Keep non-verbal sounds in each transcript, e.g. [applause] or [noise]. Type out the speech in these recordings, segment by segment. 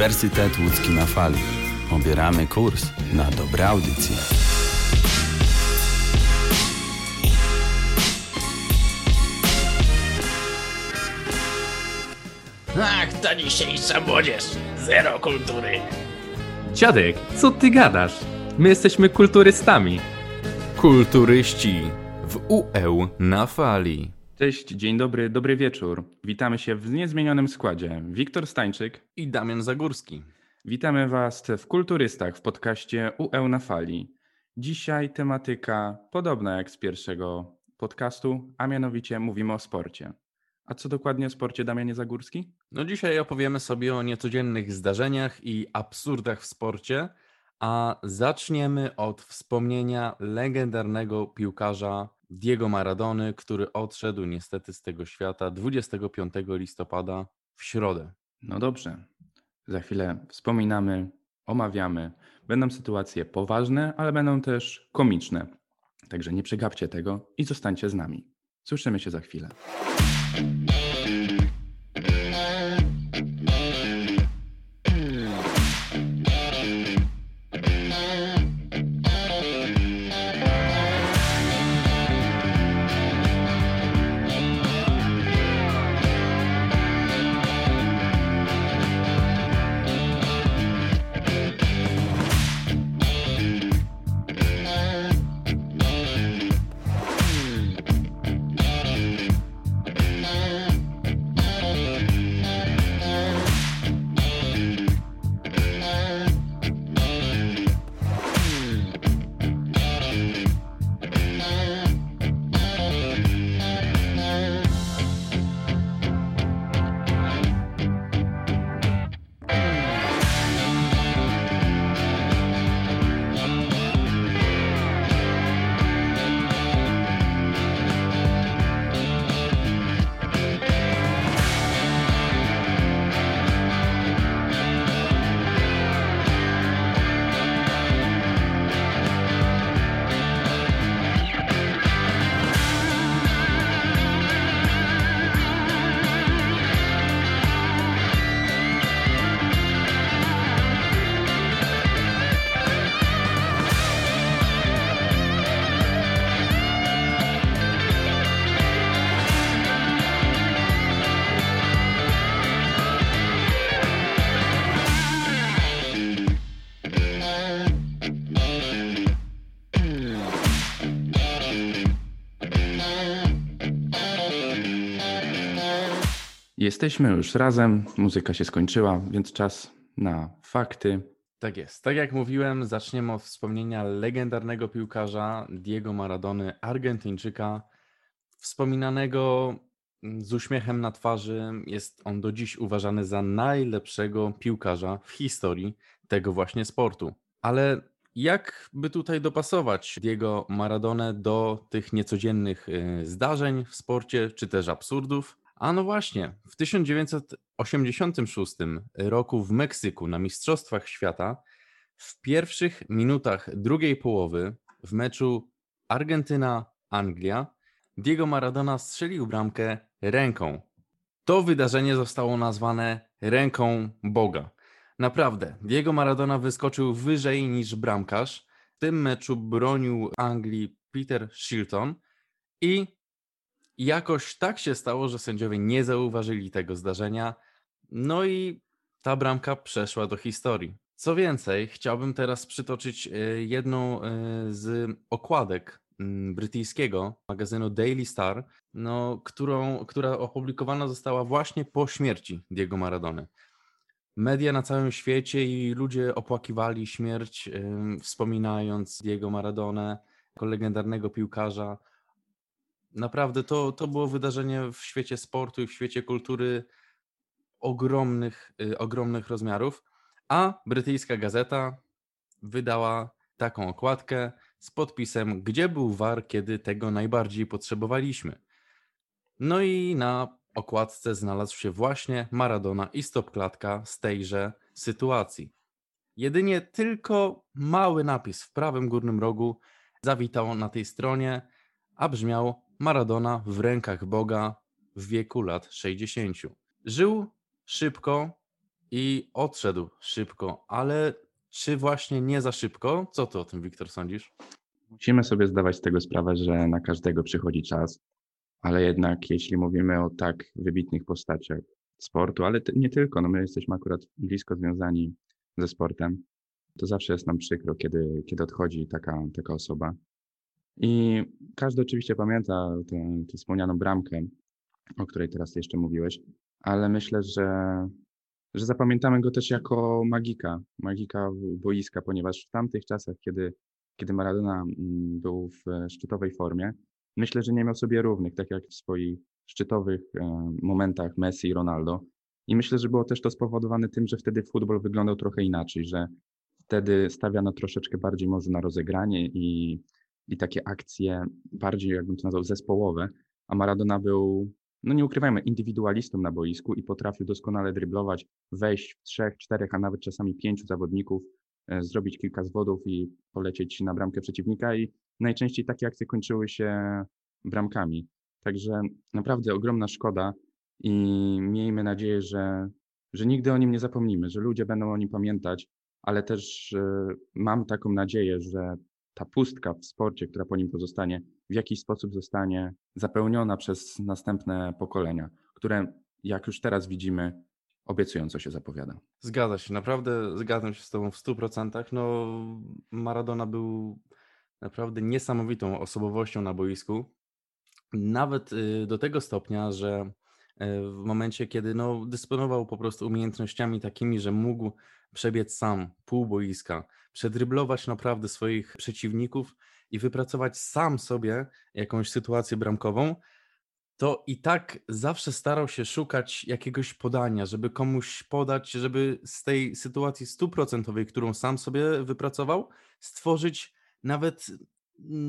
Uniwersytet Łódzki na fali. Obieramy kurs na dobre audycje. Ach, ta dzisiejsza młodzież. Zero kultury. Dziadek, co ty gadasz? My jesteśmy kulturystami. Kulturyści w UE na fali. Cześć, dzień dobry, dobry wieczór. Witamy się w niezmienionym składzie. Wiktor Stańczyk. I Damian Zagórski. Witamy Was w Kulturystach w podcaście UE na fali. Dzisiaj tematyka podobna jak z pierwszego podcastu, a mianowicie mówimy o sporcie. A co dokładnie o sporcie, Damianie Zagórski? No dzisiaj opowiemy sobie o niecodziennych zdarzeniach i absurdach w sporcie, a zaczniemy od wspomnienia legendarnego piłkarza Diego Maradony, który odszedł niestety z tego świata 25 listopada w środę. No dobrze. Za chwilę wspominamy, omawiamy. Będą sytuacje poważne, ale będą też komiczne. Także nie przegapcie tego i zostańcie z nami. Słyszymy się za chwilę. Jesteśmy już razem, muzyka się skończyła, więc czas na fakty. Tak jest. Tak jak mówiłem, zaczniemy od wspomnienia legendarnego piłkarza Diego Maradony, Argentyńczyka, wspominanego z uśmiechem na twarzy. Jest on do dziś uważany za najlepszego piłkarza w historii tego właśnie sportu. Ale jak by tutaj dopasować Diego Maradonę do tych niecodziennych y, zdarzeń w sporcie, czy też absurdów? A no właśnie, w 1986 roku w Meksyku na Mistrzostwach Świata w pierwszych minutach drugiej połowy w meczu Argentyna-Anglia Diego Maradona strzelił bramkę ręką. To wydarzenie zostało nazwane ręką Boga. Naprawdę, Diego Maradona wyskoczył wyżej niż bramkarz. W tym meczu bronił Anglii Peter Shilton i jakoś tak się stało, że sędziowie nie zauważyli tego zdarzenia. No i ta bramka przeszła do historii. Co więcej, chciałbym teraz przytoczyć e, jedną e, z okładek brytyjskiego magazynu Daily Star, no, którą, która opublikowana została właśnie po śmierci Diego Maradony. Media na całym świecie i ludzie opłakiwali śmierć, wspominając Diego Maradonę, jako legendarnego piłkarza. Naprawdę to, to było wydarzenie w świecie sportu i w świecie kultury ogromnych, y, ogromnych rozmiarów. A brytyjska gazeta wydała taką okładkę z podpisem, gdzie był war, kiedy tego najbardziej potrzebowaliśmy. No i na okładce znalazł się właśnie Maradona i stopklatka z tejże sytuacji. Jedynie tylko mały napis w prawym górnym rogu zawitał na tej stronie, a brzmiał Maradona w rękach Boga w wieku lat 60. Żył szybko i odszedł szybko, ale czy właśnie nie za szybko? Co ty o tym, Wiktor, sądzisz? Musimy sobie zdawać z tego sprawę, że na każdego przychodzi czas, ale jednak jeśli mówimy o tak wybitnych postaciach sportu, ale nie tylko, no my jesteśmy akurat blisko związani ze sportem, to zawsze jest nam przykro, kiedy, kiedy odchodzi taka, taka osoba. I każdy oczywiście pamięta tę, tę wspomnianą bramkę, o której teraz jeszcze mówiłeś, ale myślę, że, że zapamiętamy go też jako magika, magika boiska, ponieważ w tamtych czasach, kiedy, kiedy Maradona mm, był w szczytowej formie, myślę, że nie miał sobie równych, tak jak w swoich szczytowych e, momentach Messi i Ronaldo. I myślę, że było też to spowodowane tym, że wtedy futbol wyglądał trochę inaczej, że wtedy stawiano troszeczkę bardziej może na rozegranie i, i takie akcje bardziej, jakbym to nazwał, zespołowe, a Maradona był, no nie ukrywajmy, indywidualistą na boisku i potrafił doskonale dryblować, wejść w trzech, czterech, a nawet czasami pięciu zawodników, e, zrobić kilka zwodów i polecieć na bramkę przeciwnika i najczęściej takie akcje kończyły się bramkami. Także naprawdę ogromna szkoda i miejmy nadzieję, że, że nigdy o nim nie zapomnimy, że ludzie będą o nim pamiętać, ale też mam taką nadzieję, że ta pustka w sporcie, która po nim pozostanie, w jakiś sposób zostanie zapełniona przez następne pokolenia, które, jak już teraz widzimy, obiecująco się zapowiada. Zgadza się, naprawdę zgadzam się z Tobą w 100%. No, Maradona był naprawdę niesamowitą osobowością na boisku. Nawet y, do tego stopnia, że e, w momencie, kiedy no, dysponował po prostu umiejętnościami takimi, że mógł przebiec sam pół boiska, przedryblować naprawdę swoich przeciwników i wypracować sam sobie jakąś sytuację bramkową, to i tak zawsze starał się szukać jakiegoś podania, żeby komuś podać, żeby z tej sytuacji stuprocentowej, którą sam sobie wypracował, stworzyć nawet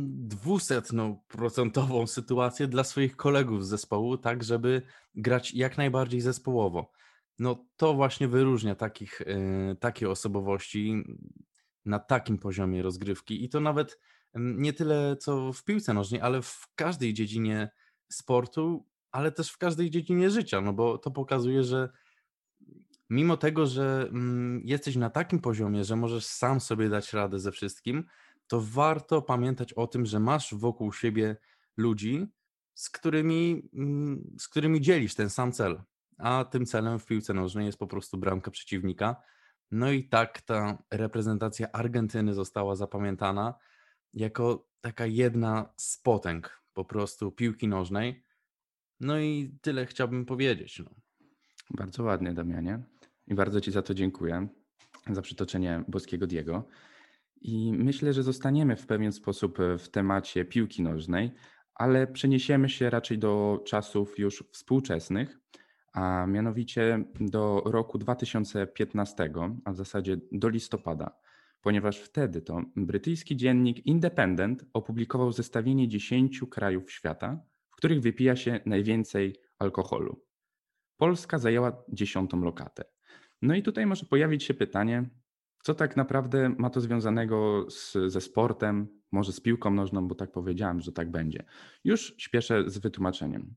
dwusetną procentową sytuację dla swoich kolegów z zespołu, tak żeby grać jak najbardziej zespołowo. No to właśnie wyróżnia takich, yy, takie osobowości na takim poziomie rozgrywki i to nawet nie tyle co w piłce nożnej, ale w każdej dziedzinie sportu, ale też w każdej dziedzinie życia, no bo to pokazuje, że mimo tego, że mm, jesteś na takim poziomie, że możesz sam sobie dać radę ze wszystkim, to warto pamiętać o tym, że masz wokół siebie ludzi, z którymi, mm, z którymi dzielisz ten sam cel. A tym celem w piłce nożnej jest po prostu bramka przeciwnika. No i tak ta reprezentacja Argentyny została zapamiętana jako taka jedna z potęg po prostu piłki nożnej. No i tyle chciałbym powiedzieć. No. Bardzo ładnie, Damianie. I bardzo Ci za to dziękuję, za przytoczenie boskiego Diego. I myślę, że zostaniemy w pewien sposób e, w temacie piłki nożnej, ale przeniesiemy się raczej do czasów już współczesnych, a mianowicie do roku 2015, a w zasadzie do listopada, ponieważ wtedy to brytyjski dziennik Independent opublikował zestawienie 10 krajów świata, w których wypija się najwięcej alkoholu. Polska zajęła dziesiątą lokatę. No i tutaj może pojawić się pytanie, co tak naprawdę ma to związanego z, ze sportem, może z piłką nożną, bo tak powiedziałem, że tak będzie. Już śpieszę z wytłumaczeniem.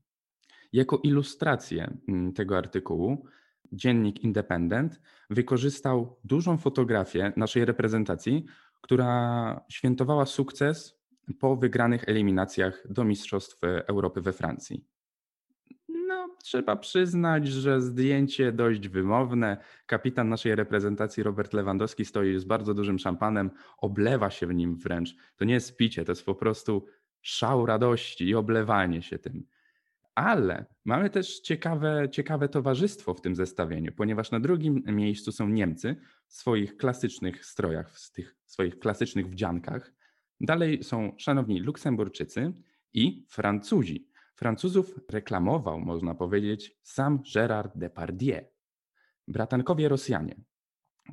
Jako ilustrację mm, tego artykułu dziennik Independent wykorzystał dużą fotografię naszej reprezentacji, która świętowała sukces po wygranych eliminacjach do Mistrzostw Europy we Francji trzeba przyznać, że zdjęcie dość wymowne. Kapitan naszej reprezentacji, Robert Lewandowski, stoi z bardzo dużym szampanem, oblewa się w nim wręcz. To nie jest picie, to jest po prostu szał radości i oblewanie się tym. Ale mamy też ciekawe, ciekawe towarzystwo w tym zestawieniu, ponieważ na drugim miejscu są Niemcy w swoich klasycznych strojach, w tych swoich klasycznych wdziankach. Dalej są szanowni Luksemburczycy i Francuzi. Francuzów reklamował, można powiedzieć, sam Gérard Depardieu. Bratankowie Rosjanie.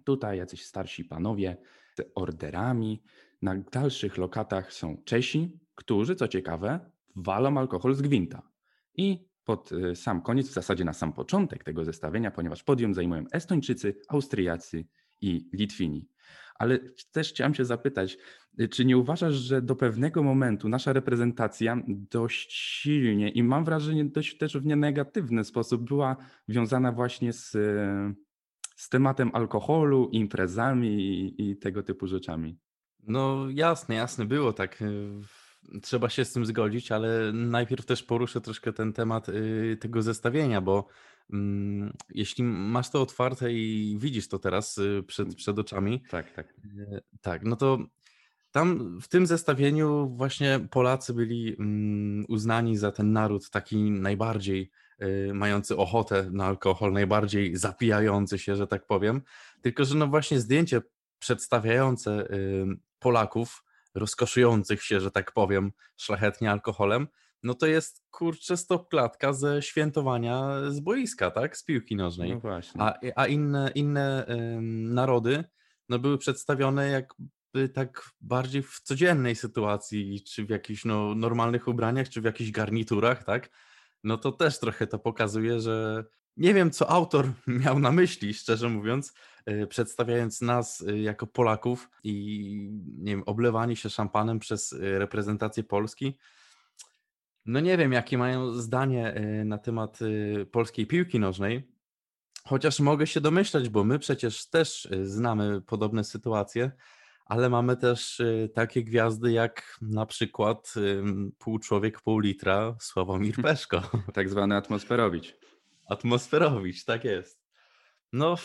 Tutaj jacyś starsi panowie z orderami. Na dalszych lokatach są Czesi, którzy, co ciekawe, walą alkohol z gwinta. I pod y, sam koniec, w zasadzie na sam początek tego zestawienia, ponieważ podium zajmują Estończycy, Austriacy i Litwini. Ale też chciałem się zapytać, y, czy nie uważasz, że do pewnego momentu nasza reprezentacja dość silnie i mam wrażenie dość też w nienegatywny sposób była wiązana właśnie z, z tematem alkoholu, imprezami i, i tego typu rzeczami. No jasne, jasne, było tak. Y, Trzeba się z tym zgodzić, ale najpierw też poruszę troszkę ten temat y, tego zestawienia, bo mm, jeśli masz to otwarte i widzisz to teraz y, przed, przed oczami, Tak, tak. E, Tak, no to tam w tym zestawieniu właśnie Polacy byli mm, uznani za ten naród taki najbardziej y, mający ochotę na alkohol, najbardziej zapijający się, że tak powiem. Tylko, że no właśnie zdjęcie przedstawiające y, Polaków rozkoszujących się, że tak powiem, szlachetnie alkoholem, no to jest kurczę stop klatka ze świętowania z boiska, tak? Z piłki nożnej. No właśnie. A, a inne, inne narody no, były przedstawione jakby tak bardziej w codziennej sytuacji, czy w jakichś no, normalnych ubraniach, czy w jakichś garniturach, tak? No to też trochę to pokazuje, że nie wiem, co autor [laughs] miał na myśli, szczerze mówiąc, y, przedstawiając nas y, jako Polaków i nie wiem, oblewani się szampanem przez y, reprezentację Polski. No nie wiem, jakie mają zdanie na temat polskiej piłki nożnej, chociaż mogę się domyślać, bo my przecież też znamy podobne sytuacje, ale mamy też takie gwiazdy jak na przykład pół człowiek, pół litra Sławomir [laughs] Peszko. Tak zwany atmosferowicz. Atmosferowicz, tak jest. No,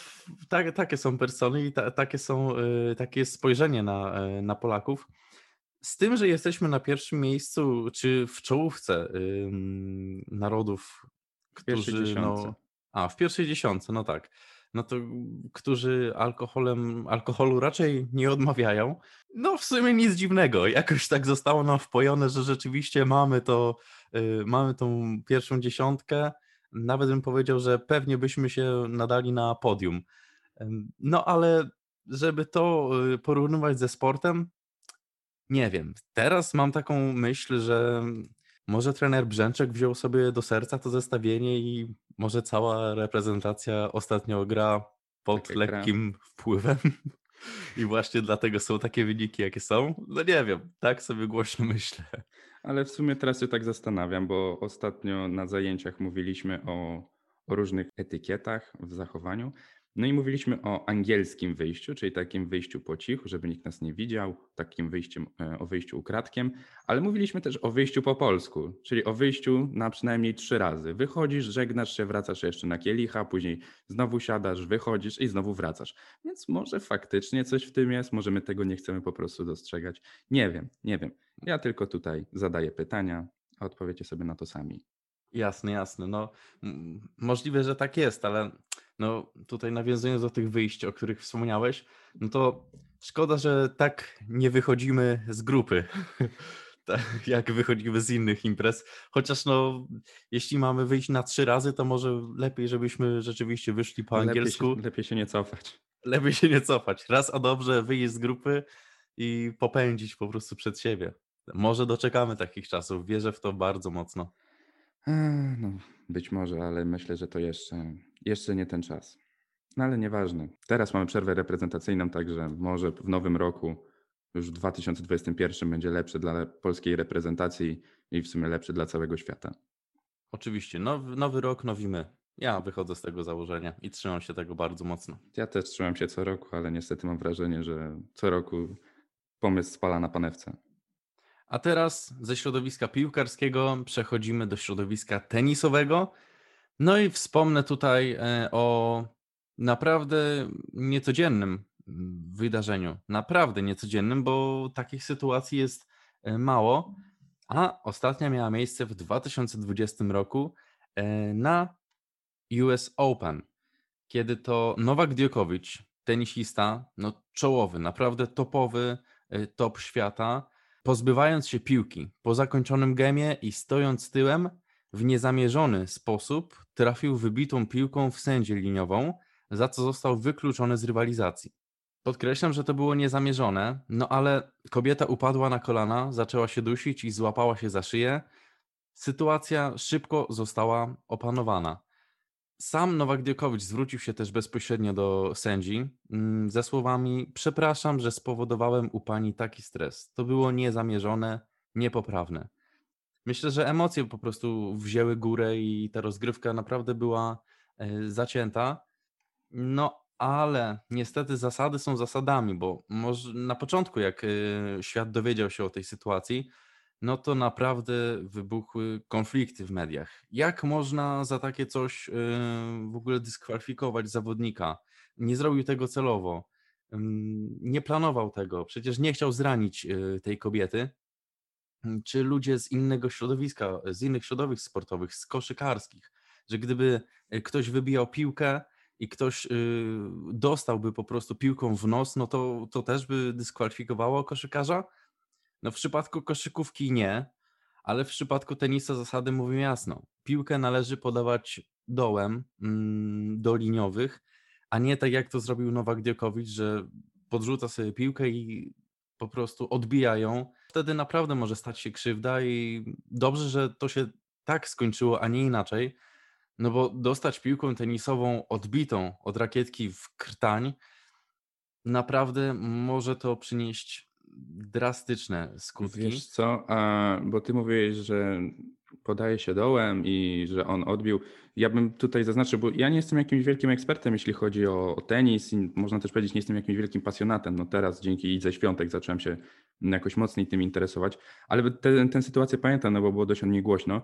tak, takie są persony i ta, takie, są, y, takie jest spojrzenie na, y, na Polaków. Z tym, że jesteśmy na pierwszym miejscu, czy w czołówce narodów, którzy. No, a, w pierwszej dziesiątce, no tak. No to którzy alkoholem, alkoholu raczej nie odmawiają. No w sumie nic dziwnego. Jakoś tak zostało nam wpojone, że rzeczywiście mamy to, y, mamy tą pierwszą dziesiątkę. Nawet bym powiedział, że pewnie byśmy się nadali na podium. No ale żeby to y, porównywać ze sportem, nie wiem. Teraz mam taką myśl, że może trener Brzęczek wziął sobie do serca to zestawienie i może cała reprezentacja ostatnio gra pod Tak gra. lekkim wpływem. I właśnie dlatego są takie wyniki, jakie są. No nie wiem, tak sobie głośno [laughs] myślę. Ale w sumie teraz się tak zastanawiam, bo ostatnio na zajęciach mówiliśmy o, o różnych etykietach w zachowaniu. No i mówiliśmy o angielskim wyjściu, czyli takim wyjściu po cichu, żeby nikt nas nie widział, takim wyjściem, e, o wyjściu ukradkiem, ale mówiliśmy też o wyjściu po polsku, czyli o wyjściu na przynajmniej trzy razy. Wychodzisz, żegnasz się, wracasz jeszcze na kielicha, później znowu siadasz, wychodzisz i znowu wracasz. Więc może faktycznie coś w tym jest, może my tego nie chcemy po prostu dostrzegać. Nie wiem, nie wiem. Ja tylko tutaj zadaję pytania, a odpowiecie sobie na to sami. Jasne, jasne. No, możliwe, że tak jest, ale no, tutaj nawiązując do tych wyjść, o których wspomniałeś, no to szkoda, że tak nie wychodzimy z grupy, [laughs] tak jak wychodzimy z innych imprez. Chociaż no, jeśli mamy wyjść na trzy razy, to może lepiej, żebyśmy rzeczywiście wyszli po Lepiej angielsku. się, lepiej się nie cofać. Lepiej się nie cofać. Raz a dobrze wyjść z grupy i popędzić po prostu przed siebie. Może doczekamy takich czasów. Wierzę w to bardzo mocno. Eee, No, być może, ale myślę, że to jeszcze, jeszcze nie ten czas. No ale nieważne. Teraz mamy przerwę reprezentacyjną, także może w nowym roku, już w 2021 będzie lepszy dla polskiej reprezentacji i w sumie lepszy dla całego świata. Oczywiście, nowy, nowy rok, nowi my. Ja wychodzę z tego założenia i trzymam się tego bardzo mocno. Ja też trzymam się co roku, ale niestety mam wrażenie, że co roku pomysł spala na panewce. A teraz ze środowiska piłkarskiego przechodzimy do środowiska tenisowego. No i wspomnę tutaj e, o naprawdę niecodziennym mm, wydarzeniu. Naprawdę niecodziennym, bo takich sytuacji jest e, mało. A ostatnia miała miejsce w 2020 roku e, na US Open, kiedy to Nowak Djokovic, tenisista, no czołowy, naprawdę topowy, top świata, pozbywając się piłki po zakończonym gemie i stojąc tyłem, w niezamierzony sposób trafił wybitą piłką w sędzię liniową, za co został wykluczony z rywalizacji. Podkreślam, że to było niezamierzone, no ale kobieta upadła na kolana, zaczęła się dusić i złapała się za szyję. Sytuacja szybko została opanowana. Sam Nowak Djokovic zwrócił się też bezpośrednio do sędzi mm, ze słowami: Przepraszam, że spowodowałem u pani taki stres. To było niezamierzone, niepoprawne. Myślę, że emocje po prostu wzięły górę i ta rozgrywka naprawdę była e, zacięta. No, ale niestety zasady są zasadami, bo może na początku, jak y, świat dowiedział się o tej sytuacji, no to naprawdę wybuchły konflikty w mediach. Jak można za takie coś y, w ogóle dyskwalifikować zawodnika? Nie zrobił tego celowo, ym, nie planował tego, przecież nie chciał zranić tej kobiety. Czy ludzie z innego środowiska, z innych środowisk sportowych, z koszykarskich, że gdyby y, ktoś wybijał piłkę i ktoś y, dostałby po prostu piłką w nos, no to, to też by dyskwalifikowało koszykarza? No w przypadku koszykówki nie, ale w przypadku tenisa zasady mówią jasno. Piłkę należy podawać dołem mm, do liniowych, a nie tak jak to zrobił Nowak Djokovic, że podrzuca sobie piłkę i po prostu odbija ją. Wtedy naprawdę może stać się krzywda i dobrze, że to się tak skończyło, a nie inaczej. No bo dostać piłką tenisową odbitą od rakietki w krtań, naprawdę może to przynieść drastyczne skutki. Wiesz co, a, bo ty mówiłeś, że podaje się dołem i że on odbił. Ja bym tutaj zaznaczył, bo ja nie jestem jakimś wielkim ekspertem, jeśli chodzi o, o tenis i można też powiedzieć, nie jestem jakimś wielkim pasjonatem. No teraz dzięki Idze Świątek zacząłem się jakoś mocniej tym interesować, ale tę sytuację pamiętam, no bo było dość o niej głośno.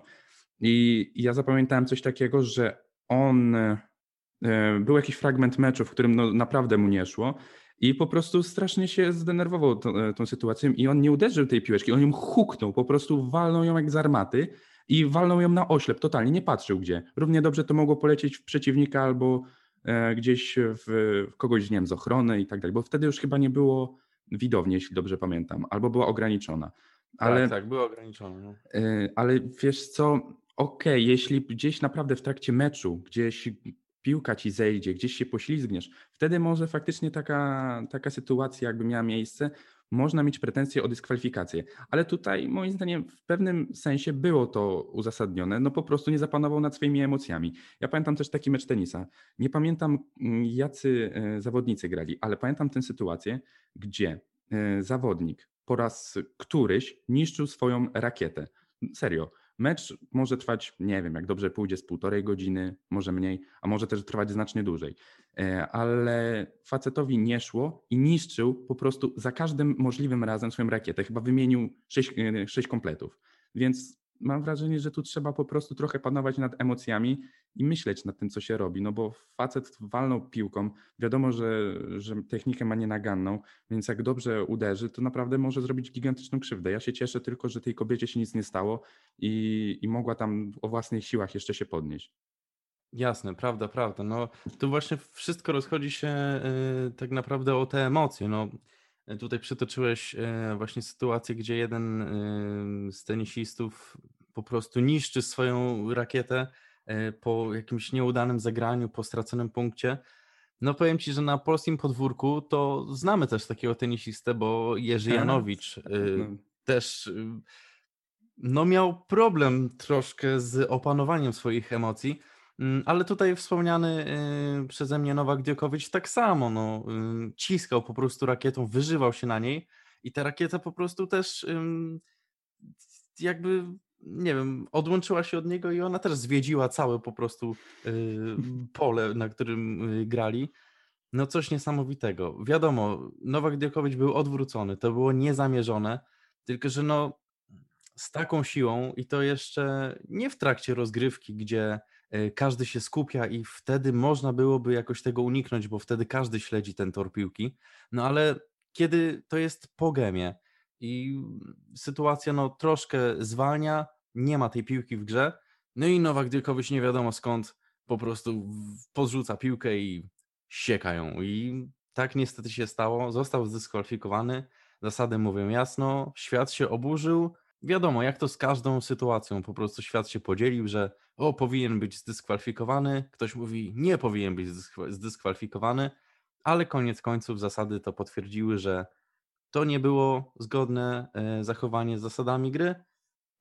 I ja zapamiętałem coś takiego, że on, e, był jakiś fragment meczu, w którym no naprawdę mu nie szło i po prostu strasznie się zdenerwował tą, e, tą sytuacją i on nie uderzył tej piłeczki, on ją huknął, po prostu walnął ją jak z armaty i walnął ją na oślep, totalnie, nie patrzył gdzie. Równie dobrze to mogło polecieć w przeciwnika albo e, gdzieś w, w kogoś, nie wiem, z ochrony i tak dalej, bo wtedy już chyba nie było widowni, jeśli dobrze pamiętam, albo była ograniczona. Ale, tak, tak, była ograniczona. No. Ale wiesz co, okej, okay, jeśli gdzieś naprawdę w trakcie meczu, gdzieś piłka ci zejdzie, gdzieś się poślizgniesz, wtedy może faktycznie taka, taka sytuacja jakby miała miejsce, można mieć pretensje o dyskwalifikację. Ale tutaj moim zdaniem w pewnym sensie było to uzasadnione, no po prostu nie zapanował nad swoimi emocjami. Ja pamiętam też taki mecz tenisa. Nie pamiętam mm, jacy e, zawodnicy grali, ale pamiętam tę sytuację, gdzie e, zawodnik po raz któryś niszczył swoją rakietę. Serio Mecz może trwać, nie wiem, jak dobrze pójdzie, z półtorej godziny, może mniej, a może też trwać znacznie dłużej. E, ale facetowi nie szło i niszczył po prostu za każdym możliwym razem swoją rakietę. Chyba wymienił sześć, e, sześć kompletów. Więc mam wrażenie, że tu trzeba po prostu trochę panować nad emocjami i myśleć nad tym, co się robi, no bo facet walnął piłką, wiadomo, że, że technikę ma nienaganną, więc jak dobrze uderzy, to naprawdę może zrobić gigantyczną krzywdę. Ja się cieszę tylko, że tej kobiecie się nic nie stało i, i mogła tam o własnych siłach jeszcze się podnieść. Jasne, prawda, prawda. No tu właśnie wszystko rozchodzi się yy, tak naprawdę o te emocje. No, tutaj przytoczyłeś yy, właśnie sytuację, gdzie jeden yy, z tenisistów po prostu niszczy swoją rakietę e, po jakimś nieudanym zagraniu, po straconym punkcie. No powiem Ci, że na polskim podwórku to znamy też takiego tenisistę, bo Jerzy tak, Janowicz tak, no. też no miał problem troszkę z opanowaniem swoich emocji, mm, ale tutaj wspomniany przeze mnie Nowak Diokowicz tak samo, no, ciskał po prostu rakietą, wyżywał się na niej i ta rakieta po prostu też jakby nie wiem, odłączyła się od niego i ona też zwiedziła całe po prostu y, pole, na którym y, grali. No coś niesamowitego. Wiadomo, Nowak Djokovic był odwrócony, to było niezamierzone, tylko że no z taką siłą i to jeszcze nie w trakcie rozgrywki, gdzie y, każdy się skupia i wtedy można byłoby jakoś tego uniknąć, bo wtedy każdy śledzi ten tor piłki. No ale kiedy to jest po gemie i sytuacja no troszkę zwalnia, nie ma tej piłki w grze. No i Nowak Djokovic nie wiadomo skąd po prostu podrzuca piłkę i sieka ją. I tak niestety się stało. Został zdyskwalifikowany. Zasady mówią jasno. Świat się oburzył. Wiadomo, jak to z każdą sytuacją. Po prostu świat się podzielił, że o, powinien być zdyskwalifikowany. Ktoś mówi, nie powinien być zdyskwalifikowany. Ale koniec końców zasady to potwierdziły, że to nie było zgodne e, zachowanie z zasadami gry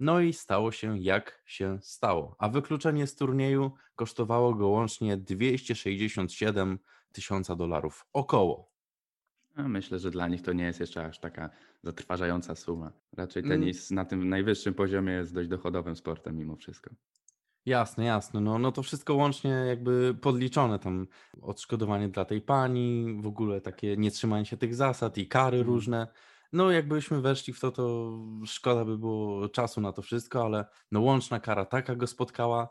no i stało się jak się stało. A wykluczenie z turnieju kosztowało go łącznie 267 tysiąca dolarów. Około. myślę, że dla nich to nie jest jeszcze aż taka zatrważająca suma. Raczej mm. tenis mm. na tym najwyższym poziomie jest dość dochodowym sportem mimo wszystko. Jasne, jasne. No, no to wszystko łącznie jakby podliczone tam odszkodowanie dla tej pani, w ogóle takie nietrzymanie się tych zasad i kary Mhm. różne. No jakbyśmy weszli w to, to szkoda by było czasu na to wszystko, ale no łączna kara taka go spotkała.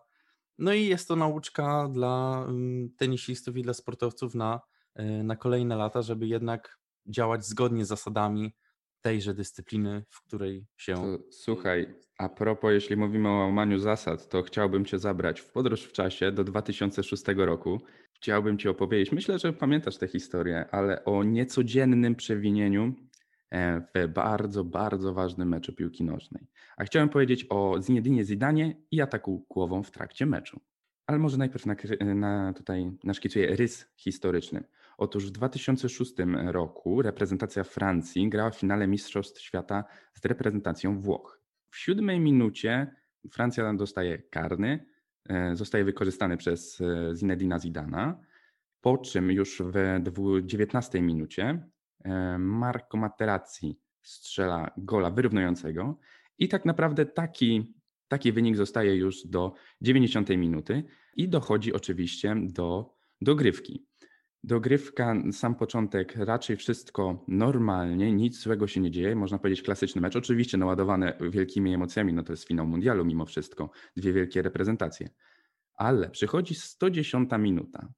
No i jest to nauczka dla mm, tenisistów i dla sportowców na, y, na kolejne lata, żeby jednak działać zgodnie z zasadami tejże dyscypliny, w której się To, słuchaj, a propos, jeśli mówimy o łamaniu zasad, to chciałbym Cię zabrać w podróż w czasie do 2006 roku. Chciałbym Ci opowiedzieć, myślę, że pamiętasz tę historię, ale o niecodziennym przewinieniu e, w bardzo, bardzo ważnym meczu piłki nożnej. A chciałem powiedzieć o Zinedinie Zidanie i ataku głową w trakcie meczu. Ale może najpierw nakry- na, tutaj naszkicuję rys historyczny. Otóż w 2006 roku reprezentacja Francji grała w finale Mistrzostw Świata z reprezentacją Włoch. W siódmej minucie Francja dostaje karny, e, zostaje wykorzystany przez e, Zinedina Zidana, po czym już w dwu- 19 minucie e, Marco Materazzi strzela gola wyrównującego i tak naprawdę taki, taki wynik zostaje już do 90 minuty i dochodzi oczywiście do dogrywki. Dogrywka, sam początek, raczej wszystko normalnie, nic złego się nie dzieje, można powiedzieć klasyczny mecz, oczywiście naładowany wielkimi emocjami, no to jest finał mundialu mimo wszystko, dwie wielkie reprezentacje. Ale przychodzi 110 minuta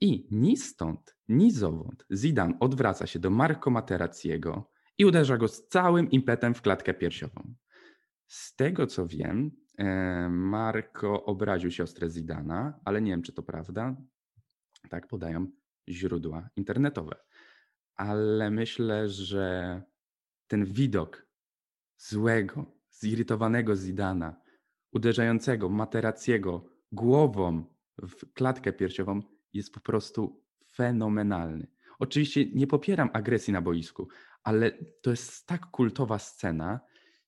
i ni stąd, ni zowąd Zidane odwraca się do Marco Materazziego i uderza go z całym impetem w klatkę piersiową. Z tego co wiem, e, Marco obraził siostrę Zidana, ale nie wiem czy to prawda. Tak podają źródła internetowe. Ale myślę, że ten widok złego, zirytowanego Zidana, uderzającego Materaciego głową w klatkę piersiową jest po prostu fenomenalny. Oczywiście nie popieram agresji na boisku, ale to jest tak kultowa scena,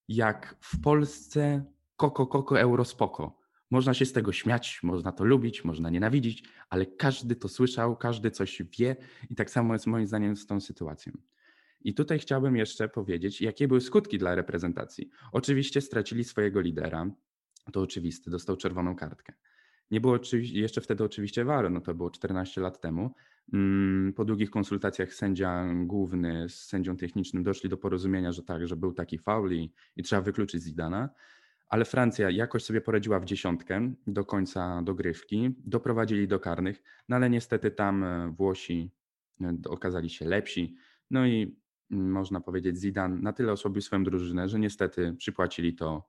jak w Polsce Koko Koko Eurospoko. Można się z tego śmiać, można to lubić, można nienawidzić, ale każdy to słyszał, każdy coś wie i tak samo jest moim zdaniem z tą sytuacją. I tutaj chciałbym jeszcze powiedzieć, jakie były skutki dla reprezentacji. Oczywiście stracili swojego lidera, to oczywiste, dostał czerwoną kartkę. Nie było jeszcze wtedy oczywiście VAR, no to było 14 lat temu. Mm, Po długich konsultacjach sędzia główny z sędzią technicznym doszli do porozumienia, że tak, że był taki faul i, i trzeba wykluczyć Zidana. Ale Francja jakoś sobie poradziła w dziesiątkę do końca dogrywki, doprowadzili do karnych, no ale niestety tam e, Włosi e, okazali się lepsi. No i mm, można powiedzieć, Zidane na tyle osłabił swoją drużynę, że niestety przypłacili to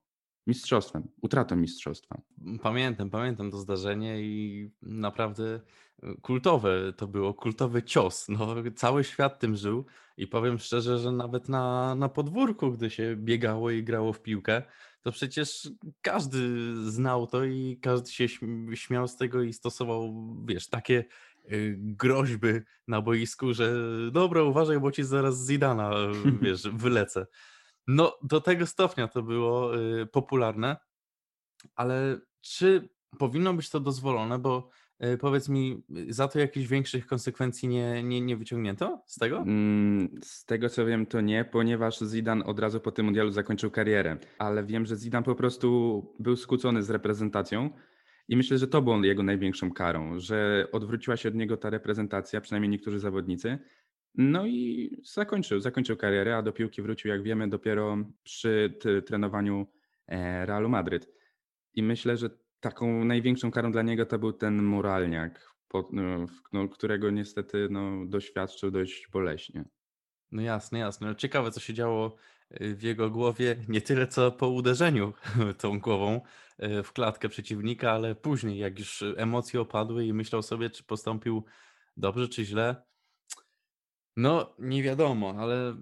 mistrzostwem, utratą mistrzostwa. Pamiętam, pamiętam to zdarzenie i naprawdę e, kultowe to było, kultowy cios. No, cały świat tym żył i powiem szczerze, że nawet na, na podwórku, gdy się biegało i grało w piłkę, to przecież każdy znał to i każdy się śm- śmiał z tego i stosował, wiesz, takie y, groźby na boisku, że dobra, uważaj, bo ci zaraz Zidana, y, [laughs] wiesz, wylecę. No, do tego stopnia to było y, popularne, ale czy powinno być to dozwolone, bo y, powiedz mi, y, za to jakichś większych konsekwencji nie, nie, nie wyciągnięto z tego? Mm, Z tego co wiem, to nie, ponieważ Zidane od razu po tym mundialu zakończył karierę. Ale wiem, że Zidane po prostu był skłócony z reprezentacją i myślę, że to było jego największą karą, że odwróciła się od niego ta reprezentacja, przynajmniej niektórzy zawodnicy. No i zakończył, zakończył karierę, a do piłki wrócił, jak wiemy, dopiero przy trenowaniu e, Realu Madryt. I myślę, że taką największą karą dla niego to był ten moralniak, no, no, którego niestety no, doświadczył dość boleśnie. No jasne, jasne. No Ciekawe, co się działo y, w jego głowie, nie tyle co po uderzeniu [laughs] tą głową y, w klatkę przeciwnika, ale później, jak już emocje opadły i myślał sobie, czy postąpił dobrze, czy źle. No, nie wiadomo, ale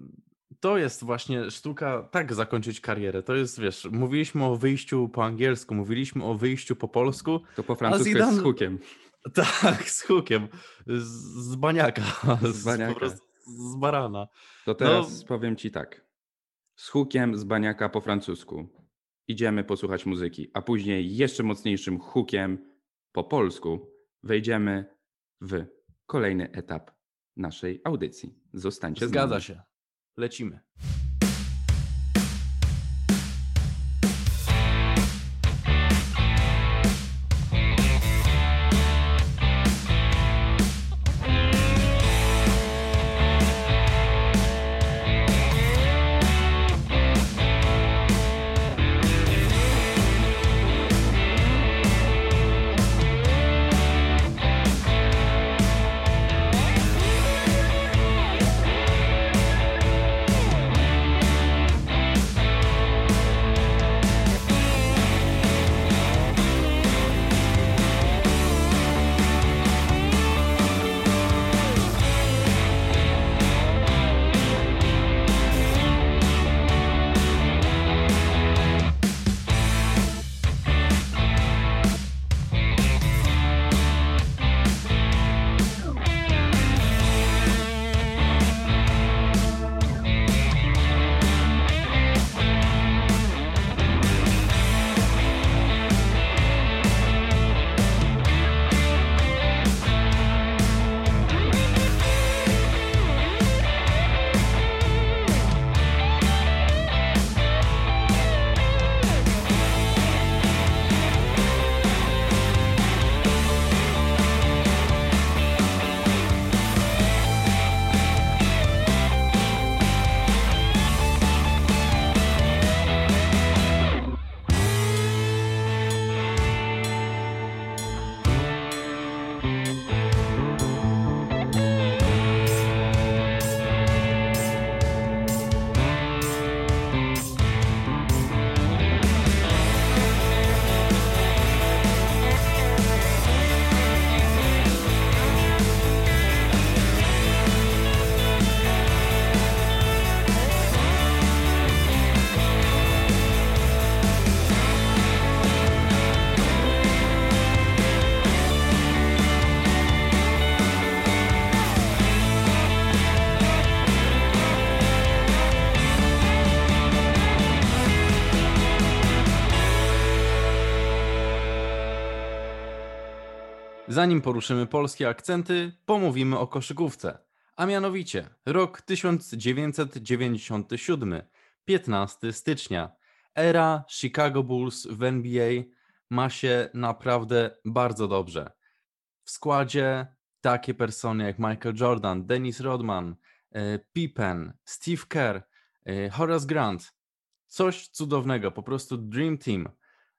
to jest właśnie sztuka tak zakończyć karierę. To jest, wiesz, mówiliśmy o wyjściu po angielsku, mówiliśmy o wyjściu po polsku. To po francusku jest z Zidane- hukiem. [laughs] Tak, z hukiem, z, z baniaka, Z baniaka. po prostu z barana. To teraz powiem ci tak. Z hukiem z baniaka po francusku. Idziemy posłuchać muzyki, a później jeszcze mocniejszym hukiem po polsku wejdziemy w kolejny etap naszej audycji. Zostańcie z Zgadza nami. się. Lecimy. Zanim poruszymy polskie akcenty, pomówimy o koszykówce. A mianowicie rok 1997, 15 stycznia. Era Chicago Bulls w NBA ma się naprawdę bardzo dobrze. W składzie takie persony jak Michael Jordan, Dennis Rodman, e, Pippen, Steve Kerr, e, Horace Grant. Coś cudownego, po prostu Dream Team.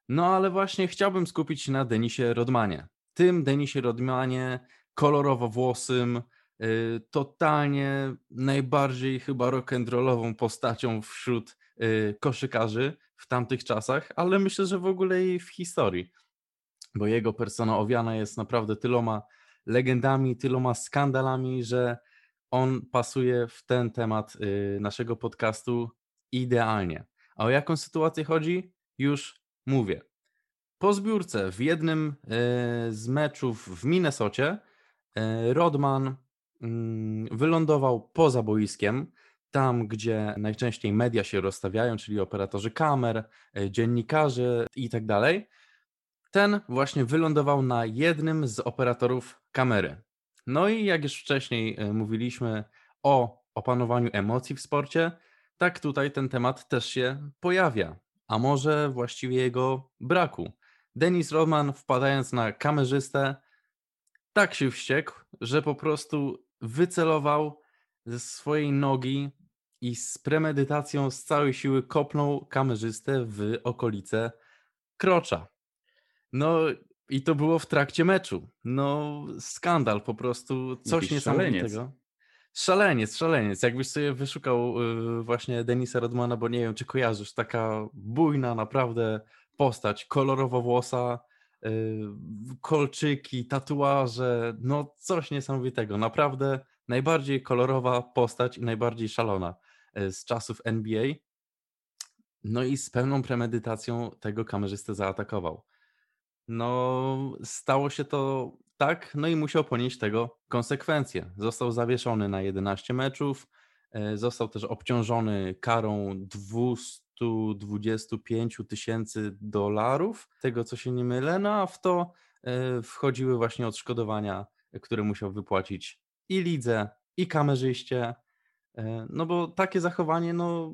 No ale właśnie chciałbym skupić się na Denisie Rodmanie. Tym Denisie Rodmanie, kolorowo-włosym, y, totalnie najbardziej chyba rock'n'rollową postacią wśród y, koszykarzy w tamtych czasach, ale myślę, że w ogóle i w historii, bo jego persona owiana jest naprawdę tyloma legendami, tyloma skandalami, że on pasuje w ten temat y, naszego podcastu idealnie. A o jaką sytuację chodzi? Już mówię. Po zbiórce w jednym e, z meczów w Minnesocie e, Rodman mm, wylądował poza boiskiem, tam gdzie najczęściej media się rozstawiają, czyli operatorzy kamer, e, dziennikarze i tak dalej. Ten właśnie wylądował na jednym z operatorów kamery. No i jak już wcześniej mówiliśmy o opanowaniu emocji w sporcie, tak tutaj ten temat też się pojawia, a może właściwie jego braku. Denis Rodman wpadając na kamerzystę tak się wściekł, że po prostu wycelował ze swojej nogi i z premedytacją z całej siły kopnął kamerzystę w okolice krocza. No i to było w trakcie meczu. No skandal po prostu, coś Jakiś niesamowitego. szaleniec. Szaleniec, szaleniec. Jakbyś sobie wyszukał y, właśnie Denisa Rodmana, bo nie wiem, czy kojarzysz, taka bujna naprawdę postać, kolorowo włosa, y, kolczyki, tatuaże, no coś niesamowitego. Naprawdę najbardziej kolorowa postać i najbardziej szalona y, z czasów NBA. No i z pełną premedytacją tego kamerzystę zaatakował. No, stało się to tak, no i musiał ponieść tego konsekwencje. Został zawieszony na 11 meczów, y, został też obciążony karą 200 225 tysięcy dolarów, tego co się nie mylę, no a w to e, wchodziły właśnie odszkodowania, które musiał wypłacić i lidze, i kamerzyście, e, no bo takie zachowanie, no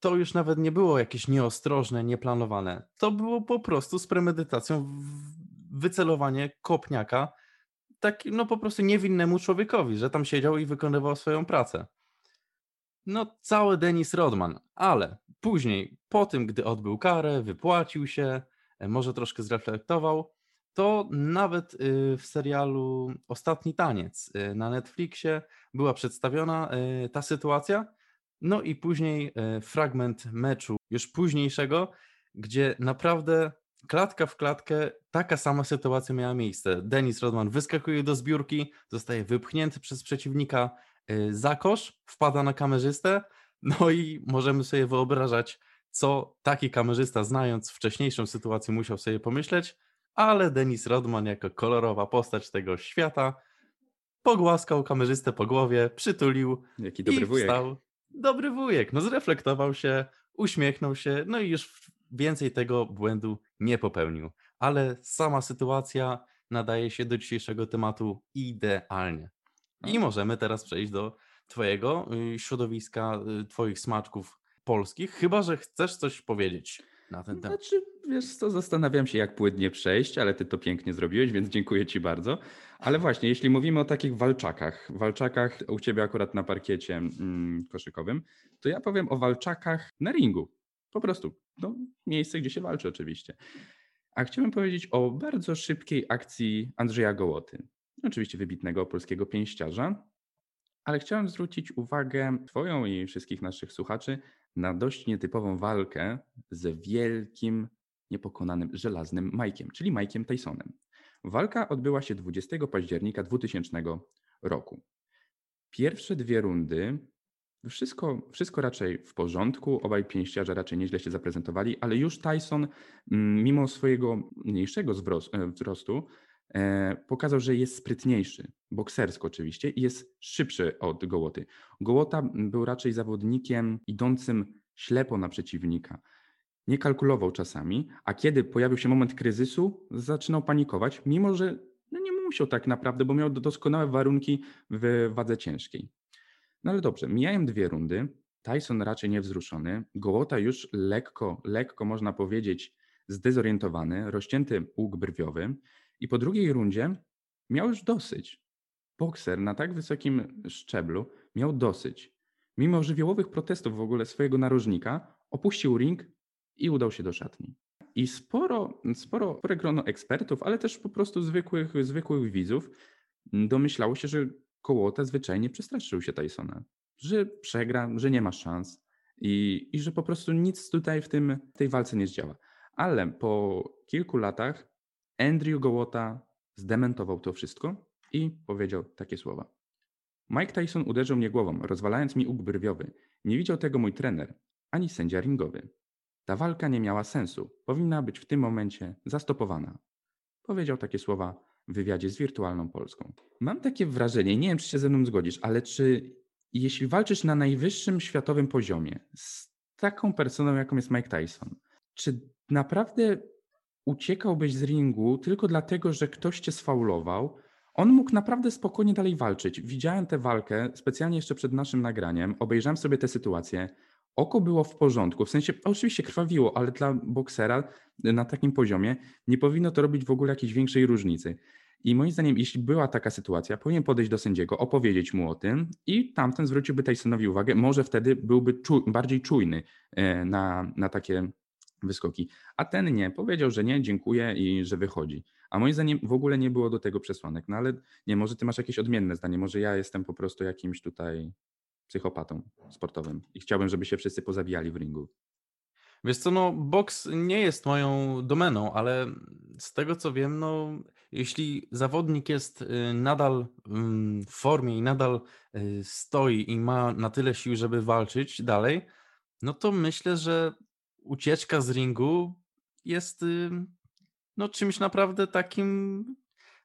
to już nawet nie było jakieś nieostrożne, nieplanowane. To było po prostu z premedytacją wycelowanie kopniaka tak, no po prostu niewinnemu człowiekowi, że tam siedział i wykonywał swoją pracę. No, cały Denis Rodman, ale później, po tym, gdy odbył karę, wypłacił się, e, może troszkę zreflektował, to nawet y, w serialu Ostatni Taniec y, na Netflixie była przedstawiona y, ta sytuacja. No i później fragment meczu już późniejszego, gdzie naprawdę klatka w klatkę taka sama sytuacja miała miejsce. Denis Rodman wyskakuje do zbiórki, zostaje wypchnięty przez przeciwnika za kosz, wpada na kamerzystę, no i możemy sobie wyobrażać, co taki kamerzysta, znając wcześniejszą sytuację, musiał sobie pomyśleć, ale Denis Rodman, jako kolorowa postać tego świata, pogłaskał kamerzystę po głowie, przytulił Jaki dobry i wujek. wstał. Dobry wujek, no zreflektował się, uśmiechnął się, no i już więcej tego błędu nie popełnił. Ale sama sytuacja nadaje się do dzisiejszego tematu idealnie. I możemy teraz przejść do Twojego y, środowiska, y, Twoich smaczków polskich, chyba że chcesz coś powiedzieć na ten temat. Znaczy, wiesz co, zastanawiam się, jak płynnie przejść, ale ty to pięknie zrobiłeś, więc dziękuję ci bardzo. Ale właśnie, jeśli mówimy o takich walczakach, walczakach u ciebie akurat na parkiecie mm, koszykowym, to ja powiem o walczakach na ringu. Po prostu, no, miejsce, gdzie się walczy oczywiście. A chciałbym powiedzieć o bardzo szybkiej akcji Andrzeja Gołoty. Oczywiście wybitnego polskiego pięściarza, ale chciałem zwrócić uwagę Twoją i wszystkich naszych słuchaczy na dość nietypową walkę z wielkim, niepokonanym, żelaznym Mike'iem, czyli Mike'iem Tysonem. Walka odbyła się 20 października 2000 roku. Pierwsze dwie rundy, wszystko, wszystko raczej w porządku, obaj pięściarze raczej nieźle się zaprezentowali, ale już Tyson, mm, mimo swojego mniejszego e, wzrostu, pokazał, że jest sprytniejszy, boksersko oczywiście, i jest szybszy od Gołoty. Gołota był raczej zawodnikiem idącym ślepo na przeciwnika. Nie kalkulował czasami, a kiedy pojawił się moment kryzysu, zaczynał panikować, mimo że no musiał tak naprawdę, bo miał doskonałe warunki w wadze ciężkiej. No ale dobrze, mijają dwie rundy. Tyson raczej niewzruszony. Gołota już lekko, lekko można powiedzieć zdezorientowany, rozcięty łuk brwiowy. I po drugiej rundzie miał już dosyć. Bokser na tak wysokim szczeblu miał dosyć. Mimo żywiołowych protestów w ogóle swojego narożnika, opuścił ring i udał się do szatni. I sporo, sporo, spore grono ekspertów, ale też po prostu zwykłych, zwykłych widzów domyślało się, że Kołota zwyczajnie przestraszył się Tysona. Że przegra, że nie ma szans i, i że po prostu nic tutaj w tym, tej walce nie zdziała. Ale po kilku latach Andrew Gołota zdementował to wszystko i powiedział takie słowa. Mike Tyson uderzył mnie głową, rozwalając mi łuk brwiowy. Nie widział tego mój trener, ani sędzia ringowy. Ta walka nie miała sensu. Powinna być w tym momencie zastopowana. Powiedział takie słowa w wywiadzie z Wirtualną Polską. Mam takie wrażenie, nie wiem czy się ze mną zgodzisz, ale czy jeśli walczysz na najwyższym światowym poziomie z taką personą, jaką jest Mike Tyson, czy naprawdę uciekałbyś z ringu tylko dlatego, że ktoś cię sfaulował, on mógł naprawdę spokojnie dalej walczyć. Widziałem tę walkę specjalnie jeszcze przed naszym nagraniem, obejrzałem sobie tę sytuację. Oko było w porządku, w sensie oczywiście krwawiło, ale dla boksera na takim poziomie nie powinno to robić w ogóle jakiejś większej różnicy. I moim zdaniem, jeśli była taka sytuacja, powinien podejść do sędziego, opowiedzieć mu o tym i tamten zwróciłby Tysonowi uwagę, może wtedy byłby czu, bardziej czujny e, na, na takie wyskoki. A ten nie, powiedział, że nie, dziękuję i że wychodzi. A moim zdaniem w ogóle nie było do tego przesłanek. No ale nie, może ty masz jakieś odmienne zdanie, może ja jestem po prostu jakimś tutaj psychopatą sportowym i chciałbym, żeby się wszyscy pozabijali w ringu. Wiesz co, no boks nie jest moją domeną, ale z tego co wiem, no jeśli zawodnik jest y, nadal w formie i nadal y, stoi i ma na tyle sił, żeby walczyć dalej, no to myślę, że ucieczka z ringu jest no, czymś naprawdę takim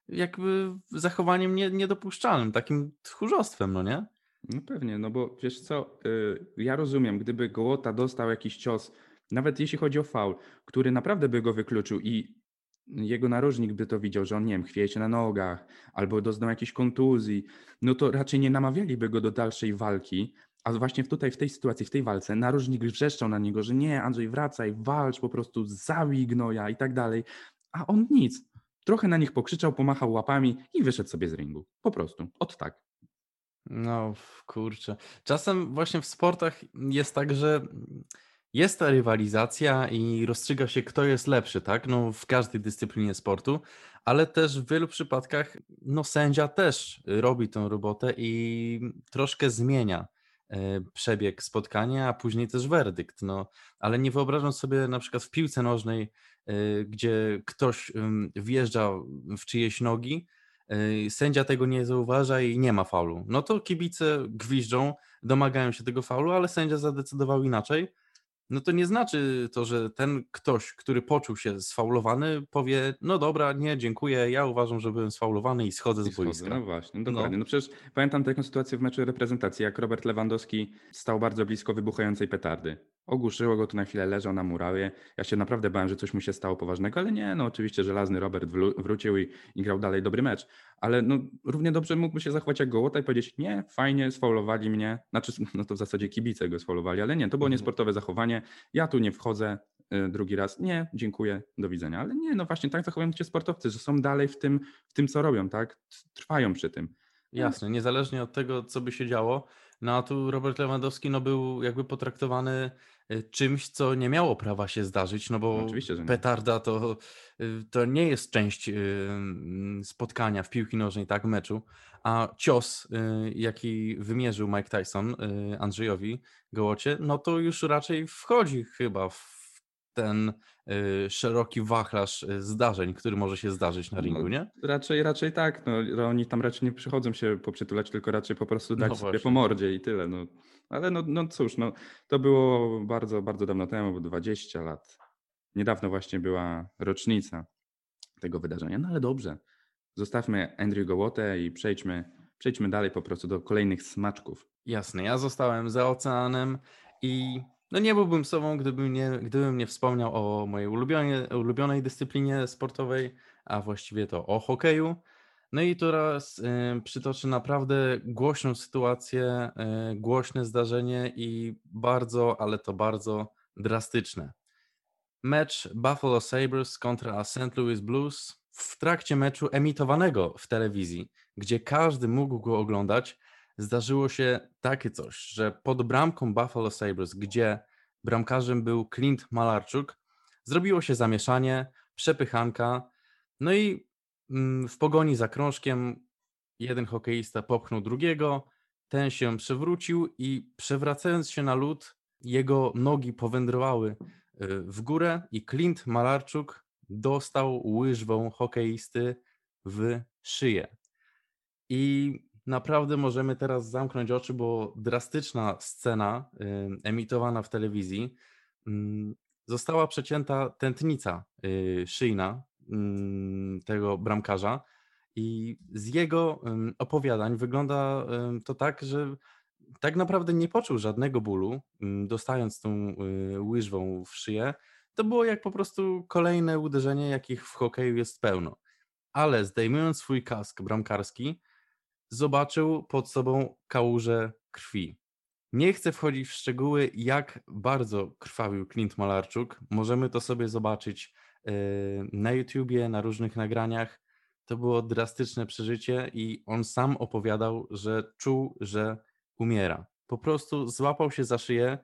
jakby zachowaniem nie, niedopuszczalnym, takim tchórzostwem, no nie? No pewnie, no bo wiesz co, y, ja rozumiem, gdyby Gołota dostał jakiś cios, nawet jeśli chodzi o faul, który naprawdę by go wykluczył i jego narożnik by to widział, że on, nie wiem, chwieje się na nogach albo doznał jakiejś kontuzji, no to raczej nie namawialiby go do dalszej walki, a właśnie tutaj w tej sytuacji, w tej walce, narożnik wrzeszczał na niego, że nie, Andrzej, wracaj, walcz, po prostu zabij gnoja i tak dalej. A on nic. Trochę na nich pokrzyczał, pomachał łapami i wyszedł sobie z ringu. Po prostu. Od tak. No, kurczę. Czasem właśnie w sportach jest tak, że jest ta rywalizacja i rozstrzyga się, kto jest lepszy, tak? No, w każdej dyscyplinie sportu, ale też w wielu przypadkach, no, sędzia też robi tę robotę i troszkę zmienia przebieg spotkania, a później też werdykt. No, ale nie wyobrażam sobie na przykład w piłce nożnej, e, gdzie ktoś wjeżdża w czyjeś nogi, e, sędzia tego nie zauważa i nie ma faulu. No to kibice gwiżdżą, domagają się tego faulu, ale sędzia zadecydował inaczej no to nie znaczy to, że ten ktoś, który poczuł się sfaulowany, powie: No dobra, nie, dziękuję, ja uważam, że byłem sfaulowany i schodzę z boiska. No właśnie, dokładnie. No. no przecież pamiętam taką sytuację w meczu reprezentacji, jak Robert Lewandowski stał bardzo blisko wybuchającej petardy. Ogłuszyło go, tu na chwilę leżał na murawie. Ja się naprawdę bałem, że coś mu się stało poważnego, ale nie, no oczywiście żelazny Robert wrócił i, i grał dalej dobry mecz. Ale no, równie dobrze mógłby się zachować jak Gołota i powiedzieć, nie, fajnie, sfaulowali mnie. Znaczy, [laughs] no to w zasadzie kibice go sfaulowali, ale nie, to było mhm. niesportowe zachowanie. Ja tu nie wchodzę y, drugi raz. Nie, dziękuję, do widzenia. Ale nie, no właśnie tak zachowują się sportowcy, że są dalej w tym, w tym co robią, tak? Trwają przy tym. Jasne, niezależnie od tego, co by się działo. No a tu Robert Lewandowski no, był jakby potraktowany czymś, co nie miało prawa się zdarzyć, no bo no petarda to, y, to nie jest część y, mm, spotkania w piłki nożnej, tak, meczu, a cios, jaki wymierzył Mike Tyson Andrzejowi Gołocie, no to już raczej wchodzi chyba w ten szeroki wachlarz zdarzeń, który może się zdarzyć na ringu, no, nie? Raczej, raczej tak. No, oni tam raczej nie przychodzą się poprzytulać, tylko raczej po prostu dać no sobie po mordzie i tyle. No. Ale no, no cóż, no, to było bardzo, bardzo dawno temu, bo 20 lat. Niedawno właśnie była rocznica tego wydarzenia. No ale dobrze. Zostawmy Andrew Gołotę i przejdźmy, przejdźmy dalej po prostu do kolejnych smaczków. Jasne, ja zostałem za oceanem i no nie byłbym sobą, gdybym nie, gdybym nie wspomniał o mojej ulubionej, ulubionej dyscyplinie sportowej, a właściwie to o hokeju. No i teraz y, przytoczę naprawdę głośną sytuację, y, głośne zdarzenie i bardzo, ale to bardzo drastyczne. Mecz Buffalo Sabres kontra St. Louis Blues w trakcie meczu emitowanego w telewizji, gdzie każdy mógł go oglądać, zdarzyło się takie coś, że pod bramką Buffalo Sabres, gdzie bramkarzem był Clint Malarczuk, zrobiło się zamieszanie, przepychanka, no i w pogoni za krążkiem jeden hokeista popchnął drugiego, ten się przewrócił i przewracając się na lód, jego nogi powędrowały y, w górę i Clint Malarczuk dostał łyżwą hokeisty w szyję. I naprawdę możemy teraz zamknąć oczy, bo drastyczna scena y, emitowana w telewizji mm, została przecięta tętnica y, szyjna mm, tego bramkarza i z jego opowiadań wygląda to tak, że tak naprawdę nie poczuł żadnego bólu, mm, dostając tą y, łyżwą w szyję. To było jak po prostu kolejne uderzenie, jakich w hokeju jest pełno. Ale zdejmując swój kask bramkarski, zobaczył pod sobą kałużę krwi. Nie chcę wchodzić w szczegóły, jak bardzo krwawił Clint Malarczuk. Możemy to sobie zobaczyć na YouTubie, na różnych nagraniach. To było drastyczne przeżycie i on sam opowiadał, że czuł, że umiera. Po prostu złapał się za szyję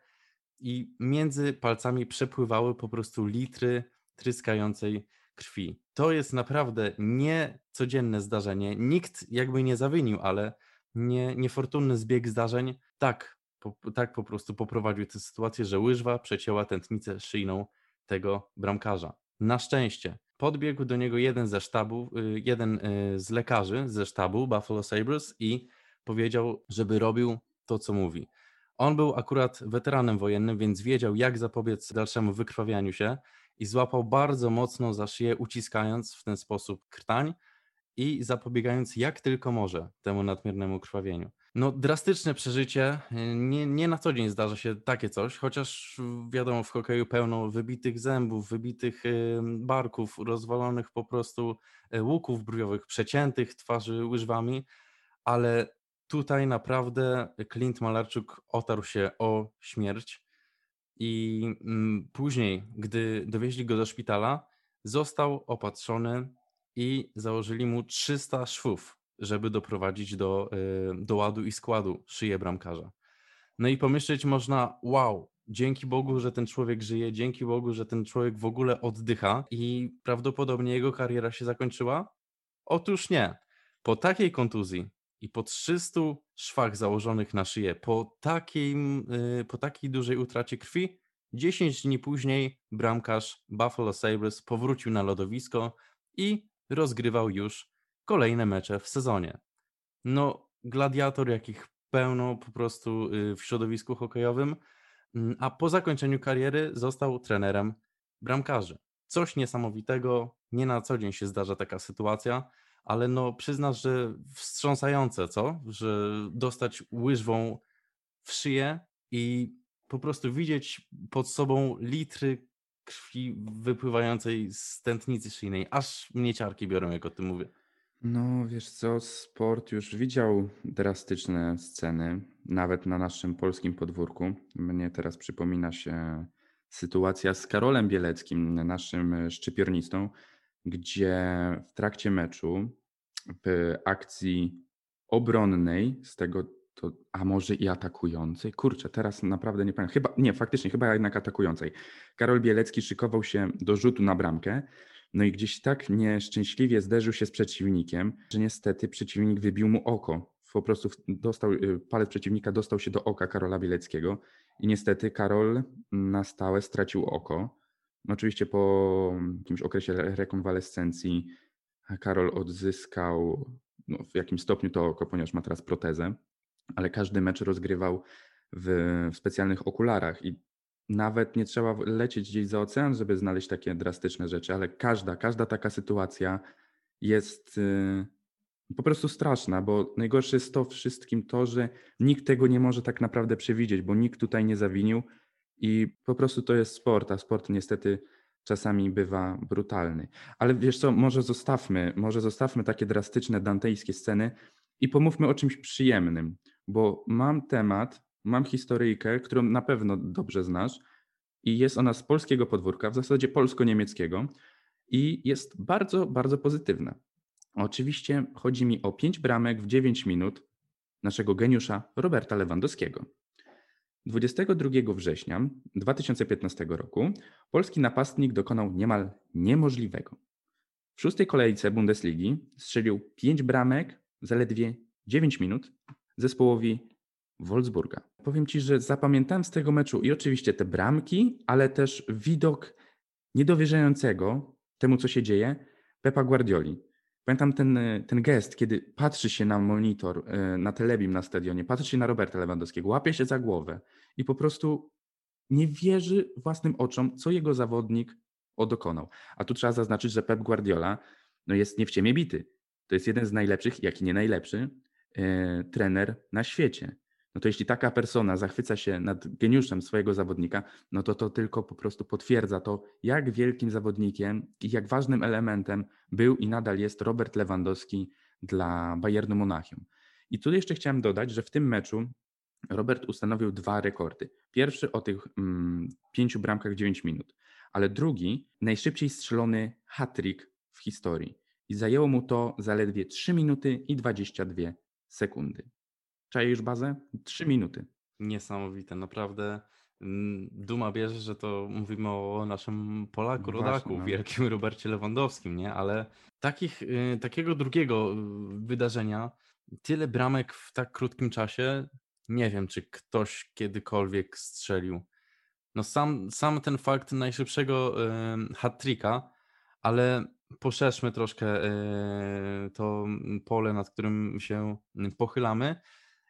i między palcami przepływały po prostu litry tryskającej krwi. To jest naprawdę niecodzienne zdarzenie. Nikt jakby nie zawinił, ale nie, niefortunny zbieg zdarzeń tak po, tak po prostu poprowadził tę sytuację, że łyżwa przecięła tętnicę szyjną tego bramkarza. Na szczęście podbiegł do niego jeden ze sztabu, y, jeden y, z lekarzy ze sztabu Buffalo Sabres i powiedział, żeby robił to, co mówi. On był akurat weteranem wojennym, więc wiedział, jak zapobiec dalszemu wykrwawianiu się i złapał bardzo mocno za szyję, uciskając w ten sposób krtań i zapobiegając jak tylko może temu nadmiernemu krwawieniu. No, drastyczne przeżycie. Nie, nie na co dzień zdarza się takie coś, chociaż wiadomo, w hokeju pełno wybitych zębów, wybitych barków, rozwalonych po prostu e, łuków brwiowych, przeciętych twarzy łyżwami, ale tutaj naprawdę Clint Malarczuk otarł się o śmierć i mm, później, gdy dowieźli go do szpitala, został opatrzony i założyli mu 300 szwów żeby doprowadzić do, y, do ładu i składu szyję bramkarza. No i pomyśleć można, wow, dzięki Bogu, że ten człowiek żyje, dzięki Bogu, że ten człowiek w ogóle oddycha i prawdopodobnie jego kariera się zakończyła? Otóż nie. Po takiej kontuzji i po 300 szwach założonych na szyję, po, takim, y, po takiej dużej utracie krwi, 10 dni później bramkarz Buffalo Sabres powrócił na lodowisko i rozgrywał już kolejne mecze w sezonie. No, gladiator, jakich pełno po prostu y, w środowisku hokejowym, mm, a po zakończeniu kariery został trenerem bramkarzy. Coś niesamowitego, nie na co dzień się zdarza taka sytuacja, ale no przyznasz, że wstrząsające, co? Że dostać łyżwą w szyję i po prostu widzieć pod sobą litry krwi wypływającej z tętnicy szyjnej. Aż mnie ciarki biorą, jak o tym mówię. No, wiesz co, sport już widział drastyczne sceny, nawet na naszym polskim podwórku. Mnie teraz przypomina się sytuacja z Karolem Bieleckim, naszym szczypiornistą, gdzie w trakcie meczu, w akcji obronnej, z tego to, a może i atakującej? Kurczę, teraz naprawdę nie pamiętam. Chyba, nie, faktycznie, chyba jednak atakującej. Karol Bielecki szykował się do rzutu na bramkę no i gdzieś tak nieszczęśliwie zderzył się z przeciwnikiem, że niestety przeciwnik wybił mu oko. Po prostu dostał, y, palec przeciwnika dostał się do oka Karola Bieleckiego i niestety Karol na stałe stracił oko. No oczywiście po jakimś okresie rekonwalescencji Karol odzyskał no, w jakimś stopniu to oko, ponieważ ma teraz protezę, ale każdy mecz rozgrywał w, w specjalnych okularach i nawet nie trzeba lecieć gdzieś za ocean, żeby znaleźć takie drastyczne rzeczy, ale każda, każda taka sytuacja jest y, po prostu straszna, bo najgorsze jest to wszystkim to, że nikt tego nie może tak naprawdę przewidzieć, bo nikt tutaj nie zawinił i po prostu to jest sport, a sport niestety czasami bywa brutalny. Ale wiesz co, może zostawmy, może zostawmy takie drastyczne dantejskie sceny i pomówmy o czymś przyjemnym, bo mam temat, mam historyjkę, którą na pewno dobrze znasz i jest ona z polskiego podwórka, w zasadzie polsko-niemieckiego i jest bardzo, bardzo pozytywna. Oczywiście chodzi mi o 5 bramek w 9 minut naszego geniusza Roberta Lewandowskiego. 22 września 2015 roku polski napastnik dokonał niemal niemożliwego. W szóstej kolejce Bundesligi strzelił 5 bramek zaledwie 9 minut zespołowi Wolfsburga. Powiem Ci, że zapamiętałem z tego meczu i oczywiście te bramki, ale też widok niedowierzającego temu, co się dzieje, Pepa Guardioli. Pamiętam ten, ten gest, kiedy patrzy się na monitor, e, na telebim na stadionie, patrzy się na Roberta Lewandowskiego, łapie się za głowę i po prostu nie wierzy własnym oczom, co jego zawodnik dokonał. A tu trzeba zaznaczyć, że Pep Guardiola no jest nie w ciemię bity. To jest jeden z najlepszych, jak i nie najlepszy, e, trener na świecie no to jeśli taka persona zachwyca się nad geniuszem swojego zawodnika, no to to tylko po prostu potwierdza to, jak wielkim zawodnikiem i jak ważnym elementem był i nadal jest Robert Lewandowski dla Bayernu Monachium. I tu jeszcze chciałem dodać, że w tym meczu Robert ustanowił dwa rekordy. Pierwszy o tych mm, pięciu bramkach 9 minut, ale drugi najszybciej strzelony hat-trick w historii. I zajęło mu to zaledwie 3 minuty i 22 sekundy. Czaisz bazę? Trzy minuty. Niesamowite, naprawdę. Duma bierze, że to mówimy o naszym Polaku, rodaku, Właśnie, no. wielkim [laughs] Robercie Lewandowskim, nie? Ale takich, y, takiego drugiego y, wydarzenia, tyle bramek w tak krótkim czasie, nie wiem, czy ktoś kiedykolwiek strzelił. No sam, sam ten fakt najszybszego hat-tricka, ale poszerzmy troszkę y, to pole, nad którym się pochylamy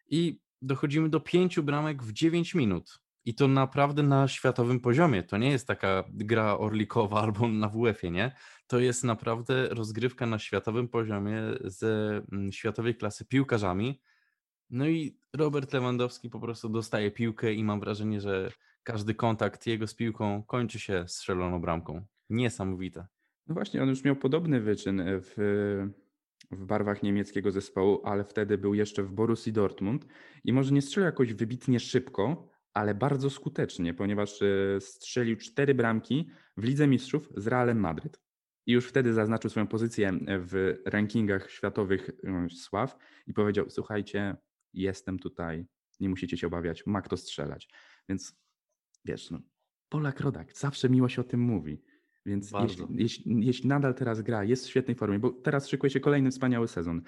i dochodzimy do pięciu bramek w 9 minut. I to naprawdę na światowym poziomie. To nie jest taka gra orlikowa albo na WF-ie, nie? To jest naprawdę rozgrywka na światowym poziomie ze mm, światowej klasy piłkarzami. No i Robert Lewandowski po prostu dostaje piłkę i mam wrażenie, że każdy kontakt jego z piłką kończy się strzeloną bramką. Niesamowite. No właśnie, on już miał podobny wyczyn w w barwach niemieckiego zespołu, ale wtedy był jeszcze w Borussii Dortmund i może nie strzelił jakoś wybitnie szybko, ale bardzo skutecznie, ponieważ e, strzelił cztery bramki w Lidze Mistrzów z Realem Madryt. I już wtedy zaznaczył swoją pozycję w rankingach światowych e, sław i powiedział: Słuchajcie, jestem tutaj, nie musicie się obawiać, ma kto strzelać. Więc wiesz, no, Polak Rodak zawsze miło się o tym mówi. Więc jeśli, jeśli, jeśli, nadal teraz gra, jest w świetnej formie, bo teraz szykuje się kolejny wspaniały sezon,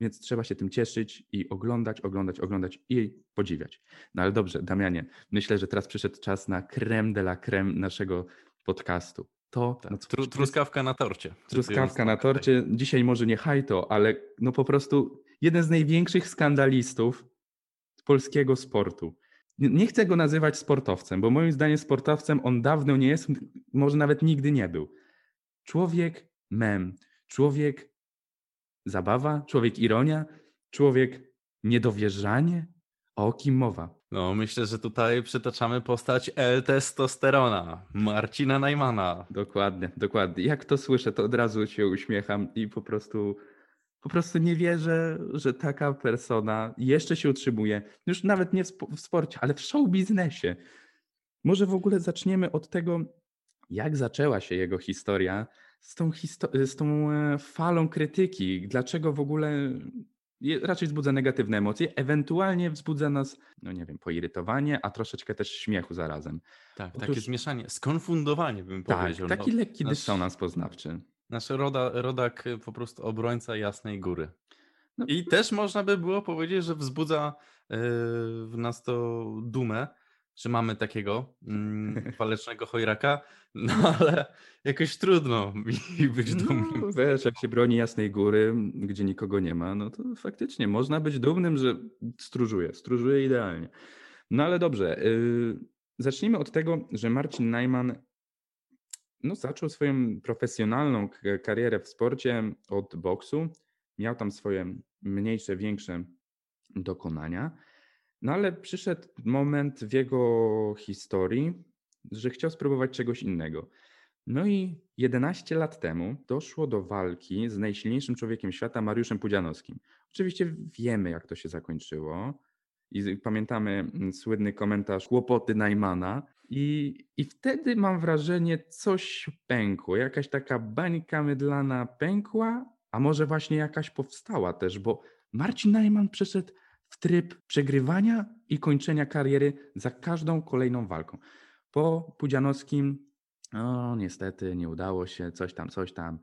więc trzeba się tym cieszyć i oglądać, oglądać, oglądać i podziwiać. No ale dobrze, Damianie, myślę, że teraz przyszedł czas na creme de la creme naszego podcastu. To tak, tru, truskawka na torcie. Truskawka na torcie. Dzisiaj może nie hajto, ale no po prostu jeden z największych skandalistów polskiego sportu nie chcę go nazywać sportowcem, bo moim zdaniem sportowcem on dawno nie jest, może nawet nigdy nie był. Człowiek mem, człowiek zabawa, człowiek ironia, człowiek niedowierzanie. O kim mowa? No, myślę, że tutaj przytaczamy postać L-testosterona, Marcina Najmana. Dokładnie, dokładnie. Jak to słyszę, to od razu się uśmiecham i po prostu po prostu nie wierzę, że taka persona jeszcze się utrzymuje. Już nawet nie w sporcie, ale w show biznesie. Może w ogóle zaczniemy od tego, jak zaczęła się jego historia z tą, histo- z tą e, falą krytyki. Dlaczego w ogóle raczej wzbudza negatywne emocje, ewentualnie wzbudza nas, no nie wiem, poirytowanie, a troszeczkę też śmiechu zarazem. Tak, Otóż, takie zmieszanie, skonfundowanie bym tak, powiedział. Taki no, lekki dysonans poznawczy. Nasz roda, rodak y, po prostu obrońca Jasnej Góry. No. I też można by było powiedzieć, że wzbudza yy, w nas to dumę, że mamy takiego mm, [laughs] walecznego chojraka, no [laughs] ale jakoś trudno mi [laughs] być no, dumnym. No, wiesz, jak się broni Jasnej Góry, gdzie nikogo nie ma, no to faktycznie można być dumnym, że stróżuje, stróżuje idealnie. No ale dobrze, yy, zacznijmy od tego, że Marcin Najman no, zaczął swoją profesjonalną karierę w sporcie od boksu. Miał tam swoje mniejsze, większe dokonania. No ale przyszedł moment w jego historii, że chciał spróbować czegoś innego. No i 11 lat temu doszło do walki z najsilniejszym człowiekiem świata, Mariuszem Pudzianowskim. Oczywiście wiemy, jak to się zakończyło. I pamiętamy słynny komentarz kłopoty Najmana. I, I wtedy mam wrażenie, coś pękło. Jakaś taka bańka mydlana pękła, a może właśnie jakaś powstała też, bo Marcin Najman przeszedł w tryb przegrywania i kończenia kariery za każdą kolejną walką. Po Pudzianowskim, o niestety nie udało się, coś tam, coś tam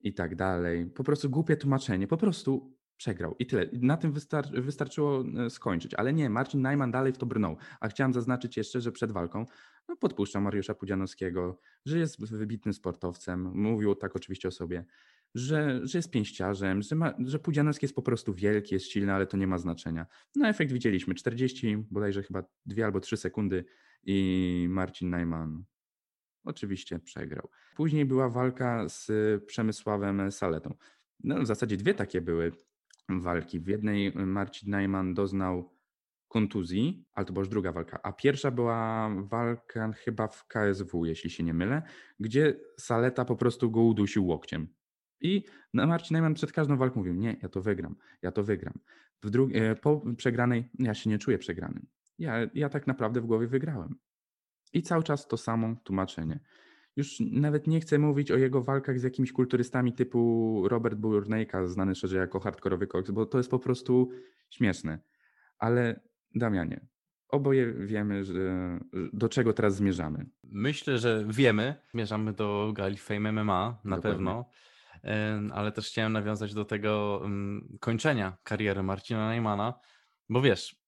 i tak dalej. Po prostu głupie tłumaczenie, po prostu przegrał i tyle. Na tym wystar- wystarczyło e, skończyć, ale nie, Marcin Najman dalej w to brnął. A chciałem zaznaczyć jeszcze, że przed walką no, podpuszczał Mariusza Pudzianowskiego, że jest wybitnym sportowcem, mówił tak oczywiście o sobie, że, że jest pięściarzem, że, ma, że Pudzianowski jest po prostu wielki, jest silny, ale to nie ma znaczenia. No efekt widzieliśmy, 40, bodajże chyba 2 albo 3 sekundy i Marcin Najman oczywiście przegrał. Później była walka z Przemysławem Saletą. No, w zasadzie dwie takie były walki. W jednej Marcin Najman doznał kontuzji, ale to była już druga walka, a pierwsza była walka chyba w KSW, jeśli się nie mylę, gdzie Saleta po prostu go udusił łokciem. I Marcin Najman przed każdą walką mówił, nie, ja to wygram, ja to wygram. E, po przegranej, ja się nie czuję przegranym. Ja, ja tak naprawdę w głowie wygrałem. I cały czas to samo tłumaczenie. Już nawet nie chcę mówić o jego walkach z jakimiś kulturystami typu Robert Burnejka, znany szerzej jako hardkorowy koks, bo to jest po prostu śmieszne. Ale Damianie, oboje wiemy, że, do czego teraz zmierzamy. Myślę, że wiemy. Zmierzamy do gali Fame MMA na Dokładnie. pewno, ale też chciałem nawiązać do tego kończenia kariery Marcina Najmana, bo wiesz,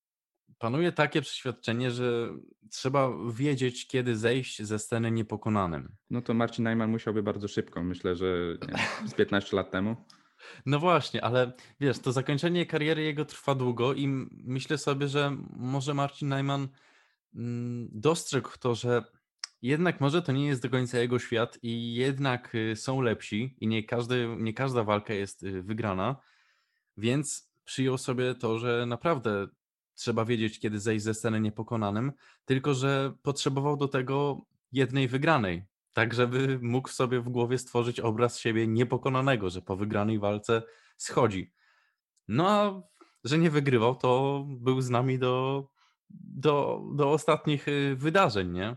panuje takie przeświadczenie, że trzeba wiedzieć, kiedy zejść ze sceny niepokonanym. No to Marcin Najman musiałby bardzo szybko, myślę, że nie, [laughs] z 15 lat temu. No właśnie, ale wiesz, to zakończenie kariery jego trwa długo i myślę sobie, że może Marcin Najman mm, dostrzegł to, że jednak może to nie jest do końca jego świat i jednak y, są lepsi i nie, każdy, nie każda walka jest y, wygrana, więc przyjął sobie to, że naprawdę trzeba wiedzieć, kiedy zejść ze sceny niepokonanym, tylko że potrzebował do tego jednej wygranej, tak żeby mógł sobie w głowie stworzyć obraz siebie niepokonanego, że po wygranej walce schodzi. No a że nie wygrywał, to był z nami do, do, do ostatnich y, wydarzeń, nie?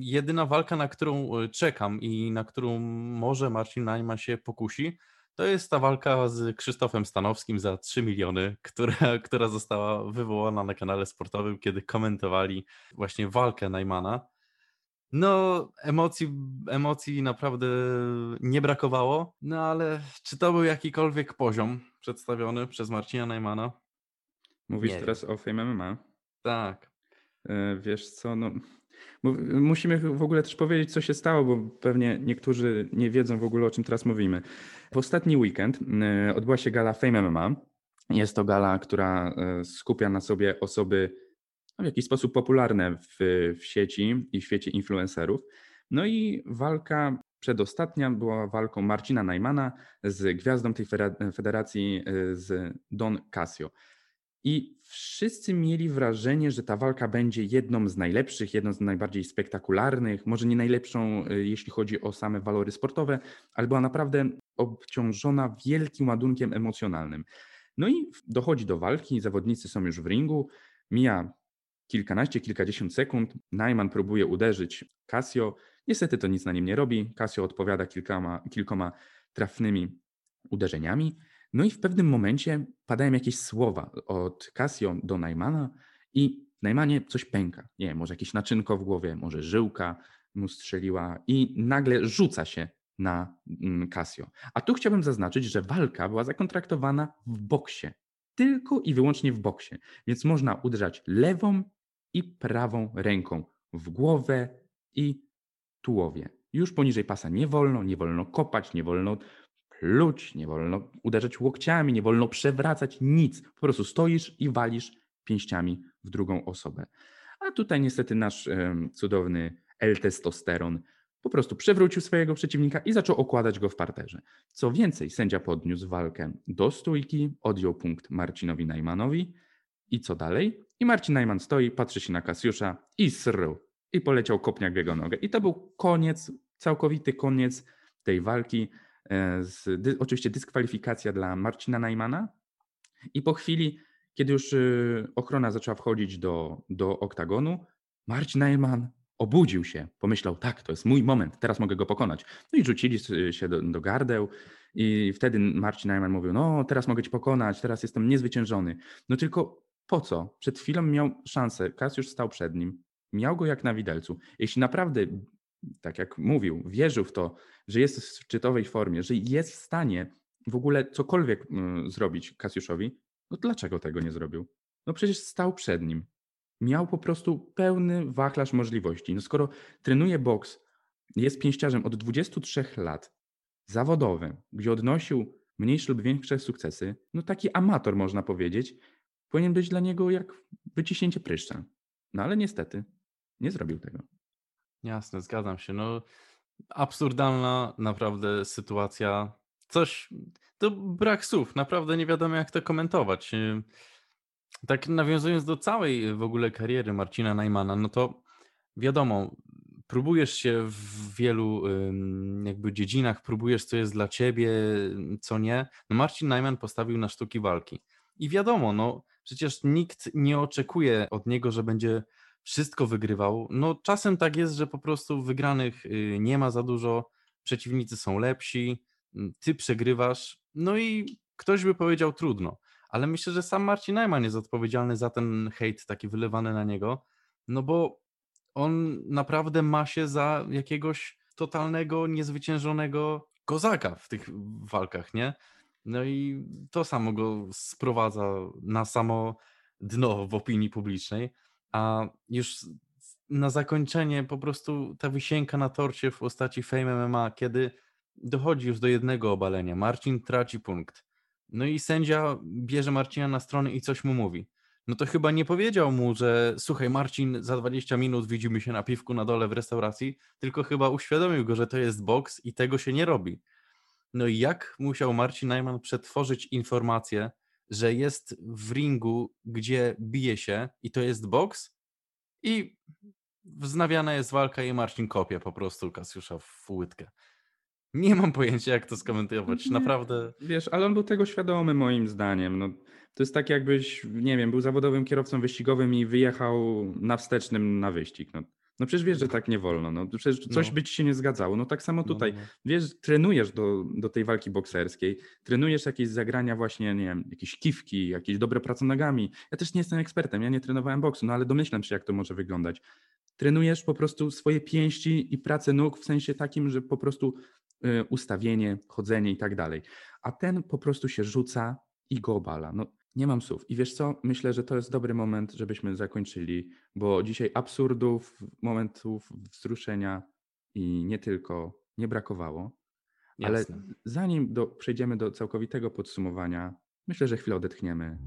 Jedyna walka, na którą y, czekam i na którą może Marcin Najman się pokusi, to jest ta walka z Krzysztofem Stanowskim za 3 miliony, która, [laughs] która została wywołana na kanale sportowym, kiedy komentowali właśnie walkę Najmana. No, emocji, emocji naprawdę nie brakowało, no ale czy to był jakikolwiek poziom przedstawiony przez Marcina Najmana? Mówisz Nie teraz o Fame MMA. Tak. E, Wiesz co, no, musimy w ogóle też powiedzieć, co się stało, bo pewnie niektórzy nie wiedzą w ogóle, o czym teraz mówimy. W ostatni weekend e, odbyła się gala Fame MMA. Jest to gala, która e, skupia na sobie osoby no, w jakiś sposób popularne w, w sieci i w świecie influencerów. No i walka przedostatnia była walką Marcina Najmana z gwiazdą tej federacji e, z Don Casio. I wszyscy mieli wrażenie, że ta walka będzie jedną z najlepszych, jedną z najbardziej spektakularnych, może nie najlepszą, y, jeśli chodzi o same walory sportowe, ale była naprawdę obciążona wielkim ładunkiem emocjonalnym. No i dochodzi do walki, zawodnicy są już w ringu, mija kilkanaście, kilkadziesiąt sekund, Najman próbuje uderzyć Casio, niestety to nic na nim nie robi, Casio odpowiada kilkoma, kilkoma trafnymi uderzeniami, no i w pewnym momencie padają jakieś słowa od Casio do Najmana i Najmanie coś pęka. Nie wiem, może jakieś naczynko w głowie, może żyłka mu strzeliła i nagle rzuca się na mm, Casio. A tu chciałbym zaznaczyć, że walka była zakontraktowana w boksie. Tylko i wyłącznie w boksie. Więc można uderzać lewą i prawą ręką w głowę i tułowie. Już poniżej pasa nie wolno, nie wolno kopać, nie wolno pluć, nie wolno uderzać łokciami, nie wolno przewracać nic. Po prostu stoisz i walisz pięściami w drugą osobę. A tutaj niestety nasz cudowny L-testosteron po prostu przewrócił swojego przeciwnika i zaczął okładać go w parterze. Co więcej, sędzia podniósł walkę do stójki, odjął punkt Marcinowi Najmanowi i co dalej? I Marcin Najman stoi, patrzy się na Kasiusza i sru. I poleciał kopniak w jego nogę. I to był koniec całkowity koniec tej walki. E, Z, dy, oczywiście dyskwalifikacja dla Marcina Najmana. I po chwili, kiedy już y, ochrona zaczęła wchodzić do, do oktagonu, Marcin Najman obudził się. Pomyślał, tak, to jest mój moment, teraz mogę go pokonać. No i rzucili s- się do, do gardeł. I wtedy Marcin Najman mówił, no teraz mogę cię pokonać, teraz jestem niezwyciężony. No tylko po co? Przed chwilą miał szansę, Kasiusz stał przed nim, miał go jak na widelcu. Jeśli naprawdę, tak jak mówił, wierzył w to, że jest w szczytowej formie, że jest w stanie w ogóle cokolwiek mm, zrobić Kasiuszowi, no dlaczego tego nie zrobił? No przecież stał przed nim. Miał po prostu pełny wachlarz możliwości. No skoro trenuje boks, jest pięściarzem od 23 lat, zawodowym, gdzie odnosił mniejsze lub większe sukcesy, no taki amator można powiedzieć, powinien być dla niego jak wyciśnięcie pryszcza. No ale niestety nie zrobił tego. Jasne, zgadzam się. No, absurdalna naprawdę sytuacja. Coś, to brak słów, naprawdę nie wiadomo jak to komentować. Ym, Tak nawiązując do całej w ogóle kariery Marcina Najmana, no to wiadomo, próbujesz się w wielu jakby dziedzinach, próbujesz co jest dla ciebie, co nie. No Marcin Najman postawił na sztuki walki. I wiadomo, no przecież nikt nie oczekuje od niego, że będzie wszystko wygrywał. No czasem tak jest, że po prostu wygranych y, nie ma za dużo, przeciwnicy są lepsi, ty przegrywasz, no i ktoś by powiedział trudno. Ale myślę, że sam Marcin Najman jest odpowiedzialny za ten hejt taki wylewany na niego, no bo on naprawdę ma się za jakiegoś totalnego, niezwyciężonego kozaka w tych walkach, nie? No i to samo go sprowadza na samo dno w opinii publicznej. A już na zakończenie po prostu ta wisienka na torcie w postaci Fame MMA, kiedy dochodzi już do jednego obalenia, Marcin traci punkt. No i sędzia bierze Marcina na stronę i coś mu mówi. No to chyba nie powiedział mu, że słuchaj Marcin, za 20 minut widzimy się na piwku na dole w restauracji, tylko chyba uświadomił go, że to jest boks i tego się nie robi. No i jak musiał Marcin Najman przetworzyć informację, że jest w ringu, gdzie bije się i to jest boks i wznawiana jest walka i Marcin kopie po prostu Kasiusza w łydkę. Nie mam pojęcia, jak to skomentować. Nie. Naprawdę. Wiesz, ale on był tego świadomy moim zdaniem. No, to jest tak jakbyś, nie wiem, był zawodowym kierowcą wyścigowym i wyjechał na wstecznym na wyścig. No, no przecież wiesz, że tak nie wolno. No, przecież coś No. by ci się nie zgadzało. No tak samo No, tutaj. no, no. Wiesz, trenujesz do, do tej walki bokserskiej, trenujesz jakieś zagrania właśnie, nie wiem, jakieś kiwki, jakieś dobre prace nogami. Ja też nie jestem ekspertem, ja nie trenowałem boksu, no ale domyślam się, jak to może wyglądać. Trenujesz po prostu swoje pięści i pracę nóg w sensie takim, że po prostu y, ustawienie, chodzenie i tak dalej. A ten po prostu się rzuca i go obala. No, nie mam słów. I wiesz co? Myślę, że to jest dobry moment, żebyśmy zakończyli, bo dzisiaj absurdów, momentów wzruszenia i nie tylko nie brakowało. Ale Jasne. zanim do, przejdziemy do całkowitego podsumowania, myślę, że chwilę odetchniemy.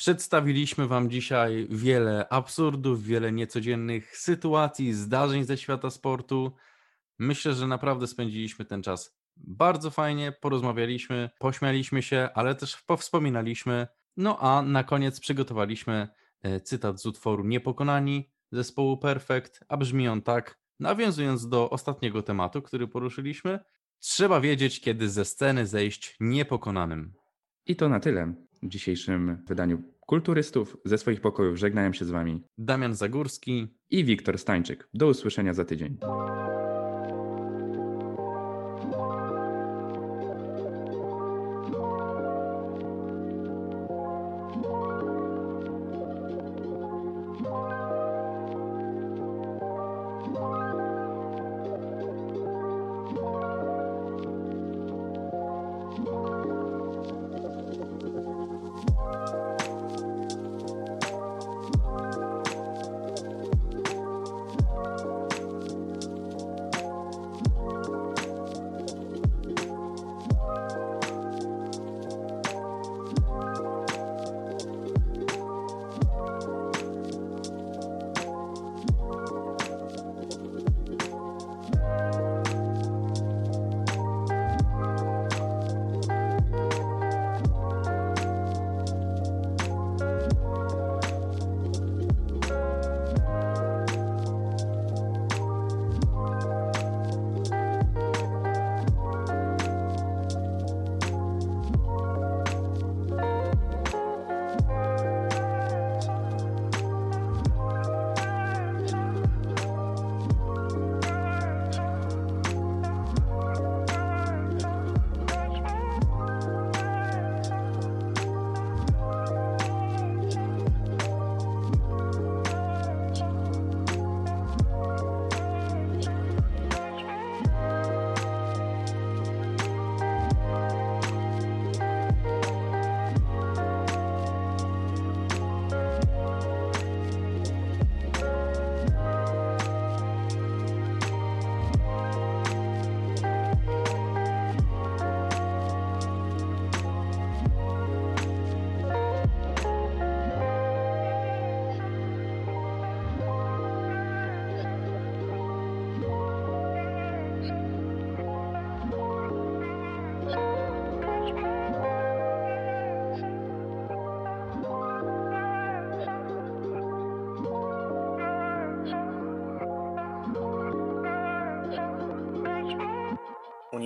Przedstawiliśmy Wam dzisiaj wiele absurdów, wiele niecodziennych sytuacji, zdarzeń ze świata sportu. Myślę, że naprawdę spędziliśmy ten czas bardzo fajnie, porozmawialiśmy, pośmialiśmy się, ale też powspominaliśmy. No a na koniec przygotowaliśmy e, cytat z utworu Niepokonani zespołu Perfect, a brzmi on tak, nawiązując do ostatniego tematu, który poruszyliśmy. Trzeba wiedzieć, kiedy ze sceny zejść niepokonanym. I to na tyle w dzisiejszym wydaniu Kulturystów. Ze swoich pokojów żegnają się z Wami Damian Zagórski i Wiktor Stańczyk. Do usłyszenia za tydzień.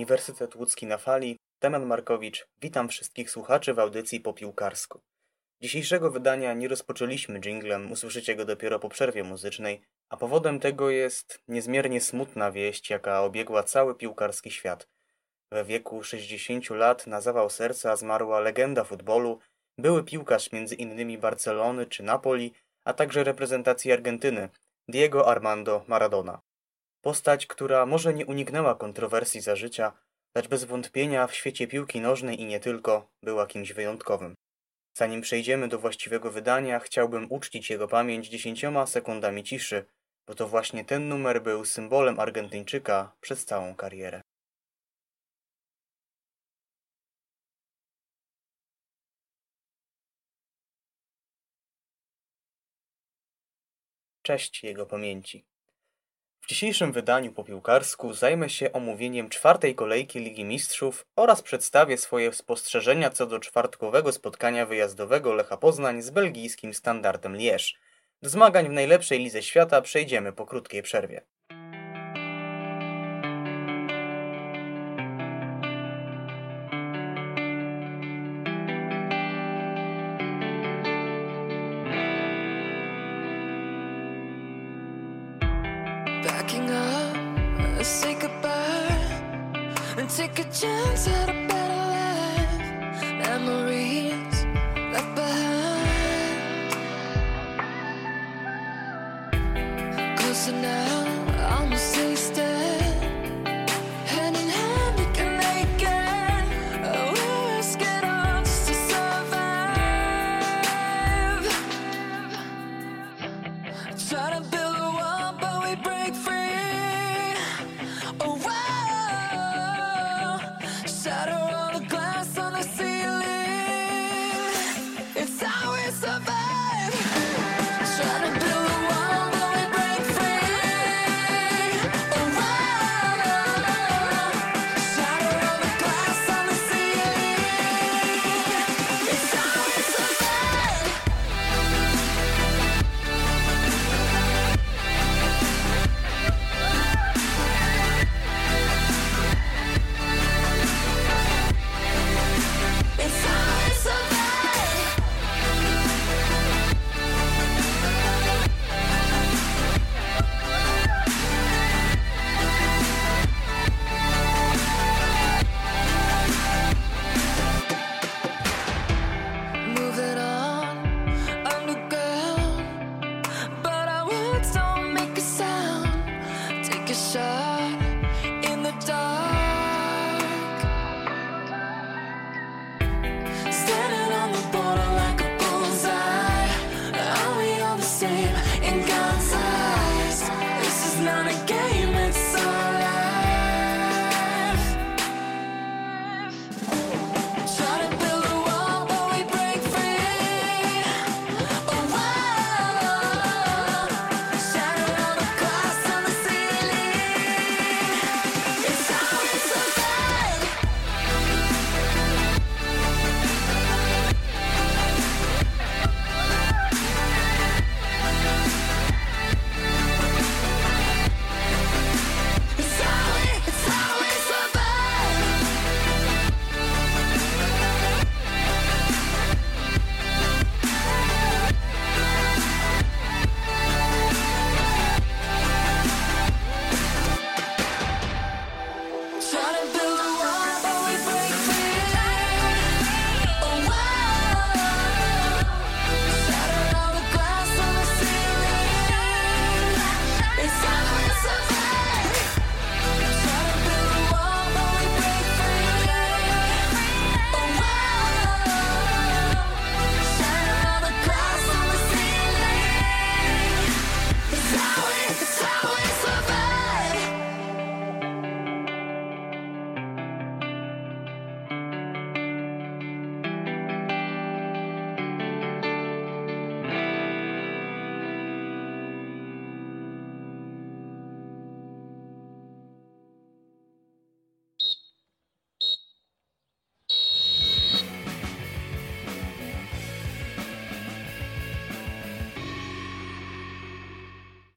Uniwersytet Łódzki na fali, Damian Markowicz, witam wszystkich słuchaczy w audycji po piłkarsku. Dzisiejszego wydania nie rozpoczęliśmy jinglem, usłyszycie go dopiero po przerwie muzycznej, a powodem tego jest niezmiernie smutna wieść, jaka obiegła cały piłkarski świat. We wieku 60 lat na zawał serca zmarła legenda futbolu, były piłkarz między innymi Barcelony czy Napoli, a także reprezentacji Argentyny, Diego Armando Maradona. Postać, która może nie uniknęła kontrowersji za życia, lecz bez wątpienia w świecie piłki nożnej i nie tylko była kimś wyjątkowym. Zanim przejdziemy do właściwego wydania, chciałbym uczcić jego pamięć dziesięcioma sekundami ciszy, bo to właśnie ten numer był symbolem Argentyńczyka przez całą karierę. Cześć jego pamięci. W dzisiejszym wydaniu po piłkarsku zajmę się omówieniem czwartej kolejki Ligi Mistrzów oraz przedstawię swoje spostrzeżenia co do czwartkowego spotkania wyjazdowego Lecha Poznań z belgijskim standardem Lierz. Do zmagań w najlepszej lidze świata przejdziemy po krótkiej przerwie.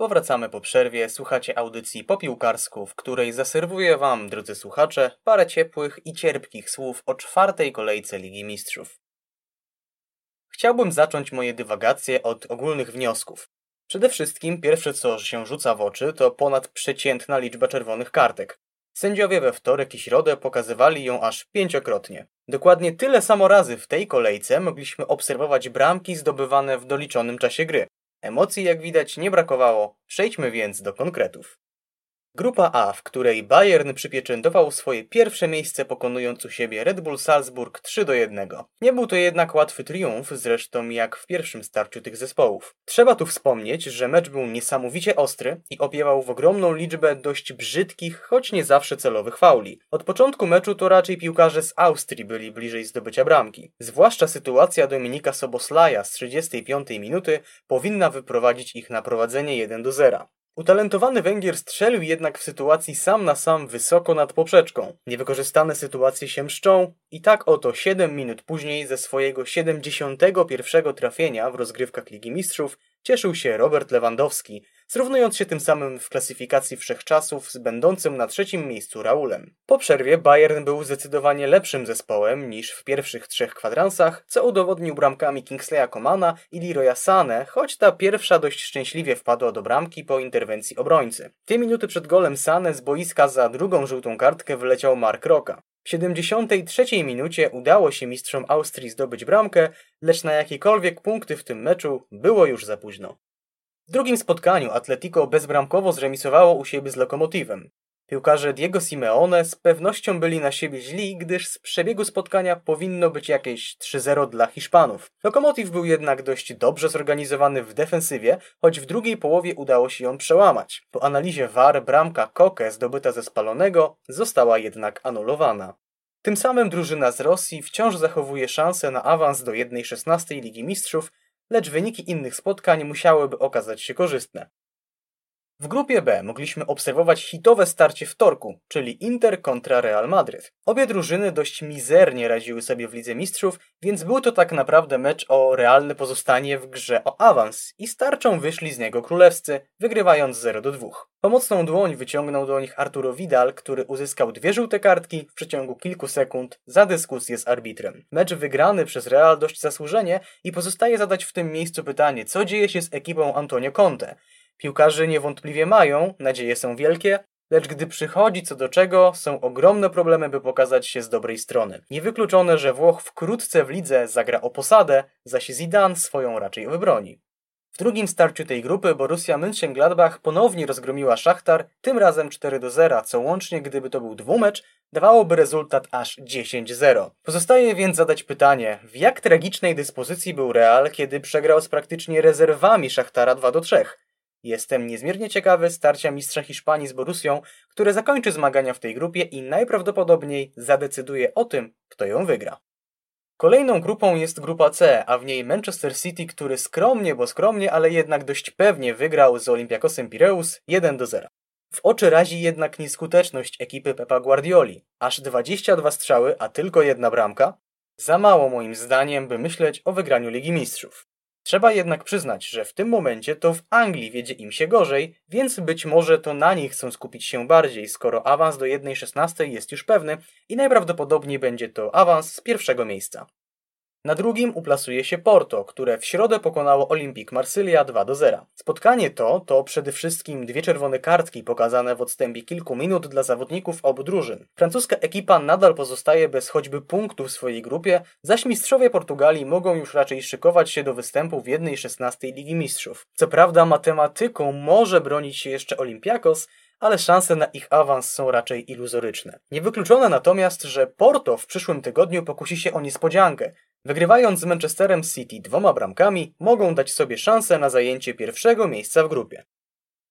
Powracamy po przerwie, słuchacie audycji po piłkarsku, w której zaserwuję Wam, drodzy słuchacze, parę ciepłych i cierpkich słów o czwartej kolejce Ligi Mistrzów. Chciałbym zacząć moje dywagacje od ogólnych wniosków. Przede wszystkim pierwsze co się rzuca w oczy to ponadprzeciętna liczba czerwonych kartek. Sędziowie we wtorek i środę pokazywali ją aż pięciokrotnie. Dokładnie tyle samo razy w tej kolejce mogliśmy obserwować bramki zdobywane w doliczonym czasie gry. Emocji, jak widać, nie brakowało. Przejdźmy więc do konkretów. Grupa A, w której Bayern przypieczętował swoje pierwsze miejsce pokonując u siebie Red Bull Salzburg 3 do 1. Nie był to jednak łatwy triumf, zresztą jak w pierwszym starciu tych zespołów. Trzeba tu wspomnieć, że mecz był niesamowicie ostry i opiewał w ogromną liczbę dość brzydkich, choć nie zawsze celowych fauli. Od początku meczu to raczej piłkarze z Austrii byli bliżej zdobycia bramki. Zwłaszcza sytuacja Dominika Soboslaja z 35 minuty powinna wyprowadzić ich na prowadzenie 1 do 0. Utalentowany Węgier strzelił jednak w sytuacji sam na sam wysoko nad poprzeczką. Niewykorzystane sytuacje się mszczą i tak oto 7 minut później ze swojego 71 trafienia w rozgrywkach Ligi Mistrzów cieszył się Robert Lewandowski, zrównując się tym samym w klasyfikacji wszechczasów z będącym na trzecim miejscu Raulem. Po przerwie Bayern był zdecydowanie lepszym zespołem niż w pierwszych trzech kwadransach, co udowodnił bramkami Kingsleya Komana i Leroya Sane, choć ta pierwsza dość szczęśliwie wpadła do bramki po interwencji obrońcy. Dwie minuty przed golem Sane z boiska za drugą żółtą kartkę wyleciał Mark Roka. W 73 minucie udało się mistrzom Austrii zdobyć bramkę, lecz na jakiekolwiek punkty w tym meczu było już za późno. W drugim spotkaniu Atletico bezbramkowo zremisowało u siebie z Lokomotywem. Piłkarze Diego Simeone z pewnością byli na siebie źli, gdyż z przebiegu spotkania powinno być jakieś 3-0 dla Hiszpanów. Lokomotiv był jednak dość dobrze zorganizowany w defensywie, choć w drugiej połowie udało się ją przełamać. Po analizie VAR bramka Koke zdobyta ze spalonego została jednak anulowana. Tym samym drużyna z Rosji wciąż zachowuje szansę na awans do 1-16 Ligi Mistrzów, lecz wyniki innych spotkań musiałyby okazać się korzystne. W grupie B mogliśmy obserwować hitowe starcie wtorku, czyli Inter kontra Real Madryt. Obie drużyny dość mizernie radziły sobie w Lidze Mistrzów, więc był to tak naprawdę mecz o realne pozostanie w grze o awans i starczą wyszli z niego królewscy, wygrywając 0 do 2. Pomocną dłoń wyciągnął do nich Arturo Vidal, który uzyskał dwie żółte kartki w przeciągu kilku sekund za dyskusję z arbitrem. Mecz wygrany przez Real dość zasłużenie i pozostaje zadać w tym miejscu pytanie, co dzieje się z ekipą Antonio Conte. Piłkarze niewątpliwie mają, nadzieje są wielkie, lecz gdy przychodzi co do czego, są ogromne problemy, by pokazać się z dobrej strony. Niewykluczone, że Włoch wkrótce w lidze zagra o posadę, zaś Zidane swoją raczej wybroni. W drugim starciu tej grupy Borussia Mönchengladbach ponownie rozgromiła Szachtar, tym razem 4 do 0, co łącznie, gdyby to był dwumecz, dawałoby rezultat aż 10-0. Pozostaje więc zadać pytanie, w jak tragicznej dyspozycji był Real, kiedy przegrał z praktycznie rezerwami Szachtara 2 do 3. Jestem niezmiernie ciekawy starcia mistrza Hiszpanii z Borussią, które zakończy zmagania w tej grupie i najprawdopodobniej zadecyduje o tym, kto ją wygra. Kolejną grupą jest grupa C, a w niej Manchester City, który skromnie, bo skromnie, ale jednak dość pewnie wygrał z Olympiakosem Pireus 1 do 0. W oczy razi jednak nieskuteczność ekipy Pepa Guardioli. Aż 22 strzały, a tylko jedna bramka? Za mało moim zdaniem, by myśleć o wygraniu Ligi Mistrzów. Trzeba jednak przyznać, że w tym momencie to w Anglii wiedzie im się gorzej, więc być może to na nich chcą skupić się bardziej, skoro awans do 1.16 jest już pewny i najprawdopodobniej będzie to awans z pierwszego miejsca. Na drugim uplasuje się Porto, które w środę pokonało Olympique Marsylia 2 do 0. Spotkanie to to przede wszystkim dwie czerwone kartki pokazane w odstępie kilku minut dla zawodników obu drużyn. Francuska ekipa nadal pozostaje bez choćby punktu w swojej grupie, zaś mistrzowie Portugalii mogą już raczej szykować się do występu w 1.16 Ligi Mistrzów. Co prawda matematyką może bronić się jeszcze Olympiakos, ale szanse na ich awans są raczej iluzoryczne. Niewykluczone natomiast, że Porto w przyszłym tygodniu pokusi się o niespodziankę. Wygrywając z Manchesterem City dwoma bramkami, mogą dać sobie szansę na zajęcie pierwszego miejsca w grupie.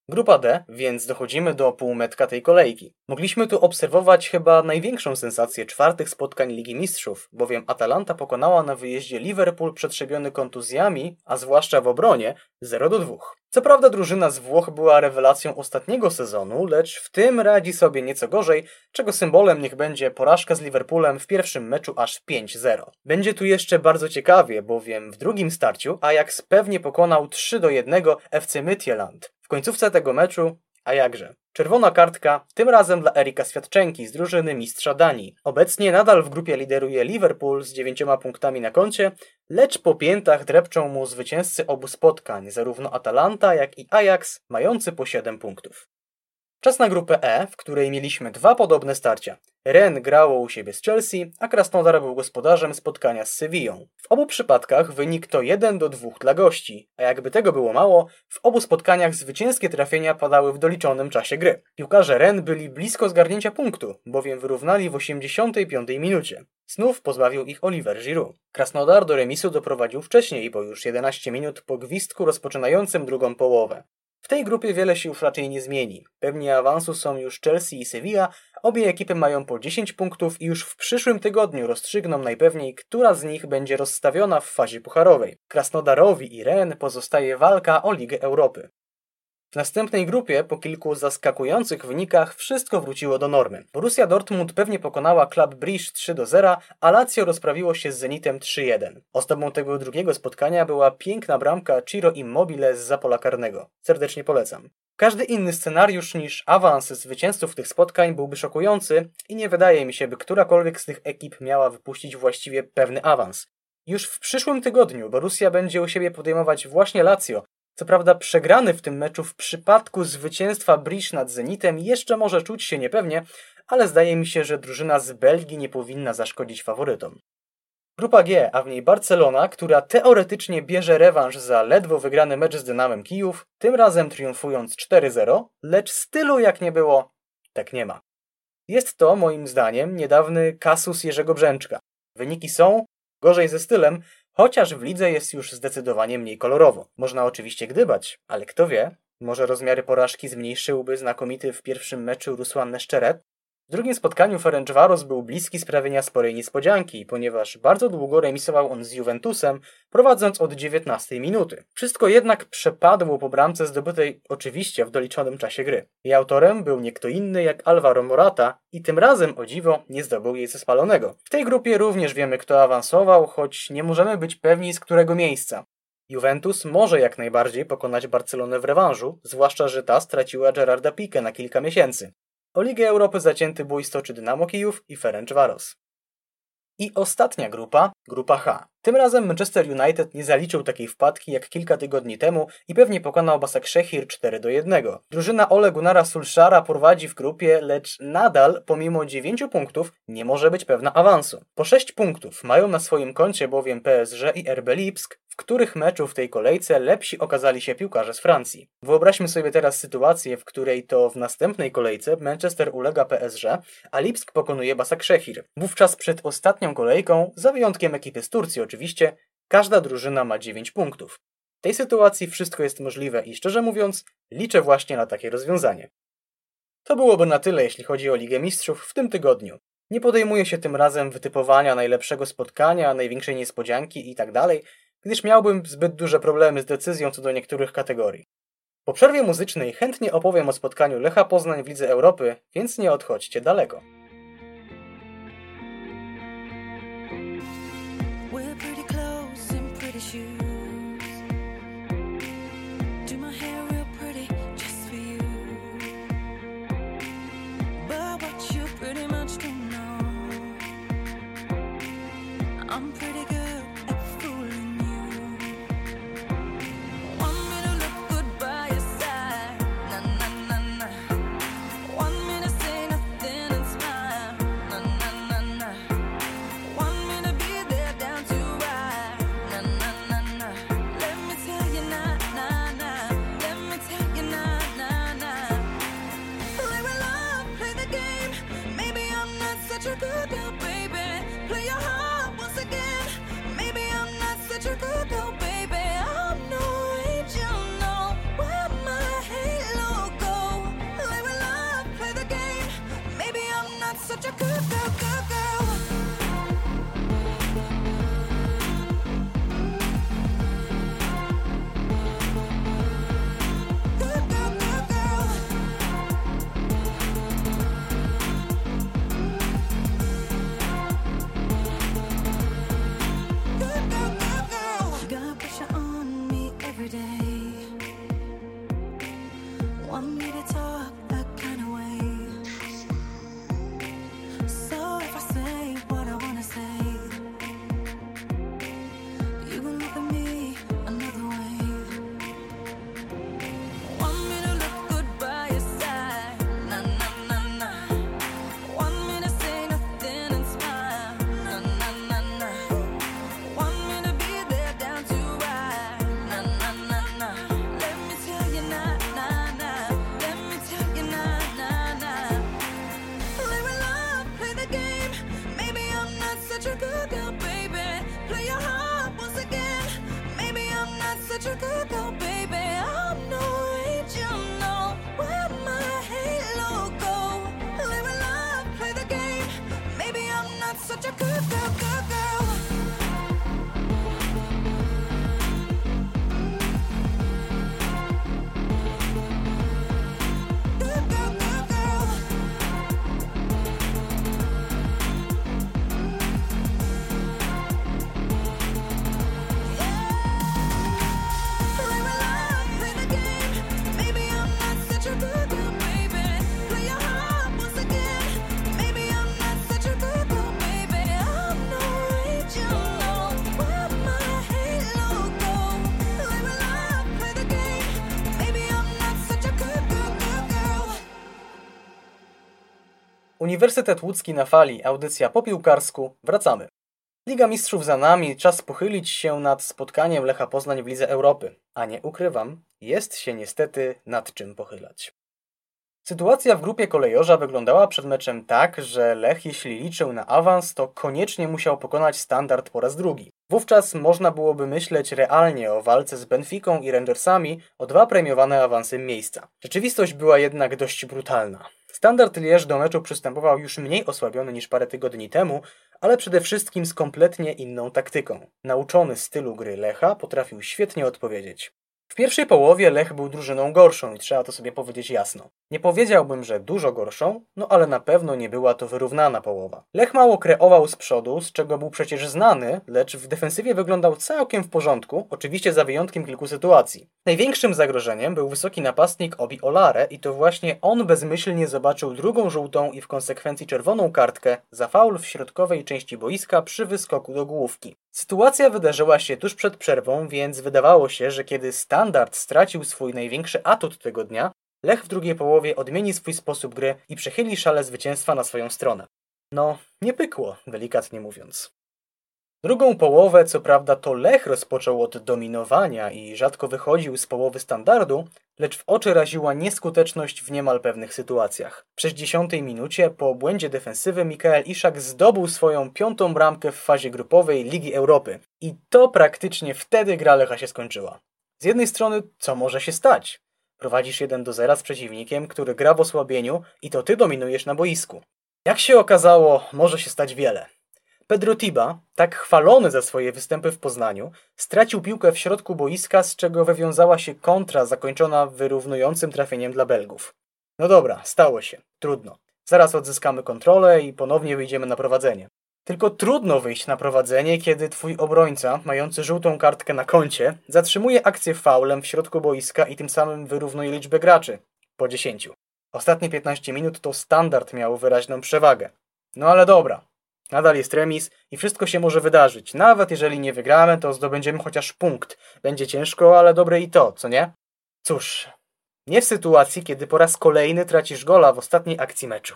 Grupa D, więc dochodzimy do półmetka tej kolejki. Mogliśmy tu obserwować chyba największą sensację czwartych spotkań Ligi Mistrzów, bowiem Atalanta pokonała na wyjeździe Liverpool przetrzebiony kontuzjami, a zwłaszcza w obronie 0 do 2. Co prawda drużyna z Włoch była rewelacją ostatniego sezonu, lecz w tym radzi sobie nieco gorzej, czego symbolem niech będzie porażka z Liverpoolem w pierwszym meczu aż 5-0. Będzie tu jeszcze bardzo ciekawie, bowiem w drugim starciu Ajax pewnie pokonał 3 do 1 FC Midtjylland. W końcówce tego meczu, a jakże, czerwona kartka, tym razem dla Erika Świadczenki z drużyny mistrza Danii. Obecnie nadal w grupie lideruje Liverpool z 9 punktami na koncie, lecz po piętach drepczą mu zwycięzcy obu spotkań, zarówno Atalanta, jak i Ajax, mający po 7 punktów. Czas na grupę E, w której mieliśmy dwa podobne starcia. Ren grało u siebie z Chelsea, a Krasnodar był gospodarzem spotkania z Sewillą. W obu przypadkach wynik to 1 do 2 dla gości, a jakby tego było mało, w obu spotkaniach zwycięskie trafienia padały w doliczonym czasie gry. Piłkarze Ren byli blisko zgarnięcia punktu, bowiem wyrównali w 85 minucie. Znów pozbawił ich Oliver Giroud. Krasnodar do remisu doprowadził wcześniej, bo już 11 minut po gwizdku rozpoczynającym drugą połowę. W tej grupie wiele się już raczej nie zmieni. Pewnie awansu są już Chelsea i Sevilla, obie ekipy mają po 10 punktów i już w przyszłym tygodniu rozstrzygną najpewniej, która z nich będzie rozstawiona w fazie pucharowej. Krasnodarowi i Ren pozostaje walka o Ligę Europy. W następnej grupie, po kilku zaskakujących wynikach, wszystko wróciło do normy. Borussia Dortmund pewnie pokonała Club Brugge 3 do 0, a Lazio rozprawiło się z Zenitem 3-1. Ozdobą tego drugiego spotkania była piękna bramka Ciro Immobile z zapola karnego. Serdecznie polecam. Każdy inny scenariusz niż awans zwycięzców tych spotkań byłby szokujący i nie wydaje mi się, by którakolwiek z tych ekip miała wypuścić właściwie pewny awans. Już w przyszłym tygodniu Borussia będzie u siebie podejmować właśnie Lazio, co prawda przegrany w tym meczu w przypadku zwycięstwa Brisz nad Zenitem jeszcze może czuć się niepewnie, ale zdaje mi się, że drużyna z Belgii nie powinna zaszkodzić faworytom. Grupa G, a w niej Barcelona, która teoretycznie bierze rewanż za ledwo wygrany mecz z Dynamem Kijów, tym razem triumfując 4-0, lecz stylu jak nie było, tak nie ma. Jest to, moim zdaniem, niedawny kasus Jerzego Brzęczka. Wyniki są, gorzej ze stylem, chociaż w lidze jest już zdecydowanie mniej kolorowo. Można oczywiście gdybać, ale kto wie, może rozmiary porażki zmniejszyłby znakomity w pierwszym meczu Rusłan Neszczeret. W drugim spotkaniu Ferencvaros był bliski sprawienia sporej niespodzianki, ponieważ bardzo długo remisował on z Juventusem, prowadząc od 19 minuty. Wszystko jednak przepadło po bramce zdobytej oczywiście w doliczonym czasie gry. Jej autorem był nie kto inny jak Alvaro Morata i tym razem o dziwo nie zdobył jej ze spalonego. W tej grupie również wiemy kto awansował, choć nie możemy być pewni z którego miejsca. Juventus może jak najbardziej pokonać Barcelonę w rewanżu, zwłaszcza, że ta straciła Gerarda Pique na kilka miesięcy. O Ligę Europy zacięty bój stoczy Dynamo Kijów i Ferencvaros. I ostatnia grupa, grupa H. Tym razem Manchester United nie zaliczył takiej wpadki jak kilka tygodni temu i pewnie pokonał Basak Szechir 4 do 1. Drużyna Ole Gunnara Sulszara prowadzi w grupie, lecz nadal pomimo 9 punktów nie może być pewna awansu. Po 6 punktów mają na swoim koncie bowiem PSG i RB Lipsk, których meczu w tej kolejce lepsi okazali się piłkarze z Francji. Wyobraźmy sobie teraz sytuację, w której to w następnej kolejce Manchester ulega PSG, a Lipsk pokonuje Basak Szechir. Wówczas przed ostatnią kolejką, za wyjątkiem ekipy z Turcji oczywiście, każda drużyna ma 9 punktów. W tej sytuacji wszystko jest możliwe i szczerze mówiąc, liczę właśnie na takie rozwiązanie. To byłoby na tyle, jeśli chodzi o Ligę Mistrzów w tym tygodniu. Nie podejmuję się tym razem wytypowania najlepszego spotkania, największej niespodzianki itd., gdyż miałbym zbyt duże problemy z decyzją co do niektórych kategorii. Po przerwie muzycznej chętnie opowiem o spotkaniu Lecha Poznań w Lidze Europy, więc nie odchodźcie daleko. Uniwersytet Łódzki na fali, audycja po piłkarsku. Wracamy. Liga Mistrzów za nami, czas pochylić się nad spotkaniem Lecha Poznań w Lidze Europy. A nie ukrywam, jest się niestety nad czym pochylać. Sytuacja w grupie kolejorza wyglądała przed meczem tak, że Lech jeśli liczył na awans, to koniecznie musiał pokonać standard po raz drugi. Wówczas można byłoby myśleć realnie o walce z Benficą i Rangersami o dwa premiowane awansy miejsca. Rzeczywistość była jednak dość brutalna. Standard Lierz do meczu przystępował już mniej osłabiony niż parę tygodni temu, ale przede wszystkim z kompletnie inną taktyką. Nauczony stylu gry Lecha potrafił świetnie odpowiedzieć. W pierwszej połowie Lech był drużyną gorszą i trzeba to sobie powiedzieć jasno. Nie powiedziałbym, że dużo gorszą, no ale na pewno nie była to wyrównana połowa. Lech mało kreował z przodu, z czego był przecież znany, lecz w defensywie wyglądał całkiem w porządku, oczywiście za wyjątkiem kilku sytuacji. Największym zagrożeniem był wysoki napastnik Obi Olare i to właśnie on bezmyślnie zobaczył drugą żółtą i w konsekwencji czerwoną kartkę za faul w środkowej części boiska przy wyskoku do główki. Sytuacja wydarzyła się tuż przed przerwą, więc wydawało się, że kiedy Standard stracił swój największy atut tego dnia, Lech w drugiej połowie odmieni swój sposób gry i przechyli szale zwycięstwa na swoją stronę. No, nie pykło, delikatnie mówiąc. Drugą połowę, co prawda, to Lech rozpoczął od dominowania i rzadko wychodził z połowy standardu, lecz w oczy raziła nieskuteczność w niemal pewnych sytuacjach. W 60 minucie, po błędzie defensywy, Mikael Iszak zdobył swoją piątą bramkę w fazie grupowej Ligi Europy. I to praktycznie wtedy gra Lecha się skończyła. Z jednej strony, co może się stać? Prowadzisz 1 do 0 z przeciwnikiem, który gra w osłabieniu i to ty dominujesz na boisku. Jak się okazało, może się stać wiele. Pedro Tiba, tak chwalony za swoje występy w Poznaniu, stracił piłkę w środku boiska, z czego wywiązała się kontra zakończona wyrównującym trafieniem dla Belgów. No dobra, stało się. Trudno. Zaraz odzyskamy kontrolę i ponownie wyjdziemy na prowadzenie. Tylko trudno wyjść na prowadzenie, kiedy twój obrońca, mający żółtą kartkę na koncie, zatrzymuje akcję faulem w środku boiska i tym samym wyrównuje liczbę graczy. Po 10. Ostatnie 15 minut to standard miał wyraźną przewagę. No ale dobra. Nadal jest remis i wszystko się może wydarzyć. Nawet jeżeli nie wygramy, to zdobędziemy chociaż punkt. Będzie ciężko, ale dobre i to, co nie? Cóż, nie w sytuacji, kiedy po raz kolejny tracisz gola w ostatniej akcji meczu.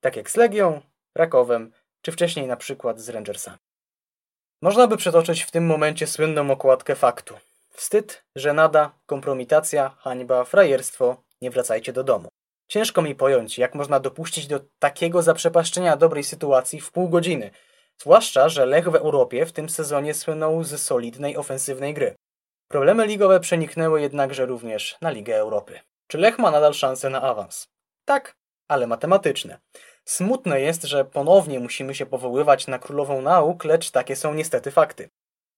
Tak jak z Legią, Rakowem, czy wcześniej na przykład z Rangersami. Można by przytoczyć w tym momencie słynną okładkę faktu. Wstyd, żenada, kompromitacja, hańba, frajerstwo, nie wracajcie do domu. Ciężko mi pojąć, jak można dopuścić do takiego zaprzepaszczenia dobrej sytuacji w pół godziny. Zwłaszcza, że Lech w Europie w tym sezonie słynął z solidnej ofensywnej gry. Problemy ligowe przeniknęły jednakże również na Ligę Europy. Czy Lech ma nadal szansę na awans? Tak, ale matematyczne. Smutne jest, że ponownie musimy się powoływać na królową nauk, lecz takie są niestety fakty.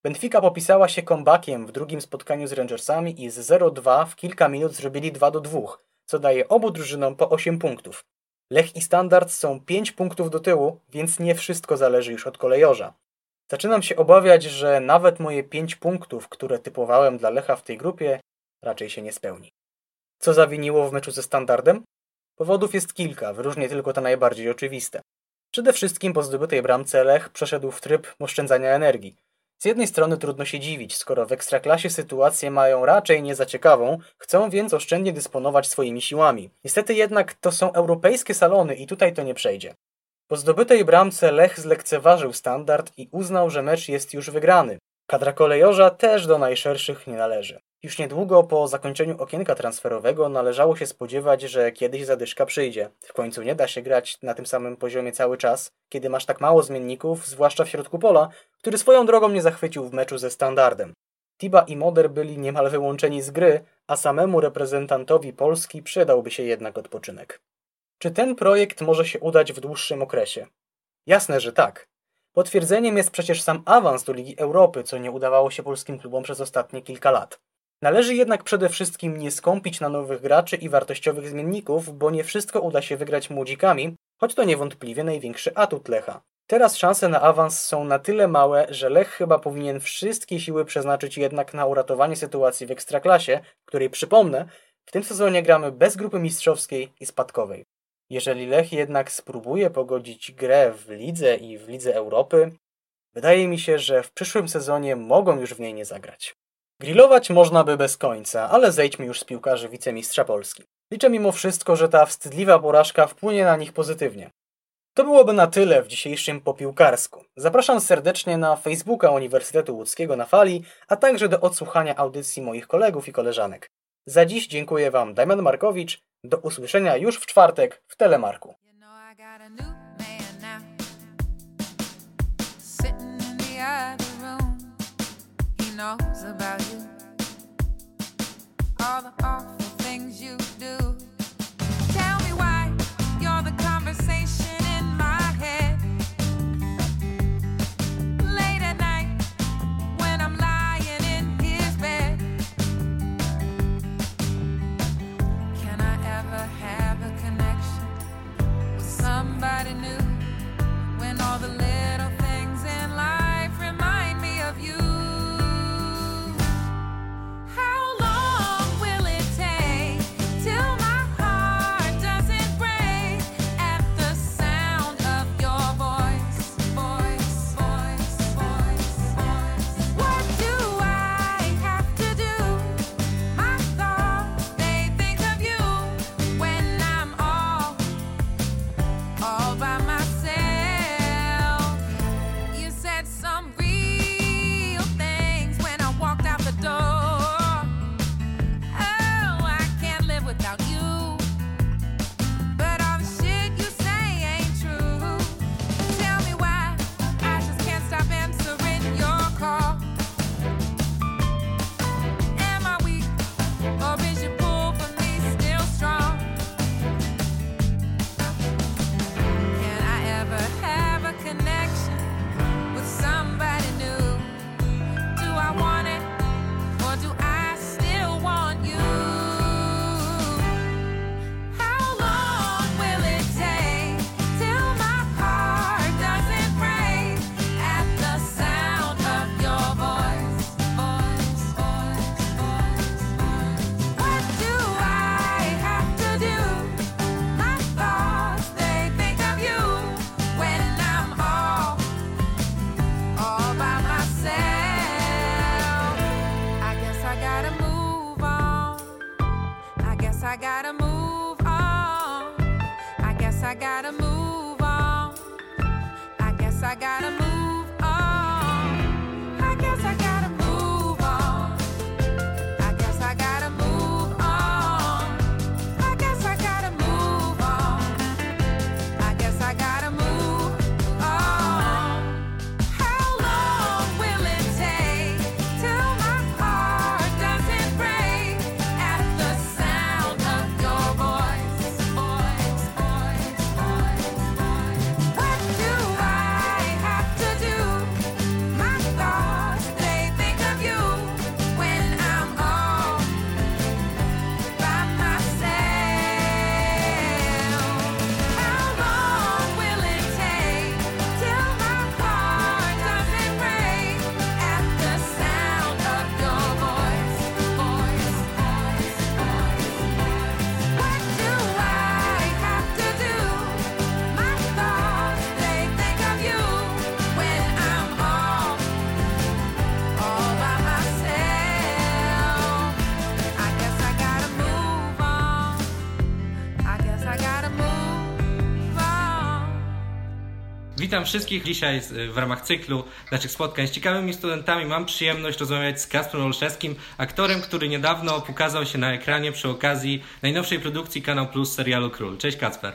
Benfica popisała się comebackiem w drugim spotkaniu z Rangersami i z 0-2 w kilka minut zrobili 2-2, co daje obu drużynom po 8 punktów. Lech i Standard są 5 punktów do tyłu, więc nie wszystko zależy już od kolejorza. Zaczynam się obawiać, że nawet moje 5 punktów, które typowałem dla Lecha w tej grupie, raczej się nie spełni. Co zawiniło w meczu ze Standardem? Powodów jest kilka, wyróżnię tylko te najbardziej oczywiste. Przede wszystkim po zdobytej bramce Lech przeszedł w tryb oszczędzania energii. Z jednej strony trudno się dziwić, skoro w ekstraklasie sytuację mają raczej nie za ciekawą, chcą więc oszczędnie dysponować swoimi siłami. Niestety jednak to są europejskie salony i tutaj to nie przejdzie. Po zdobytej bramce Lech zlekceważył standard i uznał, że mecz jest już wygrany. Kadra kolejorza też do najszerszych nie należy. Już niedługo po zakończeniu okienka transferowego należało się spodziewać, że kiedyś zadyszka przyjdzie. W końcu nie da się grać na tym samym poziomie cały czas, kiedy masz tak mało zmienników, zwłaszcza w środku pola, który swoją drogą nie zachwycił w meczu ze standardem. Tiba i Moder byli niemal wyłączeni z gry, a samemu reprezentantowi Polski przydałby się jednak odpoczynek. Czy ten projekt może się udać w dłuższym okresie? Jasne, że tak. Potwierdzeniem jest przecież sam awans do Ligi Europy, co nie udawało się polskim klubom przez ostatnie kilka lat. Należy jednak przede wszystkim nie skąpić na nowych graczy i wartościowych zmienników, bo nie wszystko uda się wygrać młodzikami, choć to niewątpliwie największy atut Lecha. Teraz szanse na awans są na tyle małe, że Lech chyba powinien wszystkie siły przeznaczyć jednak na uratowanie sytuacji w Ekstraklasie, której przypomnę, w tym sezonie gramy bez grupy mistrzowskiej i spadkowej. Jeżeli Lech jednak spróbuje pogodzić grę w lidze i w lidze Europy, wydaje mi się, że w przyszłym sezonie mogą już w niej nie zagrać. Grillować można by bez końca, ale zejdźmy już z piłkarzy wicemistrza Polski. Liczę mimo wszystko, że ta wstydliwa porażka wpłynie na nich pozytywnie. To byłoby na tyle w dzisiejszym popiłkarsku. Zapraszam serdecznie na Facebooka Uniwersytetu Łódzkiego na fali, a także do odsłuchania audycji moich kolegów i koleżanek. Za dziś dziękuję Wam Damian Markowicz. Do usłyszenia już w czwartek w Telemarku. All the awful Witam wszystkich. Dzisiaj w ramach cyklu naszych spotkań z ciekawymi studentami mam przyjemność rozmawiać z Kasprem Olszewskim, aktorem, który niedawno pokazał się na ekranie przy okazji najnowszej produkcji Kanał Plus serialu Król. Cześć Kacper.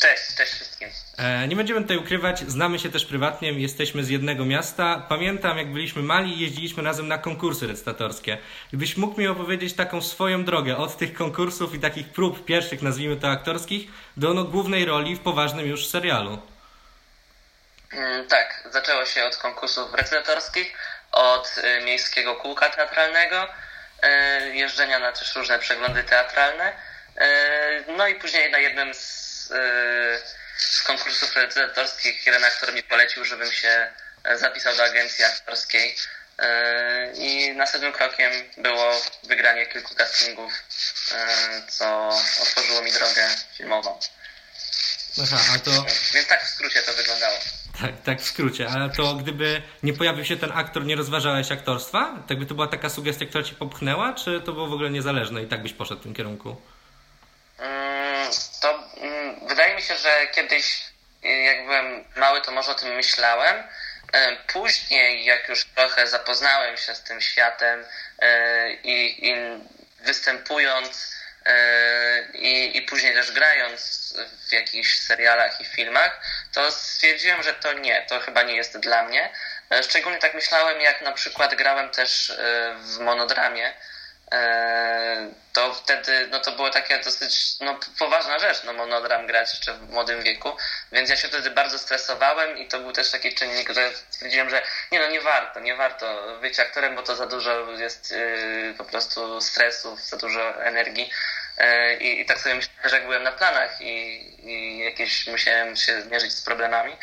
Cześć, cześć wszystkim. E, nie będziemy tutaj ukrywać, znamy się też prywatnie, jesteśmy z jednego miasta. Pamiętam, jak byliśmy mali, jeździliśmy razem na konkursy recytatorskie. Gdybyś mógł mi opowiedzieć taką swoją drogę od tych konkursów i takich prób pierwszych, nazwijmy to aktorskich, do no, głównej roli w poważnym już serialu. Mm, tak, zaczęło się od konkursów recytatorskich, od y, miejskiego kółka teatralnego, y, jeżdżenia na też różne przeglądy teatralne. y, no i później na jednym z, z konkursów recytatorskich jeden aktor mi polecił, żebym się zapisał do agencji aktorskiej. I następnym krokiem było wygranie kilku castingów, co otworzyło mi drogę filmową. Aha, a to... Więc tak w skrócie to wyglądało. Tak, tak w skrócie, ale to gdyby nie pojawił się ten aktor, nie rozważałeś aktorstwa? Tak by to była taka sugestia, która ci popchnęła, czy to było w ogóle niezależne i tak byś poszedł w tym kierunku? Mm, To mm, wydaje mi się, że kiedyś, y, jak byłem mały, to może o tym myślałem. Później, jak już trochę zapoznałem się z tym światem e, i, i występując i, i później też grając w jakichś serialach i filmach, to stwierdziłem, że to nie, to chyba nie jest dla mnie. E, Szczególnie tak myślałem, jak na przykład grałem też e, w monodramie. E, to wtedy no to było takie dosyć no, poważna rzecz, no monodram grać jeszcze w młodym wieku, więc ja się wtedy bardzo stresowałem i to był też taki czynnik, że stwierdziłem, że nie no nie warto, nie warto być aktorem, bo to za dużo jest po prostu stresów, za dużo energii i, i tak sobie myślałem, że jak byłem na planach i, i jakieś musiałem się zmierzyć z problemami,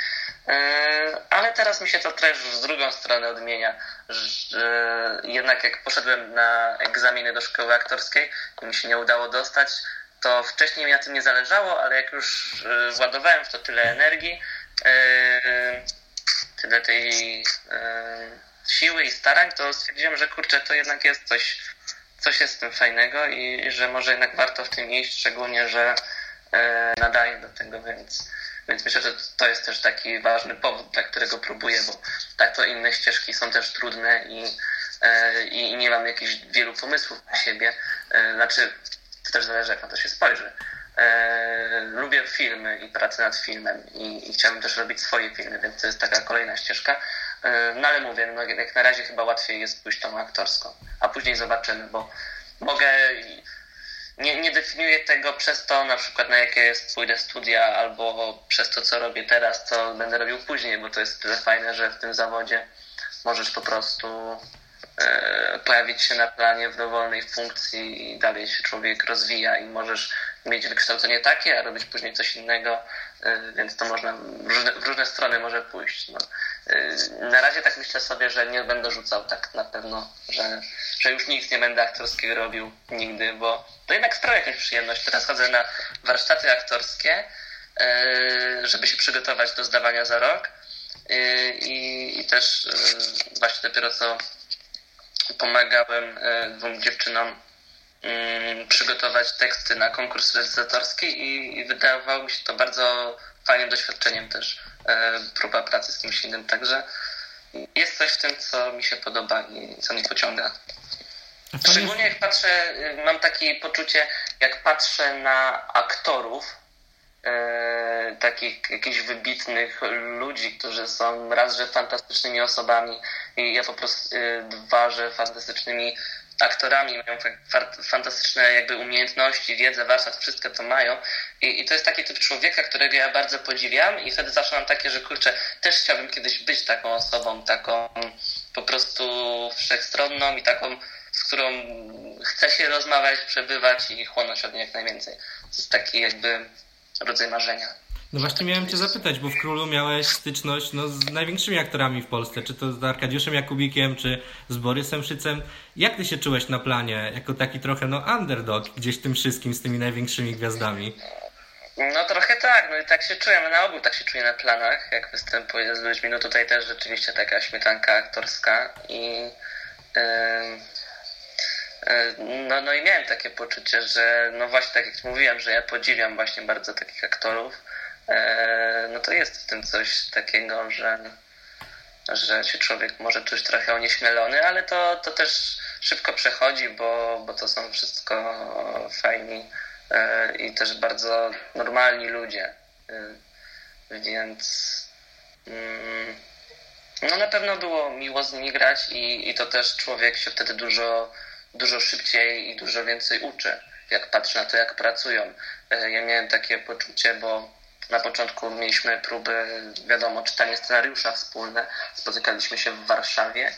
E, ale teraz mi się to też z drugą stronę odmienia, że jednak jak poszedłem na egzaminy do szkoły aktorskiej i mi się nie udało dostać, to wcześniej mi na tym nie zależało, ale jak już e, władowałem w to tyle energii, e, tyle tej e, siły i starań, to stwierdziłem, że kurczę, to jednak jest coś, coś jest w tym fajnego i że może jednak warto w tym iść, szczególnie, że e, nadaję do tego, więc, więc myślę, że to jest też taki ważny powód, dla którego próbuję, bo tak to inne ścieżki są też trudne i, e, i nie mam jakichś wielu pomysłów na siebie. E, Znaczy, to też zależy, jak na to się spojrzy. Lubię filmy i pracę nad filmem i, i chciałbym też robić swoje filmy, więc to jest taka kolejna ścieżka. E, no ale mówię, no, jak na razie chyba łatwiej jest pójść tą aktorską, a później zobaczymy, bo mogę nie, nie definiuję tego przez to, na przykład na jakie jest pójdę studia, albo przez to, co robię teraz, co będę robił później, bo to jest tyle fajne, że w tym zawodzie możesz po prostu e, pojawić się na planie w dowolnej funkcji i dalej się człowiek rozwija i możesz mieć wykształcenie takie, a robić później coś innego, e, więc to można w różne, w różne strony może pójść. No. E, Na razie tak myślę sobie, że nie będę rzucał tak na pewno, że, że już nic nie będę aktorskiego robił nigdy, bo to jednak sprawia jakąś przyjemność. Teraz chodzę na warsztaty aktorskie, e, żeby się przygotować do zdawania za rok i, i też właśnie dopiero co pomagałem dwóm dziewczynom przygotować teksty na konkurs recytatorski i, i wydawało mi się to bardzo fajnym doświadczeniem też e, próba pracy z kimś innym, także jest coś w tym, co mi się podoba i co mnie pociąga. Szczególnie jak patrzę, y, mam takie poczucie, jak patrzę na aktorów, e, takich jakichś wybitnych ludzi, którzy są raz, że fantastycznymi osobami i ja po prostu y, dwa, że fantastycznymi aktorami, mają fa- fantastyczne jakby umiejętności, wiedzę, warsztat, wszystko to mają I, i to jest taki typ człowieka, którego ja bardzo podziwiam i wtedy zawsze mam takie, że kurczę, też chciałbym kiedyś być taką osobą, taką po prostu wszechstronną i taką, z którą chce się rozmawiać, przebywać i chłonąć od niej jak najwięcej. To jest taki jakby rodzaj marzenia. No właśnie miałem cię zapytać, bo w Królu miałeś styczność no, z największymi aktorami w Polsce, czy to z Arkadiuszem Jakubikiem, czy z Borysem Szycem. Jak ty się czułeś na planie, jako taki trochę no underdog gdzieś tym wszystkim z tymi największymi gwiazdami? No trochę tak, no i tak się czuję, na ogół tak się czuję na planach, jak występuję z ludźmi, no tutaj też rzeczywiście taka śmietanka aktorska i ym, y, no, no i miałem takie poczucie, że no właśnie tak jak mówiłem, że ja podziwiam właśnie bardzo takich aktorów, e, no to jest w tym coś takiego, że że się człowiek może czuć trochę onieśmielony, ale to, to też szybko przechodzi, bo, bo to są wszystko fajni e, i też bardzo normalni ludzie. E, Więc mm, no na pewno było miło z nimi grać i, i to też człowiek się wtedy dużo, dużo szybciej i dużo więcej uczy, jak patrzy na to, jak pracują. E, Ja miałem takie poczucie, bo na początku mieliśmy próby, wiadomo, czytanie scenariusza wspólne. Spotykaliśmy się w Warszawie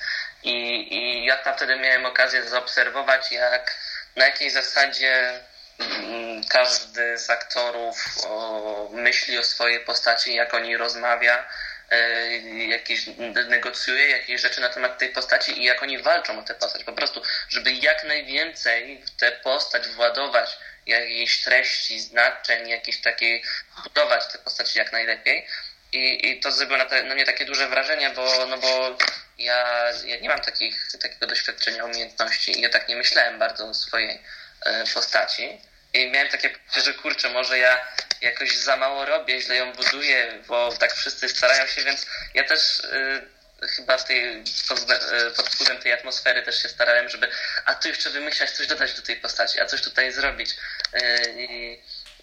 i, i ja tam wtedy miałem okazję zaobserwować, jak na jakiej zasadzie mm, każdy z aktorów o, myśli o swojej postaci, jak o niej rozmawia, e, jakieś negocjuje jakieś rzeczy na temat tej postaci i jak oni walczą o tę postać. Po prostu, żeby jak najwięcej w tę postać władować jakiejś treści, znaczeń, jakiejś takiej, budować te postaci jak najlepiej. I, i to zrobiło na, te, na mnie takie duże wrażenie, bo, no bo ja, ja nie mam takich, takiego doświadczenia, umiejętności i ja tak nie myślałem bardzo o swojej e, postaci. I miałem takie poczucie, że kurczę, może ja jakoś za mało robię, źle ją buduję, bo tak wszyscy starają się, więc ja też y, chyba w tej, pod, y, pod wpływem tej atmosfery też się starałem, żeby a tu jeszcze wymyślać, coś dodać do tej postaci, a coś tutaj zrobić. Y,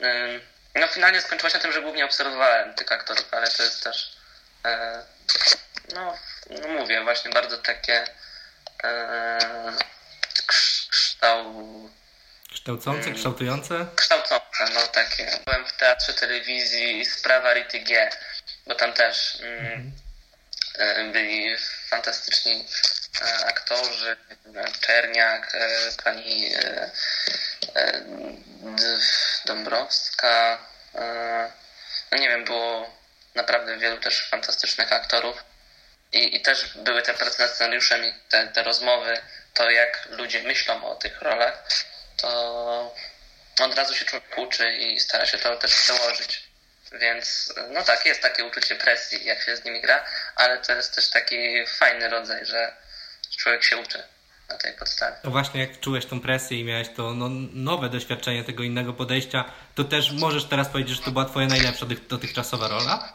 y, no finalnie skończyło się na tym, że głównie obserwowałem tych aktorów, ale to jest też y, no, no mówię, właśnie bardzo takie krz- kształt Kształcące, kształtujące? kształcące, no takie. Byłem w teatrze telewizji Sprawa Rity G, bo tam też mm, e, byli fantastyczni e, aktorzy, e, Czerniak, e, pani e, e, Dąbrowska, e, no nie wiem, było naprawdę wielu też fantastycznych aktorów i, i też były te prace nad scenariuszem i te, te rozmowy, to jak ludzie myślą o tych rolach, to od razu się człowiek uczy i stara się to też przełożyć. Więc no tak, jest takie uczucie presji, jak się z nimi gra, ale to jest też taki fajny rodzaj, że człowiek się uczy na tej podstawie. No właśnie, jak czułeś tą presję i miałeś to no, nowe doświadczenie tego innego podejścia, to też możesz teraz powiedzieć, że to była twoja najlepsza dotychczasowa rola?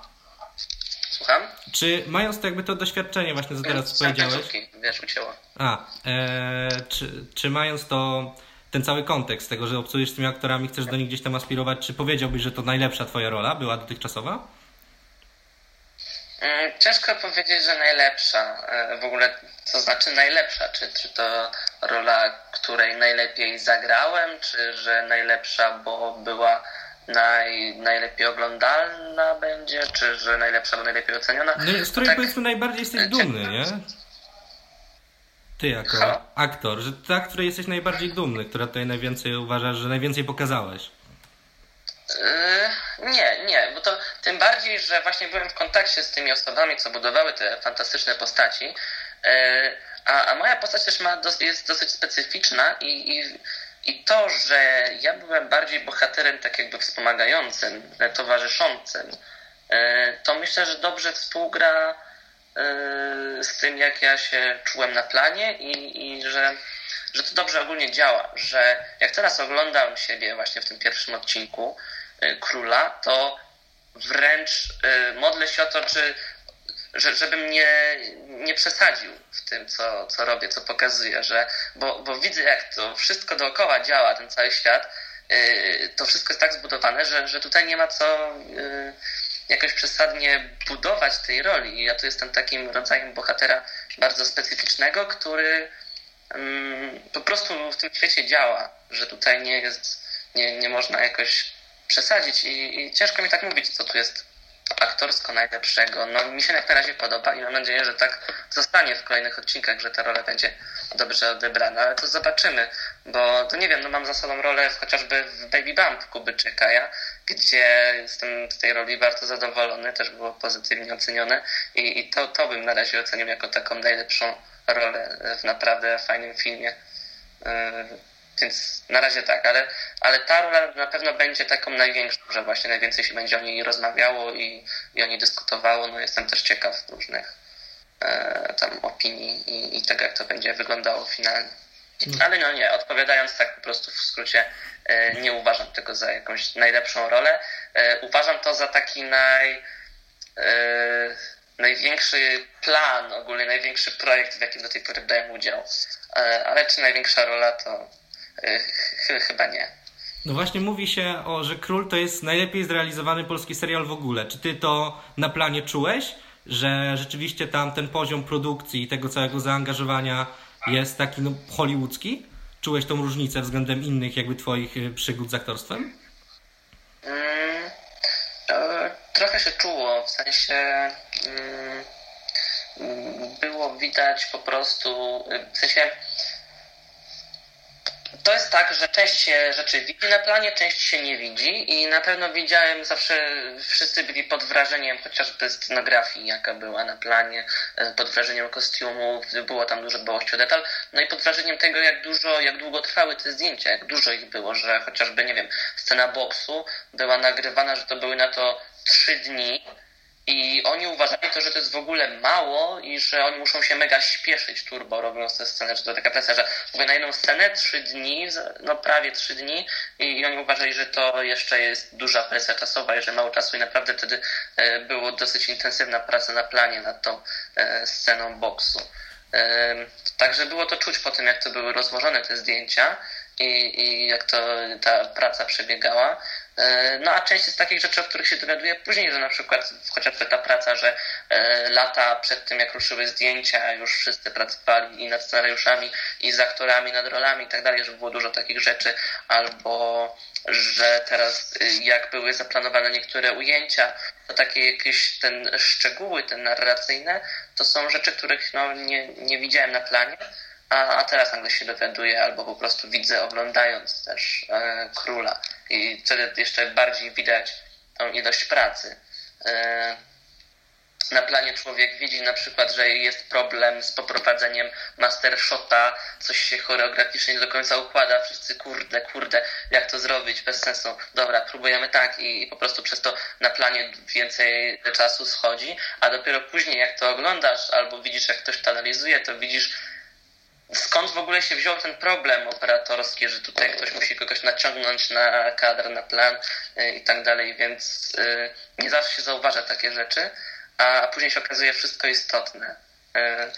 Słucham? Czy mając to jakby to doświadczenie właśnie, co teraz Są powiedziałeś, końcówki, wiesz, ucięło. a, e, czy, czy mając to, ten cały kontekst tego, że obcujesz z tymi aktorami, chcesz do nich gdzieś tam aspirować, czy powiedziałbyś, że to najlepsza twoja rola była dotychczasowa? Mm, Ciężko powiedzieć, że najlepsza. E, W ogóle, co znaczy najlepsza? Czy, czy to rola, której najlepiej zagrałem, czy że najlepsza, bo była naj, najlepiej oglądalna będzie, czy że najlepsza, bo najlepiej oceniona? No, z której tak, powiedzmy najbardziej jesteś dumny, nie? Ty jako Halo? aktor, że ta, której jesteś najbardziej dumny, która tutaj najwięcej uważasz, że najwięcej pokazałeś. Yy, nie, nie, bo to tym bardziej, że właśnie byłem w kontakcie z tymi osobami, co budowały te fantastyczne postaci, a, a moja postać też ma jest dosyć specyficzna i, i, i to, że ja byłem bardziej bohaterem tak jakby wspomagającym, e, towarzyszącym, yy, to myślę, że dobrze współgra z tym, jak ja się czułem na planie i, i że że to dobrze ogólnie działa, że jak teraz oglądam siebie właśnie w tym pierwszym odcinku Króla, to wręcz modlę się o to, czy, że, żebym nie, nie przesadził w tym, co, co robię, co pokazuję, że, bo, bo widzę, jak to wszystko dookoła działa, ten cały świat, y, to wszystko jest tak zbudowane, że, że tutaj nie ma co y, jakoś przesadnie budować tej roli. Ja tu jestem takim rodzajem bohatera bardzo specyficznego, który mm, po prostu w tym świecie działa, że tutaj nie jest, nie, nie można jakoś przesadzić i, i ciężko mi tak mówić, co tu jest aktorsko najlepszego. No mi się jak na razie podoba i mam nadzieję, że tak zostanie w kolejnych odcinkach, że ta rola będzie dobrze odebrana, ale to zobaczymy, bo to nie wiem, no mam za sobą rolę chociażby w Baby Bump Kubyczyka, ja, gdzie jestem z tej roli bardzo zadowolony, też było pozytywnie ocenione i, i to, to bym na razie ocenił jako taką najlepszą rolę w naprawdę fajnym filmie. Yy, Więc na razie tak, ale, ale ta rola na pewno będzie taką największą, że właśnie najwięcej się będzie o niej rozmawiało i, i o niej dyskutowało. No jestem też ciekaw różnych e, tam opinii i, i tego, jak to będzie wyglądało finalnie. Ale no nie, odpowiadając tak po prostu w skrócie, e, nie uważam tego za jakąś najlepszą rolę. E, uważam to za taki naj, e, największy plan, ogólnie największy projekt, w jakim do tej pory brałem udział. E, ale czy największa rola, to chyba nie. No właśnie mówi się, o, że Król to jest najlepiej zrealizowany polski serial w ogóle. Czy ty to na planie czułeś, że rzeczywiście tam ten poziom produkcji i tego całego zaangażowania jest taki no, hollywoodzki? Czułeś tą różnicę względem innych jakby twoich y, przygód z aktorstwem? Mm, e, trochę się czuło, w sensie mm, mm, było widać po prostu, y, w sensie to jest tak, że część się rzeczy widzi na planie, część się nie widzi i na pewno widziałem zawsze, wszyscy byli pod wrażeniem chociażby scenografii, jaka była na planie, e, pod wrażeniem kostiumów, było tam dużo dbałości o detal, no i pod wrażeniem tego, jak dużo, jak długo trwały te zdjęcia, jak dużo ich było, że chociażby, nie wiem, scena boksu była nagrywana, że to były na to trzy dni, i oni uważali to, że to jest w ogóle mało i że oni muszą się mega śpieszyć turbo robiąc tę scenę, że to taka presja, że mówię na jedną scenę trzy dni, no prawie trzy dni i, i oni uważali, że to jeszcze jest duża presja czasowa i że mało czasu i naprawdę wtedy e, było dosyć intensywna praca na planie nad tą e, sceną boksu. E, Także było to czuć po tym, jak to były rozłożone te zdjęcia i, i jak to ta praca przebiegała. E, No a część jest takich rzeczy, o których się dowiaduję później, że na przykład chociażby ta praca, że e, lata przed tym, jak ruszyły zdjęcia, już wszyscy pracowali i nad scenariuszami, i z aktorami, nad rolami i tak dalej, że było dużo takich rzeczy, albo że teraz y, jak były zaplanowane niektóre ujęcia, to takie jakieś ten szczegóły, te narracyjne, to są rzeczy, których no, nie, nie widziałem na planie, a, a teraz nagle się dowiaduję, albo po prostu widzę oglądając też e, króla. I wtedy jeszcze bardziej widać tą ilość pracy. E, na planie człowiek widzi na przykład, że jest problem z poprowadzeniem mastershota, coś się choreograficznie nie do końca układa, wszyscy kurde, kurde, jak to zrobić, bez sensu. Dobra, próbujemy tak i, i po prostu przez to na planie więcej czasu schodzi, a dopiero później jak to oglądasz albo widzisz jak ktoś to analizuje, to widzisz skąd w ogóle się wziął ten problem operatorski, że tutaj ktoś musi kogoś naciągnąć na kadr, na plan y, i tak dalej, więc y, nie zawsze się zauważa takie rzeczy, a później się okazuje wszystko istotne. Y,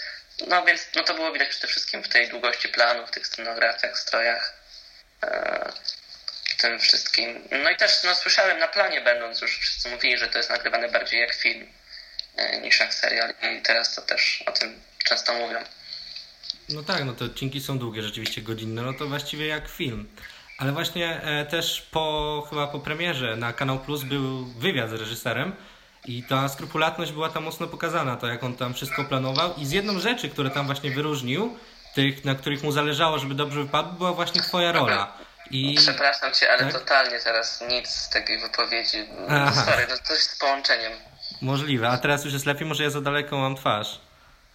No więc no to było widać przede wszystkim w tej długości planu, w tych scenografiach, strojach, w tym wszystkim. No i też no, słyszałem na planie będąc już, wszyscy mówili, że to jest nagrywane bardziej jak film niż jak serial i teraz to też o tym często mówią. No tak, no te odcinki są długie, rzeczywiście godzinne, no to właściwie jak film. Ale właśnie e, też po chyba po premierze na Kanał Plus był wywiad z reżyserem i ta skrupulatność była tam mocno pokazana, to jak on tam wszystko planował i z jedną rzeczy, które tam właśnie wyróżnił, tych, na których mu zależało, żeby dobrze wypadł, była właśnie twoja rola. I Przepraszam cię, ale Tak? totalnie teraz nic z takiej wypowiedzi. Aha. Sorry, no coś z połączeniem. możliwe, a teraz już jest lepiej, może ja za daleko mam twarz.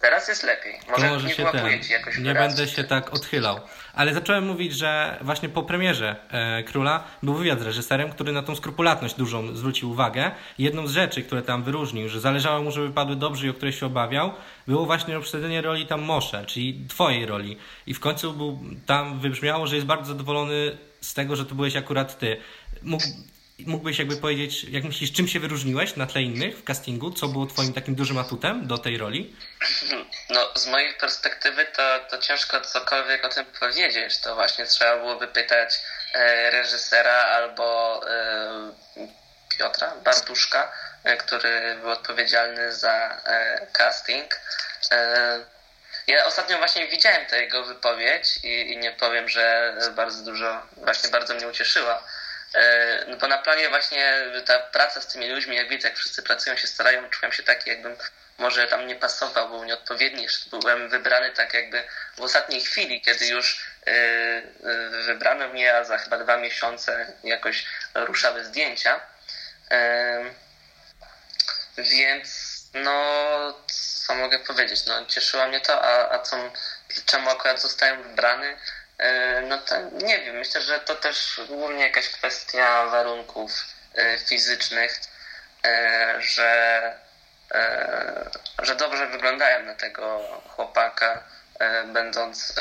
Teraz jest lepiej. Może, może nie się wyłapuję ten, ci jakoś nie będę się tak odchylał. Ale zacząłem mówić, że właśnie po premierze e, Króla był wywiad z reżyserem, który na tą skrupulatność dużą zwrócił uwagę. Jedną z rzeczy, które tam wyróżnił, że zależało mu, żeby padły dobrze i o które się obawiał, było właśnie obsadzenie roli tam Moshe, czyli twojej roli. I w końcu był, tam wybrzmiało, że jest bardzo zadowolony z tego, że to byłeś akurat ty. Mógł, mógłbyś jakby powiedzieć, jak myślisz, czym się wyróżniłeś na tle innych w castingu? Co było twoim takim dużym atutem do tej roli? No, z mojej perspektywy to, to ciężko cokolwiek o tym powiedzieć. To właśnie trzeba byłoby pytać e, reżysera albo e, Piotra Bartuszka, e, który był odpowiedzialny za e, casting. E, ja ostatnio właśnie widziałem tę jego wypowiedź i, i nie powiem, że bardzo dużo, właśnie bardzo mnie ucieszyła. E, No bo na planie właśnie ta praca z tymi ludźmi, jak widzę, jak wszyscy pracują, się starają, czułem się taki, jakbym może tam nie pasował, był nieodpowiedni, jeszcze byłem wybrany tak jakby w ostatniej chwili, kiedy już e, e, wybrano mnie, a za chyba dwa miesiące jakoś ruszały zdjęcia. Więc no, co mogę powiedzieć? No, cieszyło mnie to, a, a co, czemu akurat zostałem wybrany? E, No to nie wiem, myślę, że to też głównie jakaś kwestia warunków e, fizycznych, e, że, że dobrze wyglądałem na tego chłopaka, będąc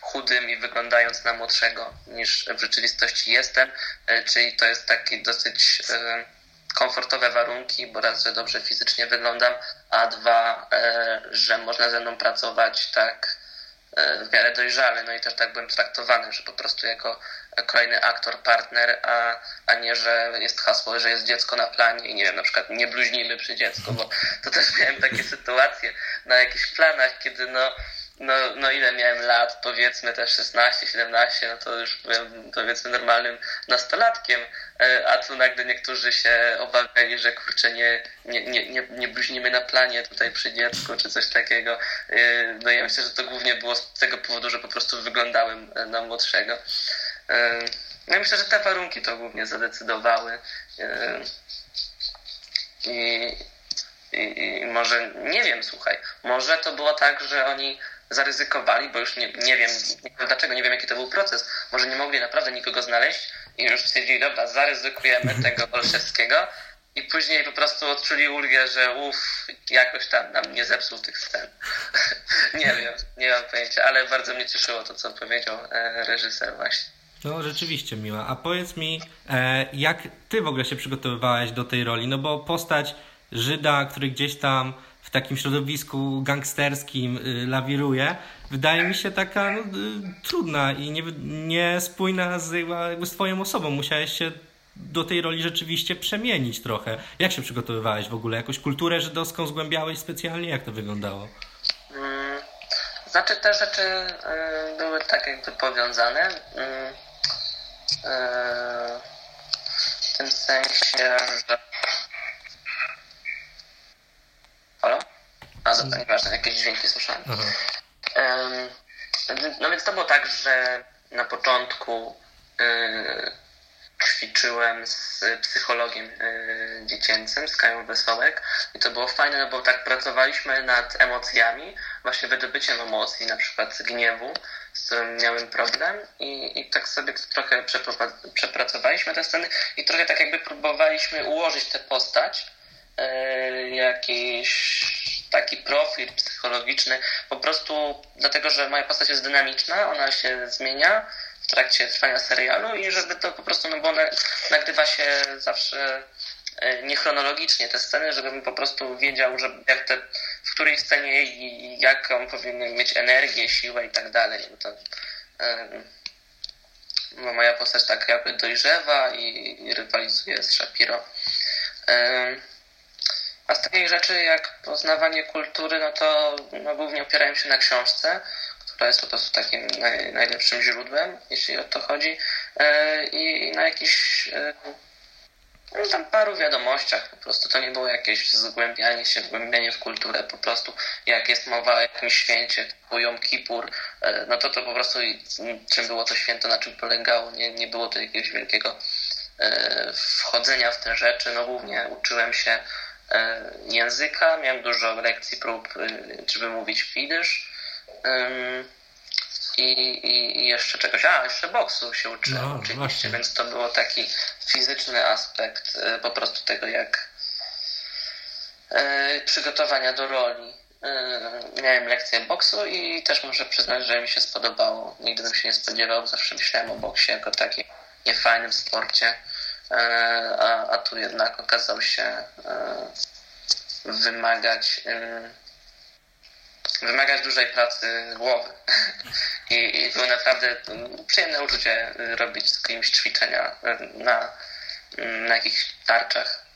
chudym i wyglądając na młodszego niż w rzeczywistości jestem, czyli to jest taki dosyć komfortowe warunki, bo raz, że dobrze fizycznie wyglądam, a dwa, że można ze mną pracować tak w miarę dojrzale, no i też tak byłem traktowany, że po prostu jako kolejny aktor, partner, a, a nie, że jest hasło, że jest dziecko na planie i nie wiem, na przykład nie bluźnimy przy dziecku, bo to też miałem takie sytuacje na jakichś planach, kiedy no, no, no ile miałem lat, powiedzmy też 16, 17, no to już byłem powiedzmy normalnym nastolatkiem, e, a tu nagle niektórzy się obawiali, że kurczę nie, nie, nie, nie, nie bluźnimy na planie tutaj przy dziecku, czy coś takiego. E, No ja myślę, że to głównie było z tego powodu, że po prostu wyglądałem e, na młodszego. No i myślę, że te warunki to głównie zadecydowały. I, i, I może, nie wiem, słuchaj, może to było tak, że oni zaryzykowali, bo już nie, nie wiem dlaczego, nie wiem jaki to był proces. Może nie mogli naprawdę nikogo znaleźć i już stwierdzili, dobra, zaryzykujemy [laughs] tego Olszewskiego i później po prostu odczuli ulgę, że uff, jakoś tam nam nie zepsuł tych scen. [laughs] nie wiem, nie mam pojęcia, ale bardzo mnie cieszyło to, co powiedział e, reżyser właśnie. No rzeczywiście miła. A powiedz mi, e, jak ty w ogóle się przygotowywałeś do tej roli? No bo postać Żyda, który gdzieś tam takim środowisku gangsterskim y, lawiruje, wydaje mi się taka no, y, trudna i nie, niespójna z, jakby z twoją osobą. Musiałeś się do tej roli rzeczywiście przemienić trochę. Jak się przygotowywałeś w ogóle? Jakąś kulturę żydowską zgłębiałeś specjalnie? Jak to wyglądało? Mm, Znaczy te rzeczy y, były tak jakby powiązane. Mm, W tym sensie, że... Halo? A dobra, nieważne, jakieś dźwięki słyszałem. Em, No więc to było tak, że na początku y, ćwiczyłem z psychologiem y, dziecięcym, z Kają Wesołek i to było fajne, no bo tak pracowaliśmy nad emocjami, właśnie wydobyciem emocji, na przykład gniewu, z którym miałem problem i, i tak sobie trochę przepracowaliśmy te sceny i trochę tak jakby próbowaliśmy ułożyć tę postać, jakiś taki profil psychologiczny, po prostu dlatego, że moja postać jest dynamiczna, ona się zmienia w trakcie trwania serialu i żeby to po prostu, no bo ona nagrywa się zawsze e, niechronologicznie te sceny, żebym po prostu wiedział, że jak te, w której scenie i jaką powinien mieć energię, siłę i tak dalej. To, moja postać tak jakby dojrzewa i, rywalizuje z Shapiro. A z takich rzeczy jak poznawanie kultury, no to no, głównie opierałem się na książce, która jest po prostu takim naj, najlepszym źródłem, jeśli o to chodzi, e, i na jakichś e, no, tam paru wiadomościach po prostu. To nie było jakieś zgłębianie się, wgłębianie w kulturę, po prostu jak jest mowa o jakimś święcie, typu Jom Kippur, e, no to to po prostu i- czym było to święto, na czym polegało, nie, nie było to jakiegoś wielkiego wchodzenia w te rzeczy, no głównie uczyłem się języka, miałem dużo lekcji prób, y, żeby mówić fidysz. I, i, I jeszcze czegoś, a jeszcze boksu się uczyłem No, oczywiście, właśnie. więc to było taki fizyczny aspekt y, po prostu tego, jak przygotowania do roli. Miałem lekcję boksu i też muszę przyznać, że mi się spodobało. Nigdy bym się nie spodziewał, zawsze myślałem o boksie jako takim niefajnym sporcie, a, a tu jednak okazał się y, wymagać y, wymagać dużej pracy głowy. [laughs] I, I było naprawdę przyjemne uczucie robić z kimś ćwiczenia na, na jakichś tarczach.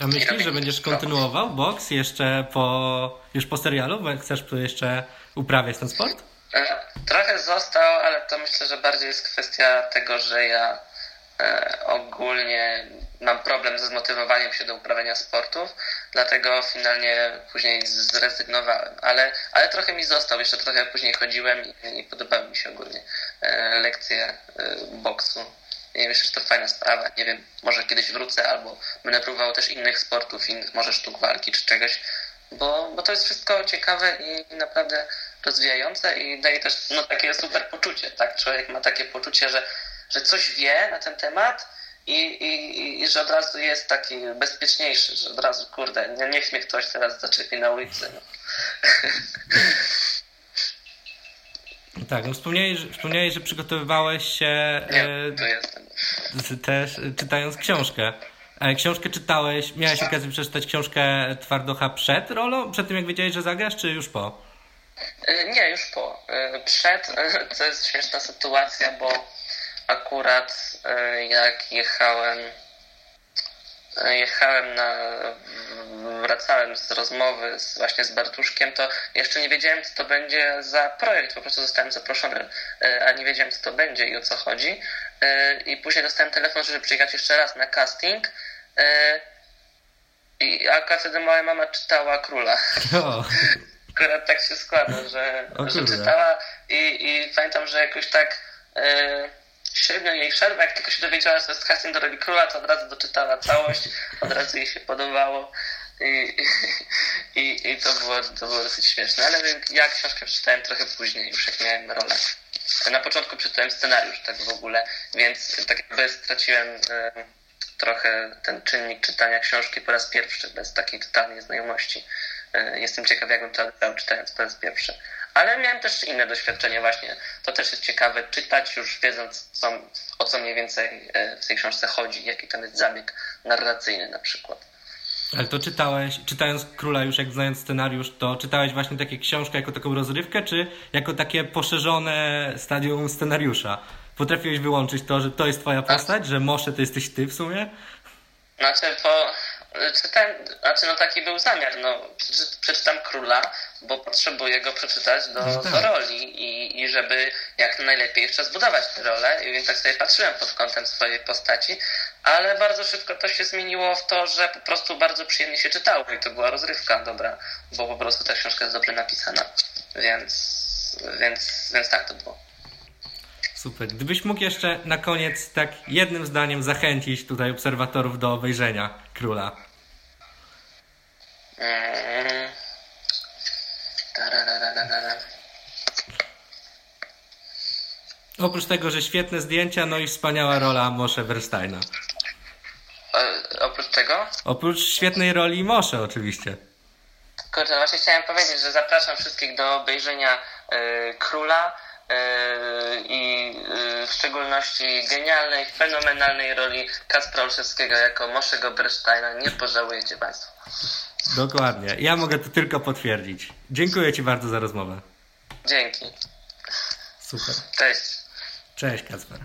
A myślisz, że będziesz kontynuował boks jeszcze po, już po serialu? Bo Chcesz tu jeszcze uprawiać ten sport? E, Trochę został, ale to myślę, że bardziej jest kwestia tego, że ja e, ogólnie mam problem ze zmotywowaniem się do uprawiania sportów, dlatego finalnie później zrezygnowałem. Ale, ale trochę mi został, jeszcze trochę później chodziłem i, i podobały mi się ogólnie e, lekcje e, boksu. Myślę, że to fajna sprawa. Nie wiem, może kiedyś wrócę albo będę próbował też innych sportów, innych może sztuk walki czy czegoś, bo, bo to jest wszystko ciekawe i naprawdę rozwijające i daje też no, takie super poczucie, tak? Człowiek ma takie poczucie, że, że coś wie na ten temat i, i, i że od razu jest taki bezpieczniejszy, że od razu, kurde, nie, niech mnie ktoś teraz zaczepi na ulicy. No. [laughs] Tak, no wspomniałeś, że- wspomniałeś, że przygotowywałeś się Nie, e, tu jestem. też e, czytając książkę. E, książkę czytałeś, miałeś okazję przeczytać książkę Twardocha przed rolą? Przed tym jak wiedziałeś, że zagrasz, czy już po? Nie, już po. Przed to jest śmieszna sytuacja, bo akurat y, jak jechałem y, jechałem na wracałem z rozmowy z, właśnie z Bartuszkiem, to jeszcze nie wiedziałem co to będzie za projekt, po prostu zostałem zaproszony, y, a nie wiedziałem co to będzie i o co chodzi. I później dostałem telefon, żeby przyjechać jeszcze raz na casting. I akurat wtedy moja mama czytała Króla. [laughs] Akurat tak się składa, że, że czytała i, i pamiętam, że jakoś tak e, średnio jej przerwa, jak tylko się dowiedziała, że jest casting do roli króla, to od razu doczytała całość, od razu jej się podobało i, i, i to, było, to było dosyć śmieszne. Ale ja książkę przeczytałem trochę później, już jak miałem rolę. Na początku przeczytałem scenariusz tak w ogóle, więc tak jakby straciłem e, trochę ten czynnik czytania książki po raz pierwszy, bez takiej totalnej znajomości. E, Jestem ciekaw, jakbym to czytając po raz pierwszy. Ale miałem też inne doświadczenie właśnie. To też jest ciekawe, czytać już wiedząc, co, o co mniej więcej e, w tej książce chodzi, jaki tam jest zabieg narracyjny na przykład. ale to czytałeś, czytając Króla już jak znając scenariusz, to czytałeś właśnie takie książkę jako taką rozrywkę, czy jako takie poszerzone stadium scenariusza? Potrafiłeś wyłączyć to, że to jest twoja postać, że Mosze to jesteś ty w sumie? Znaczy, po, czytałem, znaczy no taki był zamiar, no przeczy- przeczytam Króla, bo potrzebuję go przeczytać do, No tak. do roli i, i żeby jak najlepiej jeszcze zbudować tę rolę, i więc tak sobie patrzyłem pod kątem swojej postaci, ale bardzo szybko to się zmieniło w to, że po prostu bardzo przyjemnie się czytało i to była rozrywka dobra, bo po prostu ta książka jest dobrze napisana, więc, więc, więc tak to było. Super. Gdybyś mógł jeszcze na koniec tak jednym zdaniem zachęcić tutaj obserwatorów do obejrzenia Króla. Mm. Oprócz tego, że świetne zdjęcia, no i wspaniała rola Moshe Versteina. E, oprócz tego? Oprócz świetnej roli Moshe oczywiście. Kurczę, właśnie chciałem powiedzieć, że zapraszam wszystkich do obejrzenia e, Króla e, i e, w szczególności genialnej, fenomenalnej roli Kacpra Olszewskiego jako Moszego Bersteina. Nie pożałujecie Państwo. Dokładnie. Ja mogę to tylko potwierdzić. Dziękuję Ci bardzo za rozmowę. Dzięki. Super. Cześć. Cześć Kacper.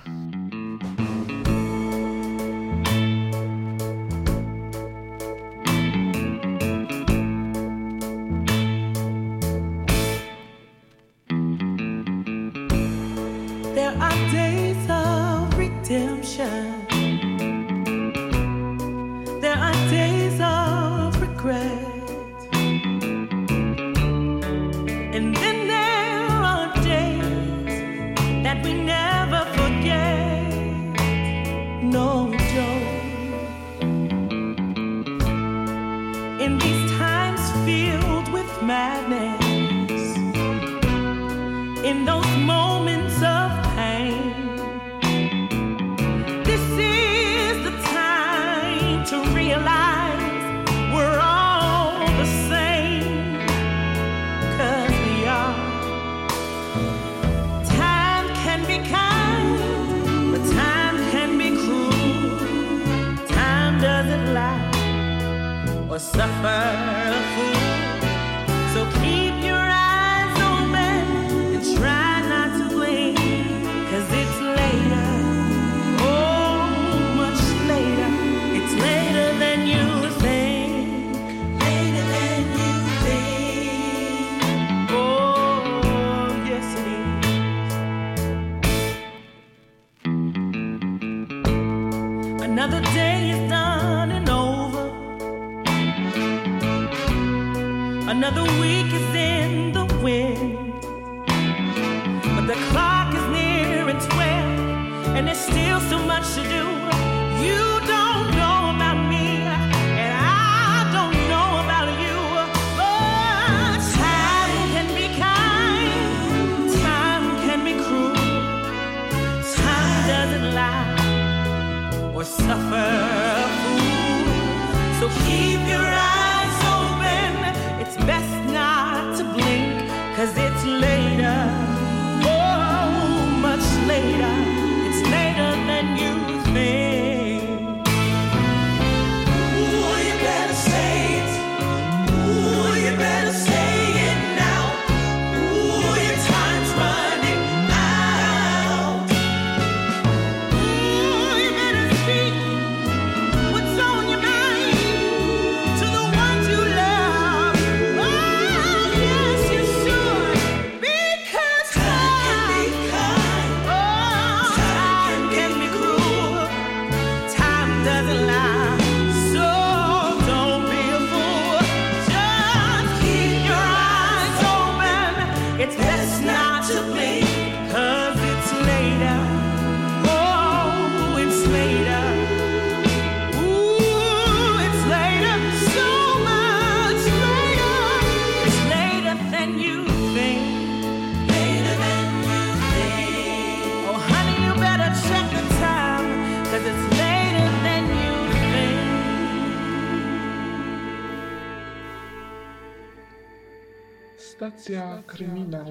Stacja kryminał.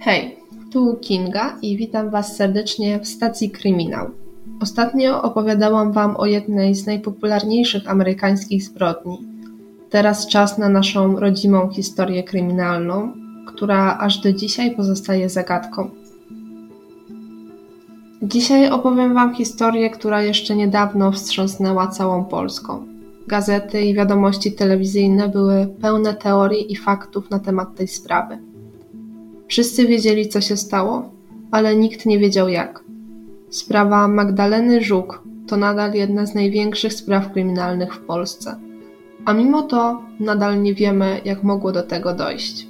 Hej, tu Kinga i witam Was serdecznie w stacji Kryminał. Ostatnio opowiadałam Wam o jednej z najpopularniejszych amerykańskich zbrodni. Teraz czas na naszą rodzimą historię kryminalną, która aż do dzisiaj pozostaje zagadką. Dzisiaj opowiem Wam historię, która jeszcze niedawno wstrząsnęła całą Polską. Gazety i wiadomości telewizyjne były pełne teorii i faktów na temat tej sprawy. Wszyscy wiedzieli, co się stało, ale nikt nie wiedział jak. Sprawa Magdaleny Żuk to nadal jedna z największych spraw kryminalnych w Polsce. A mimo to nadal nie wiemy, jak mogło do tego dojść.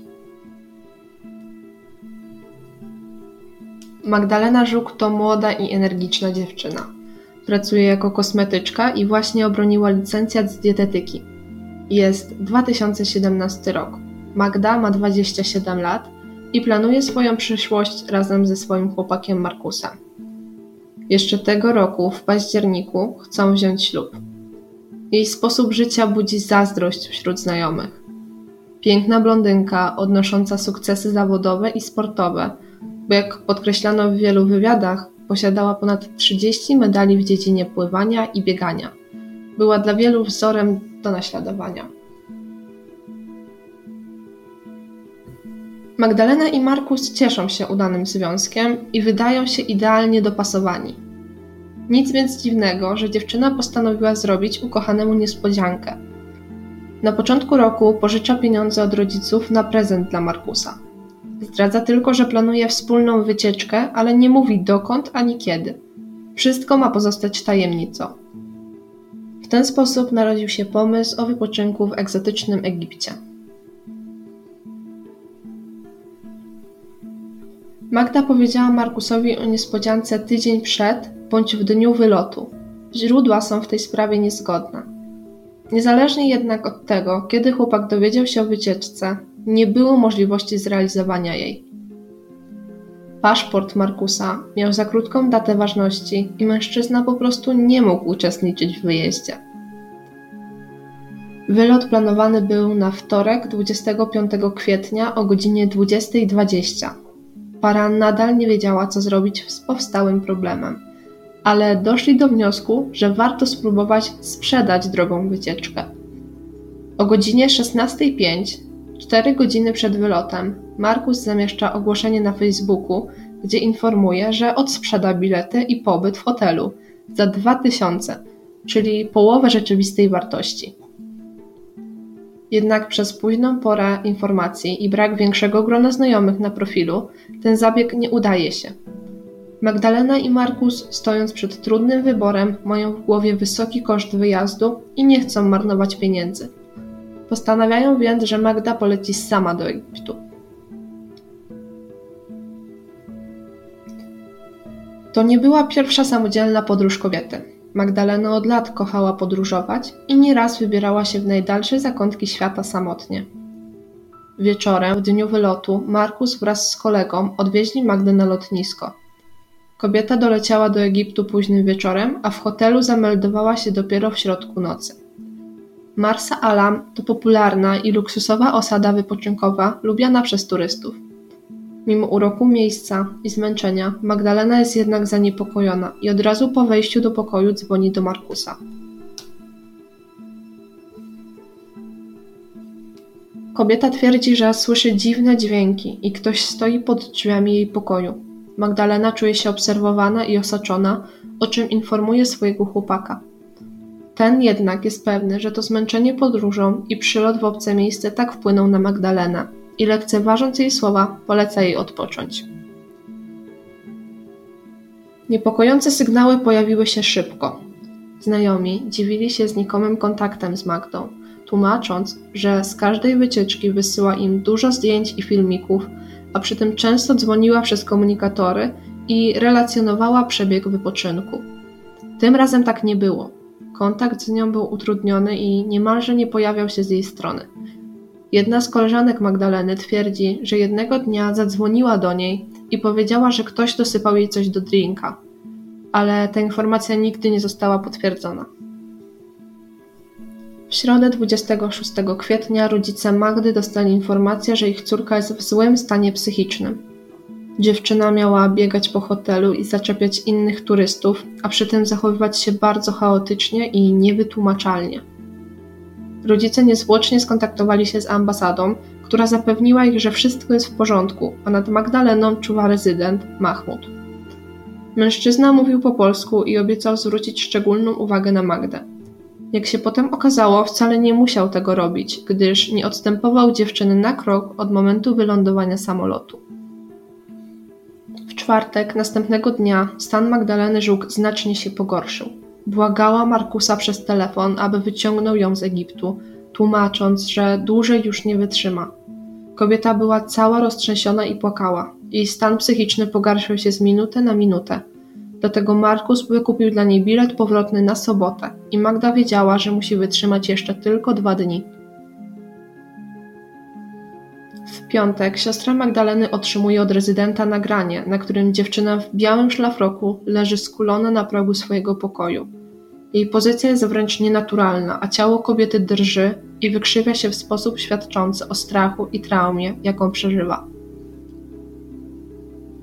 Magdalena Żuk to młoda i energiczna dziewczyna. Pracuje jako kosmetyczka i właśnie obroniła licencjat z dietetyki. Jest 2017 rok. Magda ma 27 lat i planuje swoją przyszłość razem ze swoim chłopakiem Markusem. Jeszcze tego roku, w październiku, chcą wziąć ślub. Jej sposób życia budzi zazdrość wśród znajomych. Piękna blondynka, odnosząca sukcesy zawodowe i sportowe, bo jak podkreślano w wielu wywiadach, posiadała ponad 30 medali w dziedzinie pływania i biegania. Była dla wielu wzorem do naśladowania. Magdalena i Markus cieszą się udanym związkiem i wydają się idealnie dopasowani. Nic więc dziwnego, że dziewczyna postanowiła zrobić ukochanemu niespodziankę. Na początku roku pożycza pieniądze od rodziców na prezent dla Markusa. Zdradza tylko, że planuje wspólną wycieczkę, ale nie mówi dokąd ani kiedy. Wszystko ma pozostać tajemnicą. W ten sposób narodził się pomysł o wypoczynku w egzotycznym Egipcie. Magda powiedziała Markusowi o niespodziance tydzień przed bądź w dniu wylotu. Źródła są w tej sprawie niezgodne. Niezależnie jednak od tego, kiedy chłopak dowiedział się o wycieczce, nie było możliwości zrealizowania jej. Paszport Markusa miał za krótką datę ważności i mężczyzna po prostu nie mógł uczestniczyć w wyjeździe. Wylot planowany był na wtorek 25 kwietnia o godzinie 20.20. Para nadal nie wiedziała, co zrobić z powstałym problemem, ale doszli do wniosku, że warto spróbować sprzedać drogą wycieczkę. O godzinie 16.05, 4 godziny przed wylotem, Markus zamieszcza ogłoszenie na Facebooku, gdzie informuje, że odsprzeda bilety i pobyt w hotelu za 2000, czyli połowę rzeczywistej wartości. Jednak przez późną porę informacji i brak większego grona znajomych na profilu, ten zabieg nie udaje się. Magdalena i Markus, stojąc przed trudnym wyborem, mają w głowie wysoki koszt wyjazdu i nie chcą marnować pieniędzy. Postanawiają więc, że Magda poleci sama do Egiptu. To nie była pierwsza samodzielna podróż kobiety. Magdalena od lat kochała podróżować i nieraz wybierała się w najdalsze zakątki świata samotnie. Wieczorem, w dniu wylotu, Markus wraz z kolegą odwieźli Magdę na lotnisko. Kobieta doleciała do Egiptu późnym wieczorem, a w hotelu zameldowała się dopiero w środku nocy. Marsa Alam to popularna i luksusowa osada wypoczynkowa lubiana przez turystów. Mimo uroku miejsca i zmęczenia, Magdalena jest jednak zaniepokojona i od razu po wejściu do pokoju dzwoni do Markusa. Kobieta twierdzi, że słyszy dziwne dźwięki i ktoś stoi pod drzwiami jej pokoju. Magdalena czuje się obserwowana i osaczona, o czym informuje swojego chłopaka. Ten jednak jest pewny, że to zmęczenie podróżą i przylot w obce miejsce tak wpłynął na Magdalenę i lekceważąc jej słowa, poleca jej odpocząć. Niepokojące sygnały pojawiły się szybko. Znajomi dziwili się znikomym kontaktem z Magdą, tłumacząc, że z każdej wycieczki wysyła im dużo zdjęć i filmików, a przy tym często dzwoniła przez komunikatory i relacjonowała przebieg wypoczynku. Tym razem tak nie było. Kontakt z nią był utrudniony i niemalże nie pojawiał się z jej strony. Jedna z koleżanek Magdaleny twierdzi, że jednego dnia zadzwoniła do niej i powiedziała, że ktoś dosypał jej coś do drinka, ale ta informacja nigdy nie została potwierdzona. W środę 26 kwietnia rodzice Magdy dostali informację, że ich córka jest w złym stanie psychicznym. Dziewczyna miała biegać po hotelu i zaczepiać innych turystów, a przy tym zachowywać się bardzo chaotycznie i niewytłumaczalnie. Rodzice niezwłocznie skontaktowali się z ambasadą, która zapewniła ich, że wszystko jest w porządku, a nad Magdaleną czuwa rezydent Mahmud. Mężczyzna mówił po polsku i obiecał zwrócić szczególną uwagę na Magdę. Jak się potem okazało, wcale nie musiał tego robić, gdyż nie odstępował dziewczyny na krok od momentu wylądowania samolotu. Czwartek następnego dnia stan Magdaleny Żuk znacznie się pogorszył. Błagała Markusa przez telefon, aby wyciągnął ją z Egiptu, tłumacząc, że dłużej już nie wytrzyma. Kobieta była cała roztrzęsiona i płakała. Jej stan psychiczny pogarszał się z minuty na minutę. Dlatego Markus wykupił dla niej bilet powrotny na sobotę i Magda wiedziała, że musi wytrzymać jeszcze tylko dwa dni. Piątek siostra Magdaleny otrzymuje od rezydenta nagranie, na którym dziewczyna w białym szlafroku leży skulona na progu swojego pokoju. Jej pozycja jest wręcz nienaturalna, a ciało kobiety drży i wykrzywia się w sposób świadczący o strachu i traumie, jaką przeżywa.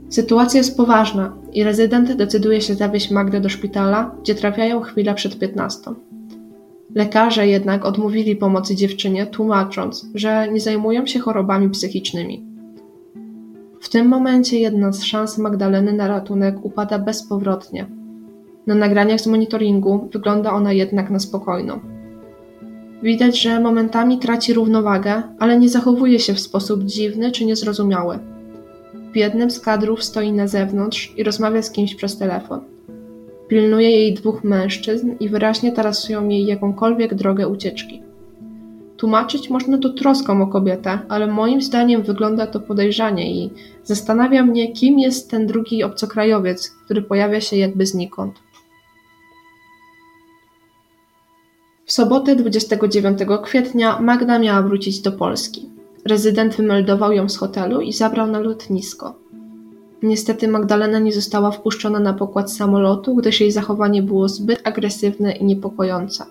Sytuacja jest poważna i rezydent decyduje się zawieźć Magdę do szpitala, gdzie trafiają chwilę przed 15. Lekarze jednak odmówili pomocy dziewczynie, tłumacząc, że nie zajmują się chorobami psychicznymi. W tym momencie jedna z szans Magdaleny na ratunek upada bezpowrotnie. Na nagraniach z monitoringu wygląda ona jednak na spokojną. Widać, że momentami traci równowagę, ale nie zachowuje się w sposób dziwny czy niezrozumiały. W jednym z kadrów stoi na zewnątrz i rozmawia z kimś przez telefon. Pilnuje jej dwóch mężczyzn i wyraźnie tarasują jej jakąkolwiek drogę ucieczki. Tłumaczyć można to troską o kobietę, ale moim zdaniem wygląda to podejrzanie i zastanawia mnie, kim jest ten drugi obcokrajowiec, który pojawia się jakby znikąd. sobotę 29 kwietnia Magda miała wrócić do Polski. Rezydent wymeldował ją z hotelu i zabrał na lotnisko. Niestety Magdalena nie została wpuszczona na pokład samolotu, gdyż jej zachowanie było zbyt agresywne i niepokojące.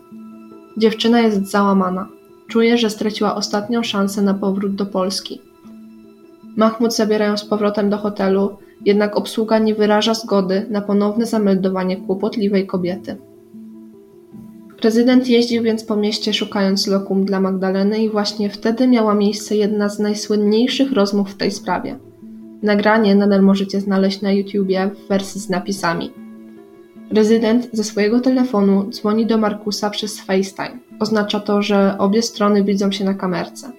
Dziewczyna jest załamana. Czuje, że straciła ostatnią szansę na powrót do Polski. Mahmud zabiera ją z powrotem do hotelu, jednak obsługa nie wyraża zgody na ponowne zameldowanie kłopotliwej kobiety. Prezydent jeździł więc po mieście szukając lokum dla Magdaleny i właśnie wtedy miała miejsce jedna z najsłynniejszych rozmów w tej sprawie. Nagranie nadal możecie znaleźć na YouTubie w wersji z napisami. Rezydent ze swojego telefonu dzwoni do Markusa przez FaceTime. Oznacza to, że obie strony widzą się na kamerce.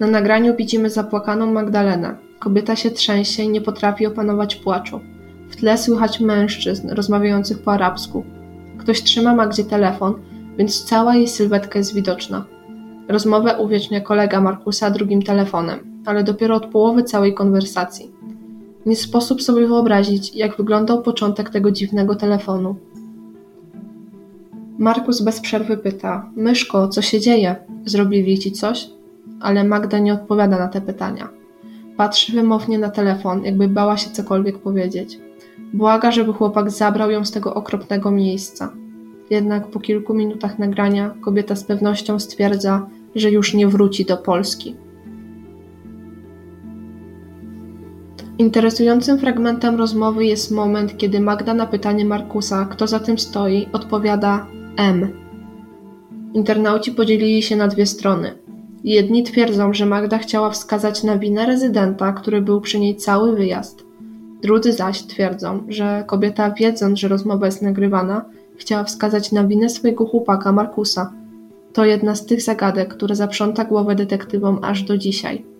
Na nagraniu widzimy zapłakaną Magdalenę. Kobieta się trzęsie i nie potrafi opanować płaczu. W tle słychać mężczyzn rozmawiających po arabsku. Ktoś trzyma Magdzie telefon, więc cała jej sylwetka jest widoczna. Rozmowę uwiecznia kolega Markusa drugim telefonem, ale dopiero od połowy całej konwersacji. Nie sposób sobie wyobrazić, jak wyglądał początek tego dziwnego telefonu. Markus bez przerwy pyta: Myszko, co się dzieje? Zrobili ci coś? Ale Magda nie odpowiada na te pytania. Patrzy wymownie na telefon, jakby bała się cokolwiek powiedzieć. Błaga, żeby chłopak zabrał ją z tego okropnego miejsca. Jednak po kilku minutach nagrania kobieta z pewnością stwierdza, że już nie wróci do Polski. Interesującym fragmentem rozmowy jest moment, kiedy Magda na pytanie Markusa, kto za tym stoi, odpowiada M. Internauci podzielili się na dwie strony. Jedni twierdzą, że Magda chciała wskazać na winę rezydenta, który był przy niej cały wyjazd. Drudzy zaś twierdzą, że kobieta, wiedząc, że rozmowa jest nagrywana, chciała wskazać na winę swojego chłopaka Markusa. To jedna z tych zagadek, które zaprząta głowę detektywom aż do dzisiaj.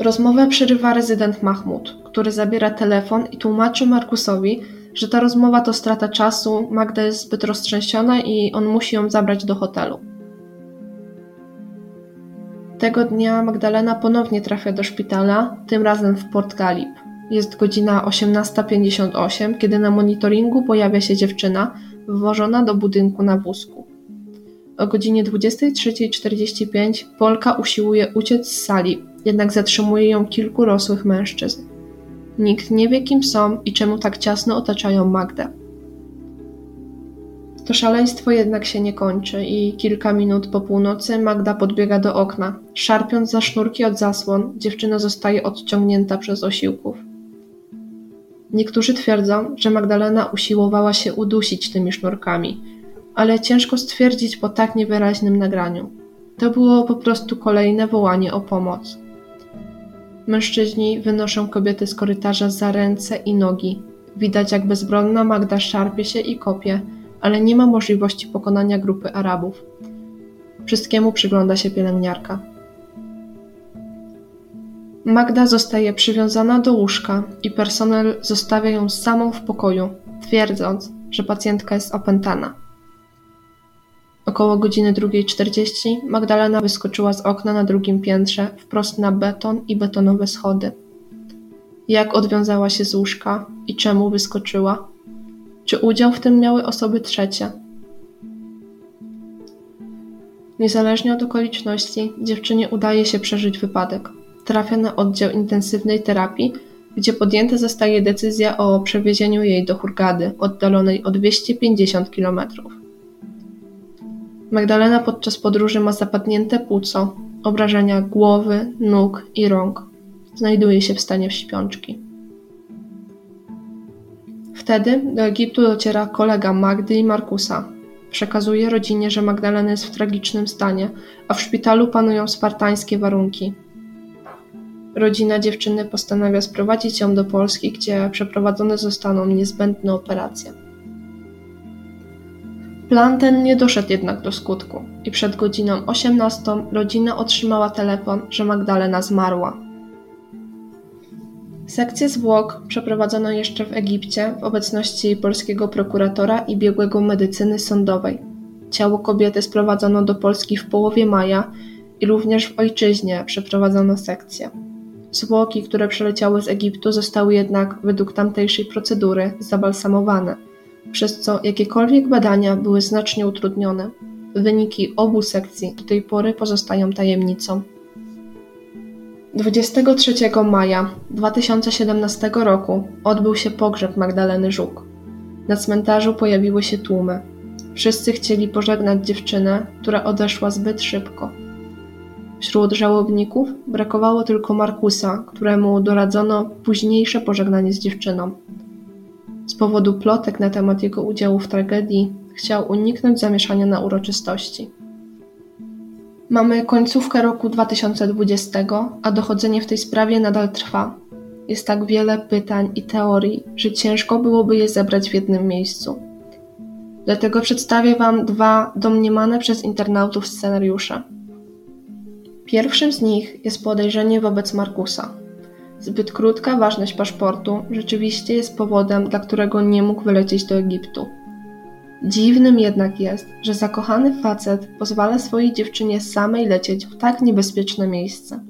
Rozmowę przerywa rezydent Mahmud, który zabiera telefon i tłumaczy Markusowi, że ta rozmowa to strata czasu, Magda jest zbyt roztrzęsiona i on musi ją zabrać do hotelu. Tego dnia Magdalena ponownie trafia do szpitala, tym razem w Port Galip. Jest godzina 18.58, kiedy na monitoringu pojawia się dziewczyna wwożona do budynku na wózku. O godzinie 23.45 Polka usiłuje uciec z sali, jednak zatrzymuje ją kilku rosłych mężczyzn. Nikt nie wie, kim są i czemu tak ciasno otaczają Magdę. To szaleństwo jednak się nie kończy i kilka minut po północy Magda podbiega do okna. Szarpiąc za sznurki od zasłon, dziewczyna zostaje odciągnięta przez osiłków. Niektórzy twierdzą, że Magdalena usiłowała się udusić tymi sznurkami, ale ciężko stwierdzić po tak niewyraźnym nagraniu. To było po prostu kolejne wołanie o pomoc. Mężczyźni wynoszą kobiety z korytarza za ręce i nogi. Widać, jak bezbronna Magda szarpie się i kopie, ale nie ma możliwości pokonania grupy Arabów. Wszystkiemu przygląda się pielęgniarka. Magda zostaje przywiązana do łóżka i personel zostawia ją samą w pokoju, twierdząc, że pacjentka jest opętana. Około godziny 2.40 Magdalena wyskoczyła z okna na drugim piętrze wprost na beton i betonowe schody. Jak odwiązała się z łóżka i czemu wyskoczyła? Czy udział w tym miały osoby trzecie? Niezależnie od okoliczności, dziewczynie udaje się przeżyć wypadek. Trafia na oddział intensywnej terapii, gdzie podjęta zostaje decyzja o przewiezieniu jej do Hurgady, oddalonej o 250 km. Magdalena podczas podróży ma zapadnięte płuco, obrażenia głowy, nóg i rąk. Znajduje się w stanie śpiączki. Wtedy do Egiptu dociera kolega Magdy i Markusa. Przekazuje rodzinie, że Magdalena jest w tragicznym stanie, a w szpitalu panują spartańskie warunki. Rodzina dziewczyny postanawia sprowadzić ją do Polski, gdzie przeprowadzone zostaną niezbędne operacje. Plan ten nie doszedł jednak do skutku i przed godziną 18 rodzina otrzymała telefon, że Magdalena zmarła. Sekcję zwłok przeprowadzono jeszcze w Egipcie w obecności polskiego prokuratora i biegłego medycyny sądowej. Ciało kobiety sprowadzono do Polski w połowie maja i również w ojczyźnie przeprowadzono sekcję. Zwłoki, które przeleciały z Egiptu, zostały jednak według tamtejszej procedury zabalsamowane. Przez co jakiekolwiek badania były znacznie utrudnione. Wyniki obu sekcji do tej pory pozostają tajemnicą. 23 maja 2017 roku odbył się pogrzeb Magdaleny Żuk. Na cmentarzu pojawiły się tłumy. Wszyscy chcieli pożegnać dziewczynę, która odeszła zbyt szybko. Wśród żałobników brakowało tylko Markusa, któremu doradzono późniejsze pożegnanie z dziewczyną. Z powodu plotek na temat jego udziału w tragedii chciał uniknąć zamieszania na uroczystości. Mamy końcówkę roku 2020, a dochodzenie w tej sprawie nadal trwa. Jest tak wiele pytań i teorii, że ciężko byłoby je zebrać w jednym miejscu. Dlatego przedstawię Wam dwa domniemane przez internautów scenariusze. Pierwszym z nich jest podejrzenie wobec Markusa. Zbyt krótka ważność paszportu rzeczywiście jest powodem, dla którego nie mógł wylecieć do Egiptu. Dziwnym jednak jest, że zakochany facet pozwala swojej dziewczynie samej lecieć w tak niebezpieczne miejsce.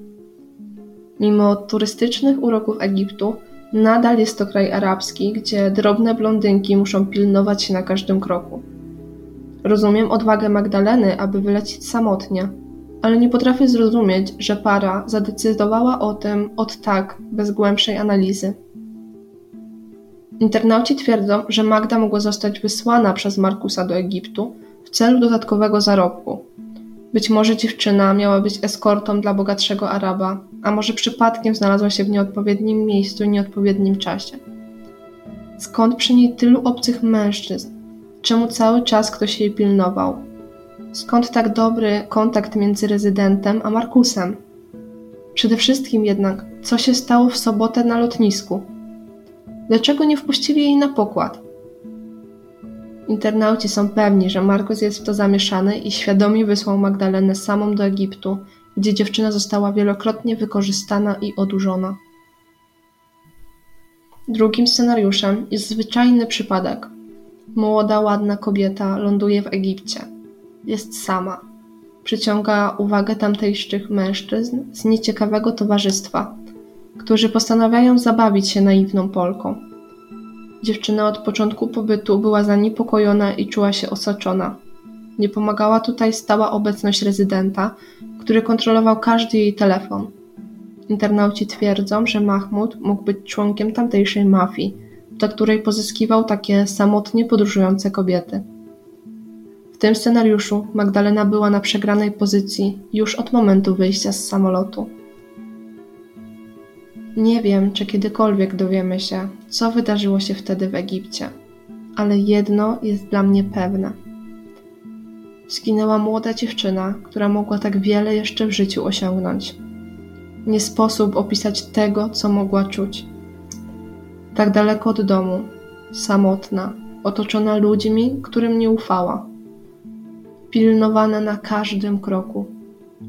Mimo turystycznych uroków Egiptu, nadal jest to kraj arabski, gdzie drobne blondynki muszą pilnować się na każdym kroku. Rozumiem odwagę Magdaleny, aby wylecieć samotnie, ale nie potrafię zrozumieć, że para zadecydowała o tym od tak, bez głębszej analizy. Internauci twierdzą, że Magda mogła zostać wysłana przez Markusa do Egiptu w celu dodatkowego zarobku. Być może dziewczyna miała być eskortą dla bogatszego Araba, a może przypadkiem znalazła się w nieodpowiednim miejscu i nieodpowiednim czasie. Skąd przy niej tylu obcych mężczyzn? Czemu cały czas ktoś jej pilnował? Skąd tak dobry kontakt między rezydentem a Markusem? Przede wszystkim jednak, co się stało w sobotę na lotnisku? Dlaczego nie wpuścili jej na pokład? Internauci są pewni, że Markus jest w to zamieszany i świadomie wysłał Magdalenę samą do Egiptu, gdzie dziewczyna została wielokrotnie wykorzystana i odurzona. Drugim scenariuszem jest zwyczajny przypadek. Młoda, ładna kobieta ląduje w Egipcie. Jest sama. Przyciąga uwagę tamtejszych mężczyzn z nieciekawego towarzystwa, którzy postanawiają zabawić się naiwną Polką. Dziewczyna od początku pobytu była zaniepokojona i czuła się osaczona. Nie pomagała tutaj stała obecność rezydenta, który kontrolował każdy jej telefon. Internauci twierdzą, że Mahmud mógł być członkiem tamtejszej mafii, do której pozyskiwał takie samotnie podróżujące kobiety. Tym scenariuszu Magdalena była na przegranej pozycji już od momentu wyjścia z samolotu. Nie wiem, czy kiedykolwiek dowiemy się, co wydarzyło się wtedy w Egipcie, ale jedno jest dla mnie pewne. Zginęła młoda dziewczyna, która mogła tak wiele jeszcze w życiu osiągnąć. Nie sposób opisać tego, co mogła czuć. Tak daleko od domu, samotna, otoczona ludźmi, którym nie ufała. Pilnowana na każdym kroku.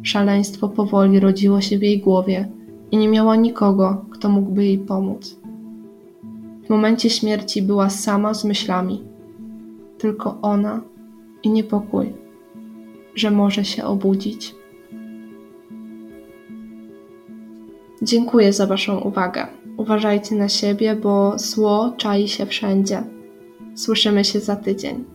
Szaleństwo powoli rodziło się w jej głowie i nie miała nikogo, kto mógłby jej pomóc. W momencie śmierci była sama z myślami. Tylko ona i niepokój, że może się obudzić. Dziękuję za Waszą uwagę. Uważajcie na siebie, bo zło czai się wszędzie. Słyszymy się za tydzień.